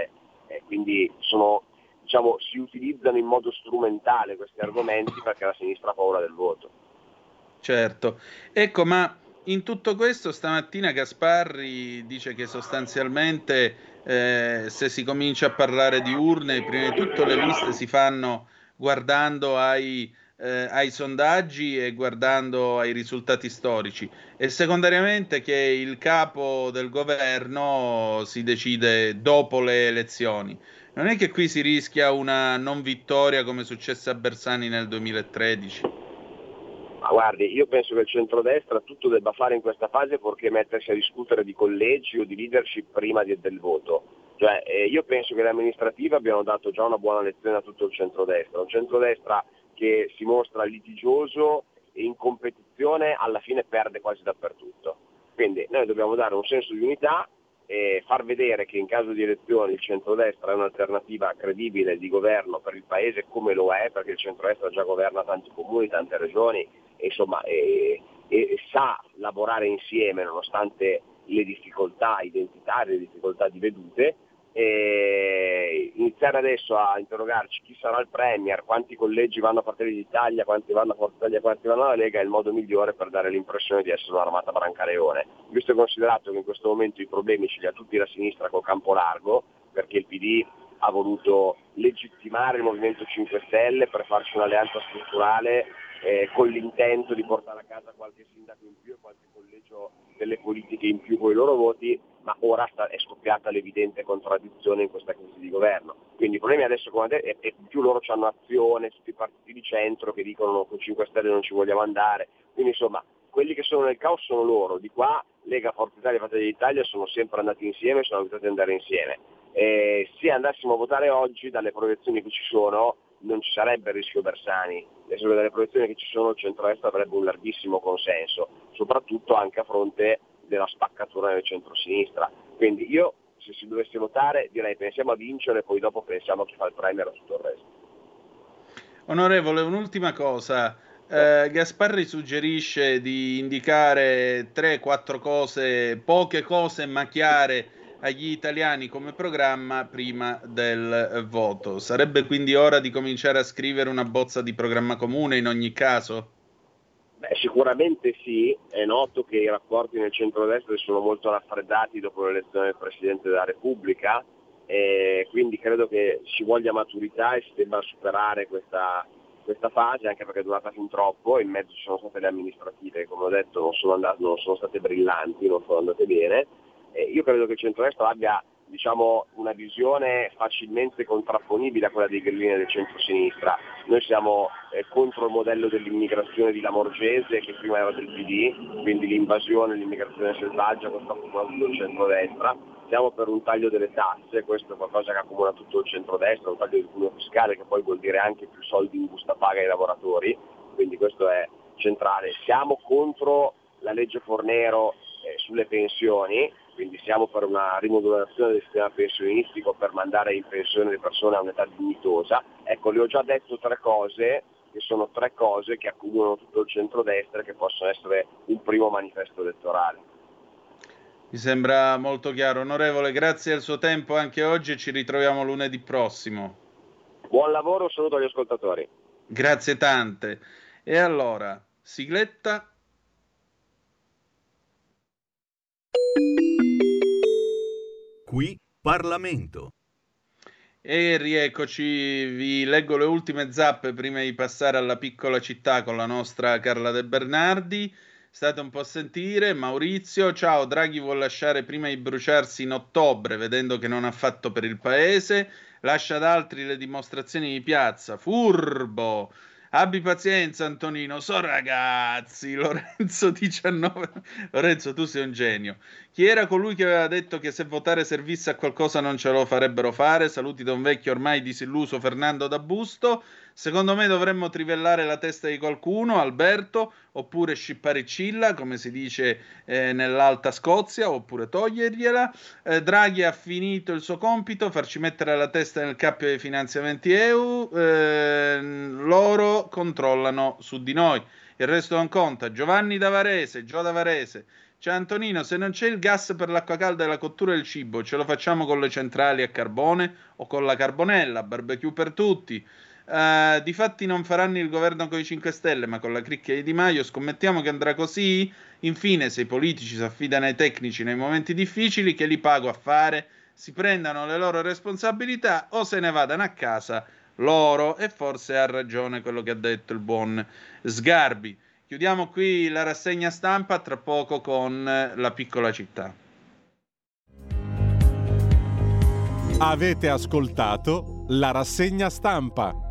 eh, quindi sono diciamo, si utilizzano in modo strumentale questi argomenti perché la sinistra ha paura del voto. Certo, ecco, ma in tutto questo stamattina Gasparri dice che sostanzialmente eh, se si comincia a parlare di urne, prima di tutto le liste si fanno guardando ai, eh, ai sondaggi e guardando ai risultati storici e secondariamente che il capo del governo si decide dopo le elezioni. Non è che qui si rischia una non vittoria come successe a Bersani nel 2013? Ma guardi, io penso che il centrodestra tutto debba fare in questa fase perché mettersi a discutere di collegi o di leadership prima di, del voto. Cioè, eh, io penso che le amministrative abbiano dato già una buona lezione a tutto il centrodestra, un centrodestra che si mostra litigioso e in competizione alla fine perde quasi dappertutto. Quindi noi dobbiamo dare un senso di unità e far vedere che in caso di elezioni il centrodestra è un'alternativa credibile di governo per il Paese come lo è, perché il centrodestra già governa tanti comuni, tante regioni, e insomma e e sa lavorare insieme nonostante le difficoltà identitarie, le difficoltà di vedute, e iniziare adesso a interrogarci chi sarà il Premier, quanti collegi vanno a Fratelli d'Italia, quanti vanno a Forza Italia, quanti vanno alla Lega è il modo migliore per dare l'impressione di essere un'armata brancaleone. Visto e considerato che in questo momento i problemi ce li ha tutti la sinistra col campo largo, perché il PD ha voluto legittimare il Movimento 5 Stelle per farci un'alleanza strutturale eh, con l'intento di portare a casa qualche sindaco in più e qualche collegio delle politiche in più con i loro voti, ma ora sta, è scoppiata l'evidente contraddizione in questa crisi di governo. Quindi i problemi adesso è, è più loro hanno azione, tutti i partiti di centro che dicono con 5 Stelle non ci vogliamo andare, quindi insomma quelli che sono nel caos sono loro, di qua Lega, Forza Italia e Fratelli d'Italia sono sempre andati insieme, sono abituati ad andare insieme. E se andassimo a votare oggi, dalle proiezioni che ci sono, non ci sarebbe il rischio Bersani, dalle proiezioni che ci sono il centro-est avrebbe un larghissimo consenso, soprattutto anche a fronte della spaccatura del centro-sinistra. Quindi io se si dovesse votare direi pensiamo a vincere e poi dopo pensiamo a chi fa il premier e tutto il resto. Onorevole, un'ultima cosa. Eh, Gasparri suggerisce di indicare 3-4 cose, poche cose ma chiare agli italiani come programma prima del voto. Sarebbe quindi ora di cominciare a scrivere una bozza di programma comune in ogni caso? Beh, sicuramente sì, è noto che i rapporti nel centro-destra sono molto raffreddati dopo l'elezione del Presidente della Repubblica, e quindi credo che ci voglia maturità e si debba superare questa, questa fase, anche perché è durata fin troppo, in mezzo ci sono state le amministrative come ho detto non sono, andate, non sono state brillanti, non sono andate bene, eh, io credo che il centro-destra abbia diciamo, una visione facilmente contrapponibile a quella dei grillini del centro-sinistra. Noi siamo eh, contro il modello dell'immigrazione di Lamorgese che prima era del PD, quindi l'invasione, l'immigrazione selvaggia, questo accomuna tutto il centro-destra. Siamo per un taglio delle tasse, questo è qualcosa che accomuna tutto il centro-destra, un taglio del cuneo fiscale che poi vuol dire anche più soldi in busta paga ai lavoratori, quindi questo è centrale. Siamo contro la legge Fornero eh, sulle pensioni, quindi siamo per una rimodulazione del sistema pensionistico per mandare in pensione le persone a un'età dignitosa. Ecco, le ho già detto tre cose, che sono tre cose che accomunano tutto il centrodestra e che possono essere un primo manifesto elettorale. Mi sembra molto chiaro. Onorevole, grazie al suo tempo anche oggi e ci ritroviamo lunedì prossimo. Buon lavoro, saluto agli ascoltatori. Grazie tante. E allora, sigletta Qui Parlamento. E rieccoci, vi leggo le ultime zappe prima di passare alla piccola città con la nostra Carla De Bernardi. State un po' a sentire. Maurizio, ciao, Draghi vuole lasciare prima di bruciarsi in ottobre, vedendo che non ha fatto per il paese. Lascia ad altri le dimostrazioni di piazza. Furbo! Abbi pazienza, Antonino. So ragazzi, Lorenzo 19. Lorenzo, tu sei un genio. Chi era colui che aveva detto che se votare servisse a qualcosa non ce lo farebbero fare? Saluti da un vecchio ormai disilluso Fernando da Busto. Secondo me dovremmo trivellare la testa di qualcuno, Alberto, oppure scippare Cilla, come si dice eh, nell'Alta Scozia, oppure togliergliela. Eh, Draghi ha finito il suo compito, farci mettere la testa nel cappio dei finanziamenti EU. Eh, loro controllano su di noi. Il resto non conta. Giovanni Davarese, Gio Davarese. Ciao Antonino, se non c'è il gas per l'acqua calda e la cottura del cibo, ce lo facciamo con le centrali a carbone o con la carbonella, barbecue per tutti. Uh, difatti non faranno il governo con i 5 Stelle, ma con la cricchia di Di Maio. Scommettiamo che andrà così. Infine, se i politici si affidano ai tecnici nei momenti difficili, che li pago a fare, si prendano le loro responsabilità o se ne vadano a casa loro. E forse ha ragione quello che ha detto il buon Sgarbi. Chiudiamo qui la rassegna stampa, tra poco con la piccola città. Avete ascoltato la rassegna stampa.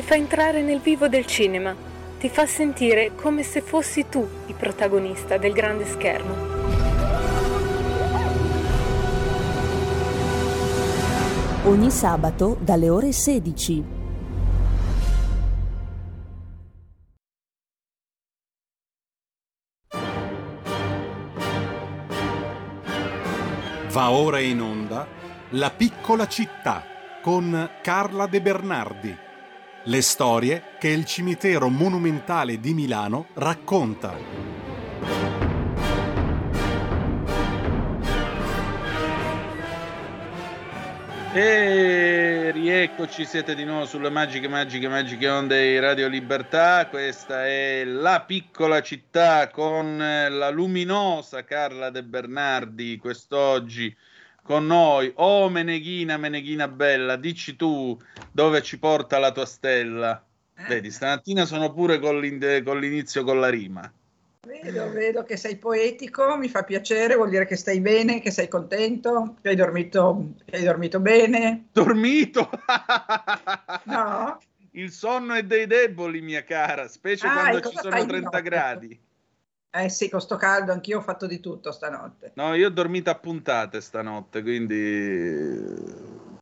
Ti fa entrare nel vivo del cinema, ti fa sentire come se fossi tu il protagonista del grande schermo. Ogni sabato dalle ore 16. Va ora in onda La piccola città con Carla De Bernardi. Le storie che il cimitero monumentale di Milano racconta. E rieccoci, siete di nuovo sulle magiche, magiche, magiche onde di Radio Libertà. Questa è la piccola città con la luminosa Carla De Bernardi quest'oggi con noi. Oh Meneghina, Meneghina bella, dici tu dove ci porta la tua stella. Vedi, stamattina sono pure con, con l'inizio con la rima. Vedo, vedo che sei poetico, mi fa piacere, vuol dire che stai bene, che sei contento, che hai dormito, che hai dormito bene. Dormito? No? Il sonno è dei deboli, mia cara, specie Ah, quando ci sono fai di 30 notte? gradi. Eh sì, con sto caldo anch'io ho fatto di tutto stanotte. No, io ho dormito a puntate stanotte, quindi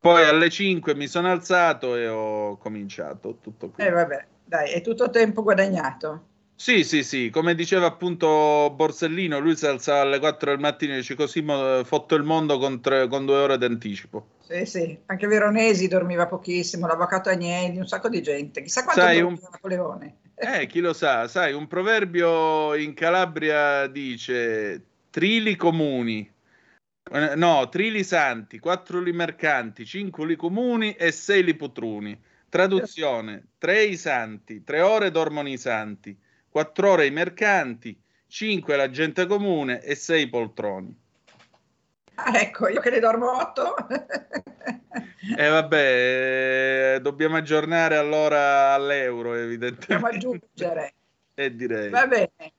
poi alle 5 mi sono alzato e ho cominciato tutto qui. E Eh, vabbè, dai, è tutto tempo guadagnato. Sì, sì, sì, come diceva appunto Borsellino, lui si alzava alle 4 del mattino e dice così fotto il mondo con, tre- con due ore d'anticipo. Sì, sì, anche Veronesi dormiva pochissimo, l'avvocato Agnelli, un sacco di gente. Chissà quanto Sai, dormiva un- Napoleone. Eh, chi lo sa, sai, un proverbio in Calabria dice trili comuni, eh, no, trili santi, quattro li mercanti, cinque li comuni e sei li potruni. Traduzione, tre i santi, tre ore dormono i santi, quattro ore i mercanti, cinque la gente comune e sei i poltroni. Ah, ecco, io che ne dormo otto. E vabbè, eh, dobbiamo aggiornare allora all'euro, evidentemente. Dobbiamo aggiungere. E direi. Va bene. Di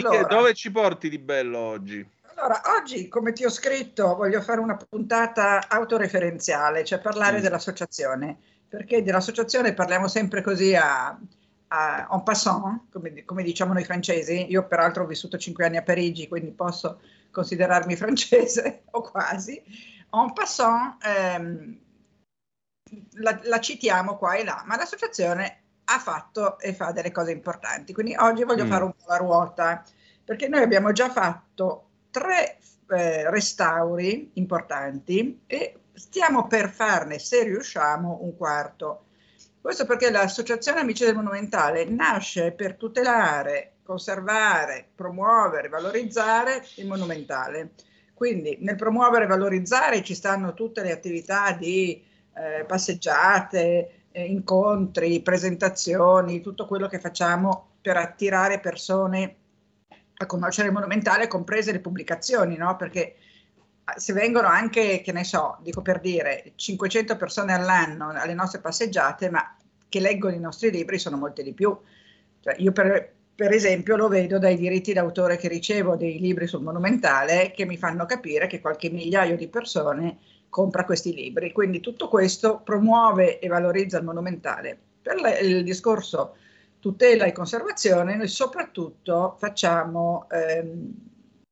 che- Allora, dove ci porti di bello oggi? allora, oggi, come ti ho scritto, voglio fare una puntata autoreferenziale, cioè parlare Mm. dell'associazione, perché dell'associazione parliamo sempre così a, a en passant, come, come diciamo noi francesi. Io peraltro ho vissuto cinque anni a Parigi, quindi posso considerarmi francese, o quasi. En passant, ehm, la, la citiamo qua e là, ma l'associazione ha fatto e fa delle cose importanti. Quindi oggi voglio Mm. fare un po' la ruota, perché noi abbiamo già fatto tre eh, restauri importanti e stiamo per farne, se riusciamo, un quarto. Questo perché l'Associazione Amici del Monumentale nasce per tutelare, conservare, promuovere, valorizzare il monumentale. Quindi nel promuovere e valorizzare ci stanno tutte le attività di eh, passeggiate, eh, incontri, presentazioni, tutto quello che facciamo per attirare persone a conoscere il monumentale, comprese le pubblicazioni, no? Perché ah, se vengono anche, che ne so, dico per dire, 500 persone all'anno alle nostre passeggiate, ma che leggono i nostri libri sono molte di più. Cioè, io per, per esempio lo vedo dai diritti d'autore che ricevo dei libri sul monumentale che mi fanno capire che qualche migliaio di persone compra questi libri. Quindi tutto questo promuove e valorizza il monumentale. Per la- il discorso tutela e conservazione, noi soprattutto facciamo ehm,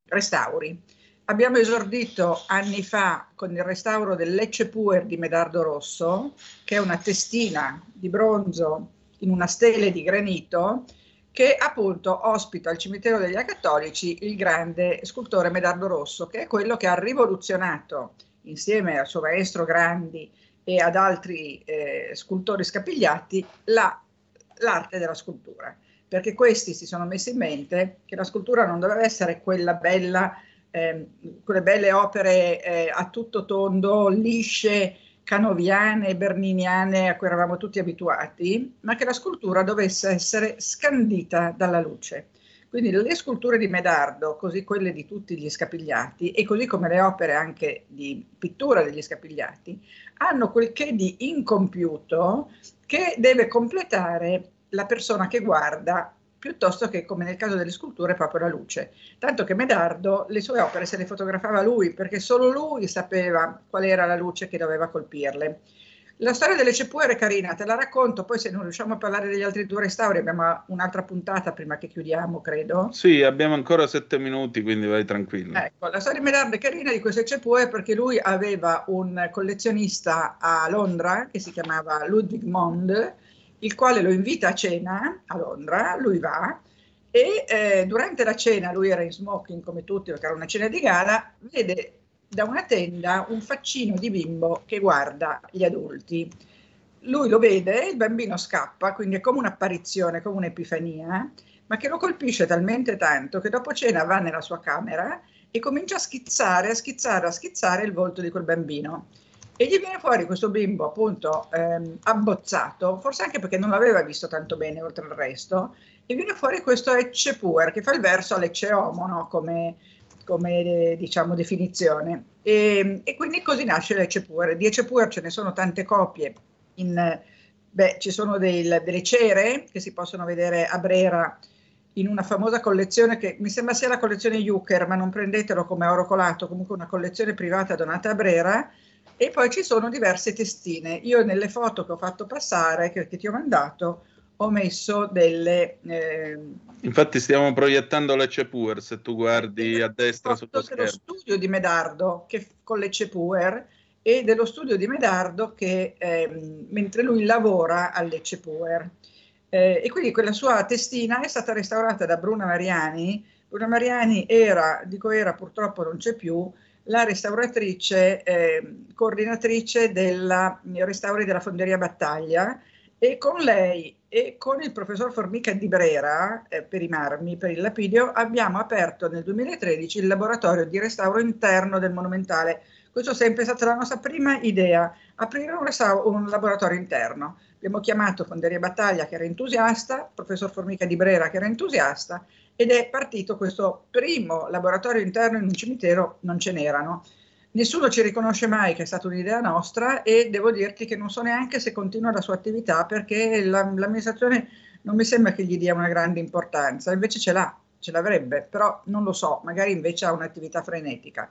restauri. Abbiamo esordito anni fa con il restauro del Lecce Puer di Medardo Rosso, che è una testina di bronzo in una stele di granito che appunto ospita al cimitero degli Acattolici il grande scultore Medardo Rosso, che è quello che ha rivoluzionato insieme al suo maestro Grandi e ad altri eh, scultori scapigliati la- l'arte della scultura, perché questi si sono messi in mente che la scultura non doveva essere quella bella, ehm, quelle belle opere eh, a tutto tondo, lisce, canoviane, berniniane a cui eravamo tutti abituati, ma che la scultura dovesse essere scandita dalla luce. Quindi le sculture di Medardo, così quelle di tutti gli scapigliati e così come le opere anche di pittura degli scapigliati, hanno quel che di incompiuto che deve completare la persona che guarda piuttosto che come nel caso delle sculture proprio la luce. Tanto che Medardo le sue opere se le fotografava lui perché solo lui sapeva qual era la luce che doveva colpirle. La storia delle Cepue è carina, te la racconto, poi se non riusciamo a parlare degli altri due restauri abbiamo un'altra puntata prima che chiudiamo, credo. Sì, abbiamo ancora sette minuti, quindi vai tranquillo. Ecco, la storia di Medardo è carina di queste Cepue perché lui aveva un collezionista a Londra che si chiamava Ludwig Mond, il quale lo invita a cena a Londra, lui va e eh, durante la cena, lui era in smoking come tutti perché era una cena di gala, vede da una tenda un faccino di bimbo che guarda gli adulti. Lui lo vede, il bambino scappa, quindi è come un'apparizione, come un'epifania, ma che lo colpisce talmente tanto che dopo cena va nella sua camera e comincia a schizzare, a schizzare, a schizzare il volto di quel bambino. E gli viene fuori questo bimbo appunto ehm, abbozzato, forse anche perché non l'aveva visto tanto bene oltre il resto, e viene fuori questo Ecce Puer che fa il verso all'Ecce Homo, no? come, come diciamo definizione. E, e, quindi così nasce l'Ecce Puer. Di Ecce Puer ce ne sono tante copie, in, beh, ci sono del, delle cere che si possono vedere a Brera in una famosa collezione che mi sembra sia la collezione Juker, ma non prendetelo come oro colato, comunque una collezione privata donata a Brera, e poi ci sono diverse testine. Io nelle foto che ho fatto passare, che, che ti ho mandato, ho messo delle... Eh, Infatti stiamo proiettando l'Ecce Puer, se tu guardi a destra sullo schermo. dello studio di Medardo che, con l'Ecce Puer e dello studio di Medardo che eh, mentre lui lavora all'Ecce Puer. Eh, e quindi quella sua testina è stata restaurata da Bruna Mariani. Bruna Mariani era, dico era, purtroppo non c'è più, la restauratrice, eh, coordinatrice della restauri della Fonderia Battaglia e con lei e con il professor Formica di Brera eh, per i marmi, per il lapidio, abbiamo aperto nel 2013 il laboratorio di restauro interno del monumentale. Questo è sempre stata la nostra prima idea, aprire un, un laboratorio interno. Abbiamo chiamato Fonderia Battaglia che era entusiasta, professor Formica di Brera che era entusiasta ed è partito questo primo laboratorio interno in un cimitero, non ce n'erano. Nessuno ci riconosce mai che è stata un'idea nostra e devo dirti che non so neanche se continua la sua attività perché la, l'amministrazione non mi sembra che gli dia una grande importanza, invece ce l'ha, ce l'avrebbe, però non lo so, magari invece ha un'attività frenetica.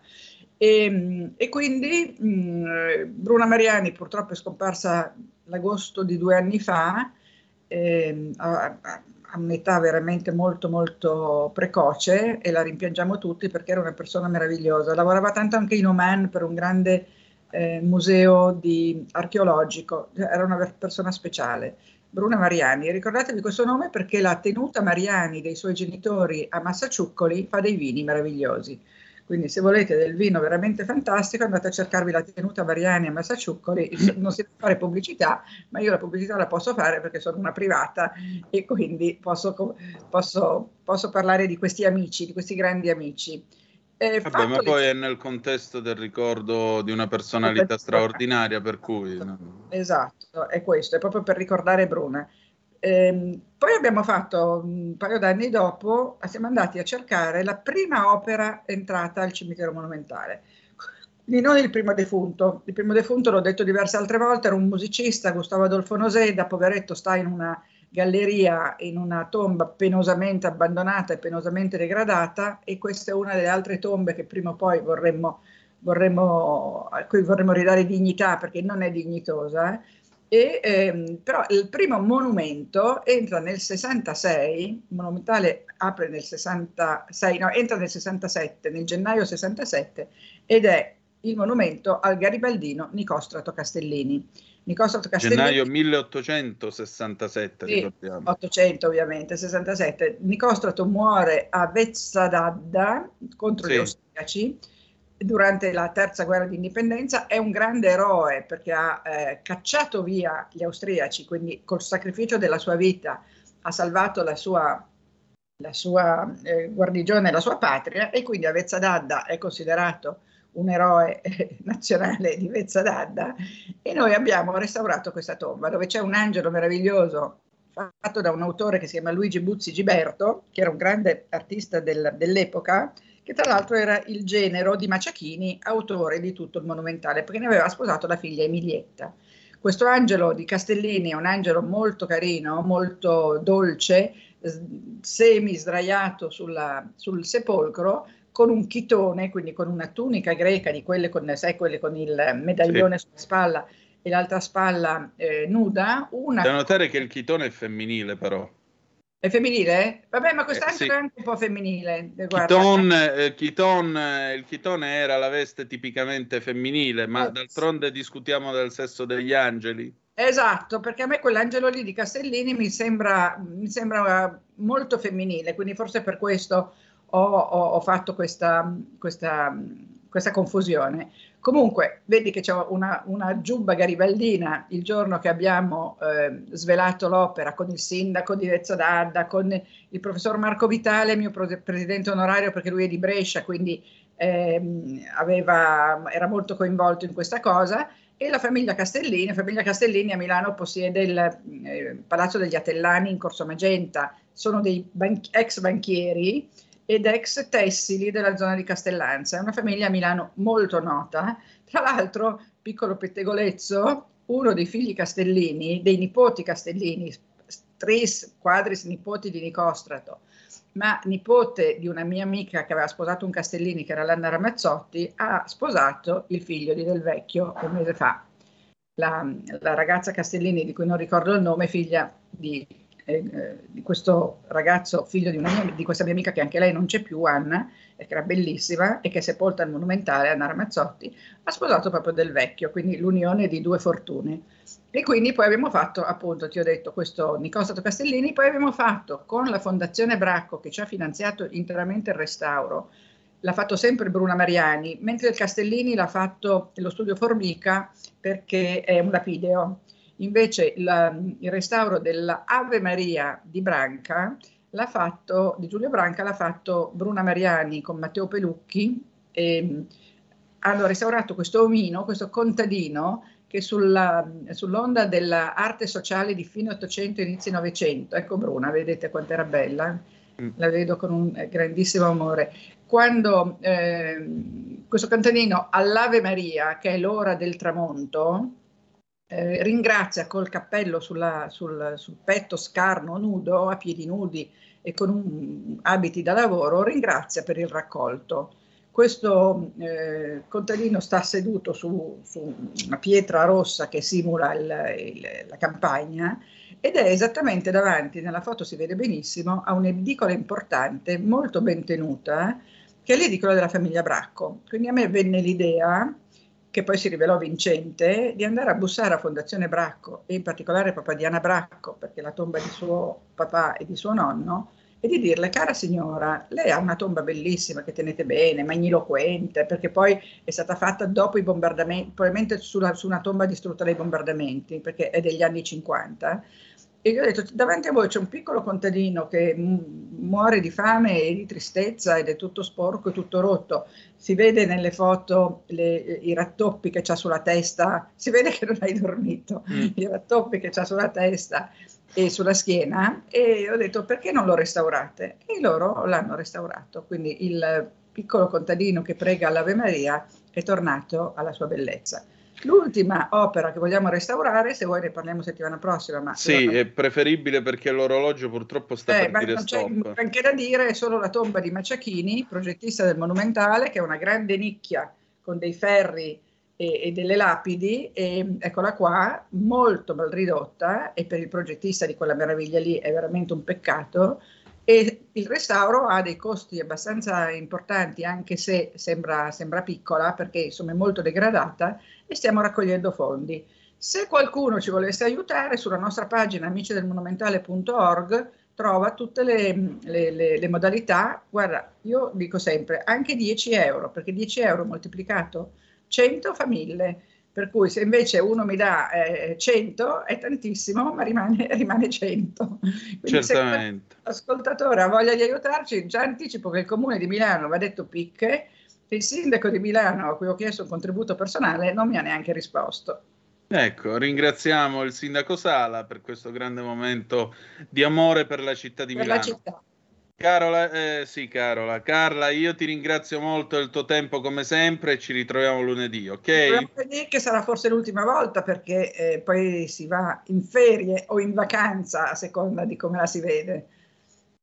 E, e quindi mh, Bruna Mariani purtroppo è scomparsa l'agosto di due anni fa, eh, a, a un'età veramente molto molto precoce e la rimpiangiamo tutti perché era una persona meravigliosa. Lavorava tanto anche in Oman per un grande eh, museo di, archeologico, era una persona speciale. Bruna Mariani, ricordatevi questo nome perché la tenuta Mariani dei suoi genitori a Massaciuccoli fa dei vini meravigliosi. Quindi se volete del vino veramente fantastico andate a cercarvi la tenuta Mariani a Massaciuccoli, non si può fare pubblicità, ma io la pubblicità la posso fare perché sono una privata e quindi posso, posso, posso parlare di questi amici, di questi grandi amici. Eh, Vabbè, ma poi è nel contesto del ricordo di una personalità straordinaria, per cui... Esatto, è questo, è proprio per ricordare Bruna. Ehm, poi abbiamo fatto un paio d'anni dopo, siamo andati a cercare la prima opera entrata al cimitero monumentale. Quindi non il primo defunto, il primo defunto l'ho detto diverse altre volte, era un musicista, Gustavo Adolfo Noseda, poveretto sta in una galleria, in una tomba penosamente abbandonata e penosamente degradata e questa è una delle altre tombe che prima o poi vorremmo, vorremmo, a cui vorremmo ridare dignità perché non è dignitosa. Eh? E, ehm, però il primo monumento entra nel 66, il monumentale apre nel 66, no, entra nel 67, nel gennaio 67, ed è il monumento al garibaldino Nicostrato Castellini. Nicostrato Castellini gennaio 1867, sì, ricordiamo. 800 ovviamente, 67. Nicostrato muore a Vezzadadda contro sì. gli austriaci durante la terza guerra d'indipendenza è un grande eroe perché ha eh, cacciato via gli austriaci, quindi col sacrificio della sua vita ha salvato la sua, la sua eh, guarnigione, la sua patria e quindi a Vezzadadda è considerato un eroe eh, nazionale di Vezzadadda e noi abbiamo restaurato questa tomba dove c'è un angelo meraviglioso fatto da un autore che si chiama Luigi Buzzi Giberto, che era un grande artista del, dell'epoca, che tra l'altro era il genero di Maciachini, autore di tutto il monumentale, perché ne aveva sposato la figlia Emilietta. Questo angelo di Castellini è un angelo molto carino, molto dolce, semi sdraiato sulla, sul sepolcro, con un chitone, quindi con una tunica greca di quelle con, sai, quelle con il medaglione sì. sulla spalla e l'altra spalla eh, nuda. Una... Da notare che il chitone è femminile però. È femminile? Vabbè, ma quest'angelo eh, sì. è anche un po' femminile. Chiton, eh, Chiton, eh, il chitone era la veste tipicamente femminile, ma eh, d'altronde discutiamo del sesso degli angeli. Esatto, perché a me quell'angelo lì di Castellini mi sembra, mi sembra molto femminile, quindi forse per questo ho, ho, ho fatto questa, questa, questa confusione. Comunque, vedi che c'è una, una, giubba garibaldina il giorno che abbiamo eh, svelato l'opera con il sindaco di Vezzo d'Adda, con il professor Marco Vitale, mio presidente onorario perché lui è di Brescia, quindi eh, aveva, era molto coinvolto in questa cosa, e la famiglia Castellini. La famiglia Castellini a Milano possiede il eh, Palazzo degli Atellani in Corso Magenta, sono dei ban- ex banchieri ed ex tessili della zona di Castellanza. È una famiglia a Milano molto nota. Tra l'altro, piccolo pettegolezzo, uno dei figli Castellini, dei nipoti Castellini, tris quadris nipoti di Nicostrato, ma nipote di una mia amica che aveva sposato un Castellini, che era l'Anna Ramazzotti, ha sposato il figlio di Del Vecchio un mese fa. La, la ragazza Castellini, di cui non ricordo il nome, figlia di eh, di questo ragazzo, figlio di, mia, di, questa mia amica che anche lei non c'è più, Anna, che era bellissima e che è sepolta al monumentale, Anna Ramazzotti, ha sposato proprio del vecchio, quindi l'unione di due fortune. E quindi poi abbiamo fatto, appunto, ti ho detto, questo Nicostato Castellini, poi abbiamo fatto con la Fondazione Bracco, che ci ha finanziato interamente il restauro, l'ha fatto sempre Bruna Mariani, mentre il Castellini l'ha fatto lo studio Formica perché è un lapideo Invece la, il restauro dell'Ave Maria di Branca l'ha fatto, di Giulio Branca l'ha fatto Bruna Mariani con Matteo Pelucchi e hanno restaurato questo omino, questo contadino che sulla, sull'onda dell'arte sociale di fine 800 inizio 900, ecco Bruna, vedete quanto era bella, mm. la vedo con un grandissimo amore. Quando eh, questo contadino all'Ave Maria, che è l'ora del tramonto, eh, ringrazia col cappello sulla, sul, sul, petto scarno, nudo, a piedi nudi e con un, abiti da lavoro, ringrazia per il raccolto. Questo eh, contadino sta seduto su, su, una pietra rossa che simula il, il, la campagna ed è esattamente davanti, nella foto si vede benissimo, a un'edicola importante, molto ben tenuta, che è l'edicola della famiglia Bracco. Quindi a me venne l'idea che poi si rivelò vincente, di andare a bussare a Fondazione Bracco e in particolare papà Diana Bracco, perché la tomba di suo papà e di suo nonno, e di dirle, cara signora, lei ha una tomba bellissima che tenete bene, magniloquente, perché poi è stata fatta dopo i bombardamenti, probabilmente sulla, su una tomba distrutta dai bombardamenti, perché è degli anni 50, e gli ho detto, davanti a voi c'è un piccolo contadino che muore di fame e di tristezza ed è tutto sporco e tutto rotto. Si vede nelle foto le, i rattoppi che ha sulla testa, si vede che non hai dormito, mm. i rattoppi che ha sulla testa e sulla schiena e ho detto perché non lo restaurate? E loro l'hanno restaurato, quindi il piccolo contadino che prega all'Ave Maria è tornato alla sua bellezza. L'ultima opera che vogliamo restaurare, se vuoi ne parliamo settimana prossima. Ma sì, è preferibile perché l'orologio purtroppo sta eh, per dire non stop. C'è anche da dire, è solo la tomba di Maciachini, progettista del Monumentale, che è una grande nicchia con dei ferri e, e delle lapidi, e eccola qua, molto mal ridotta, e per il progettista di quella meraviglia lì è veramente un peccato, e il restauro ha dei costi abbastanza importanti anche se sembra, sembra piccola perché insomma è molto degradata e stiamo raccogliendo fondi. Se qualcuno ci volesse aiutare sulla nostra pagina amicidelmonumentale.org trova tutte le, le, le, le, modalità, guarda io dico sempre anche 10 euro perché 10 euro moltiplicato 100 fa 1000 per cui se invece uno mi dà eh, 100 è tantissimo, ma rimane, rimane 100. Quindi Certamente. se l'ascoltatore ha voglia di aiutarci, già anticipo che il comune di Milano va detto picche, il sindaco di Milano a cui ho chiesto un contributo personale non mi ha neanche risposto. Ecco, ringraziamo il sindaco Sala per questo grande momento di amore per la città di Per Milano. la città. Carola, eh, sì, Carola, Carla, io ti ringrazio molto del tuo tempo come sempre e ci ritroviamo lunedì, ok? Dire che sarà forse l'ultima volta perché eh, poi si va in ferie o in vacanza a seconda di come la si vede.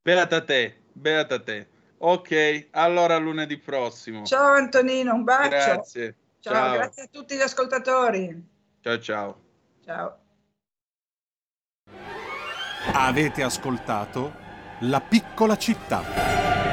Beata te, beata te. Ok, allora lunedì prossimo. Ciao Antonino, un bacio. Grazie. Ciao, ciao. grazie a tutti gli ascoltatori. Ciao ciao. Ciao. Avete ascoltato La piccola città.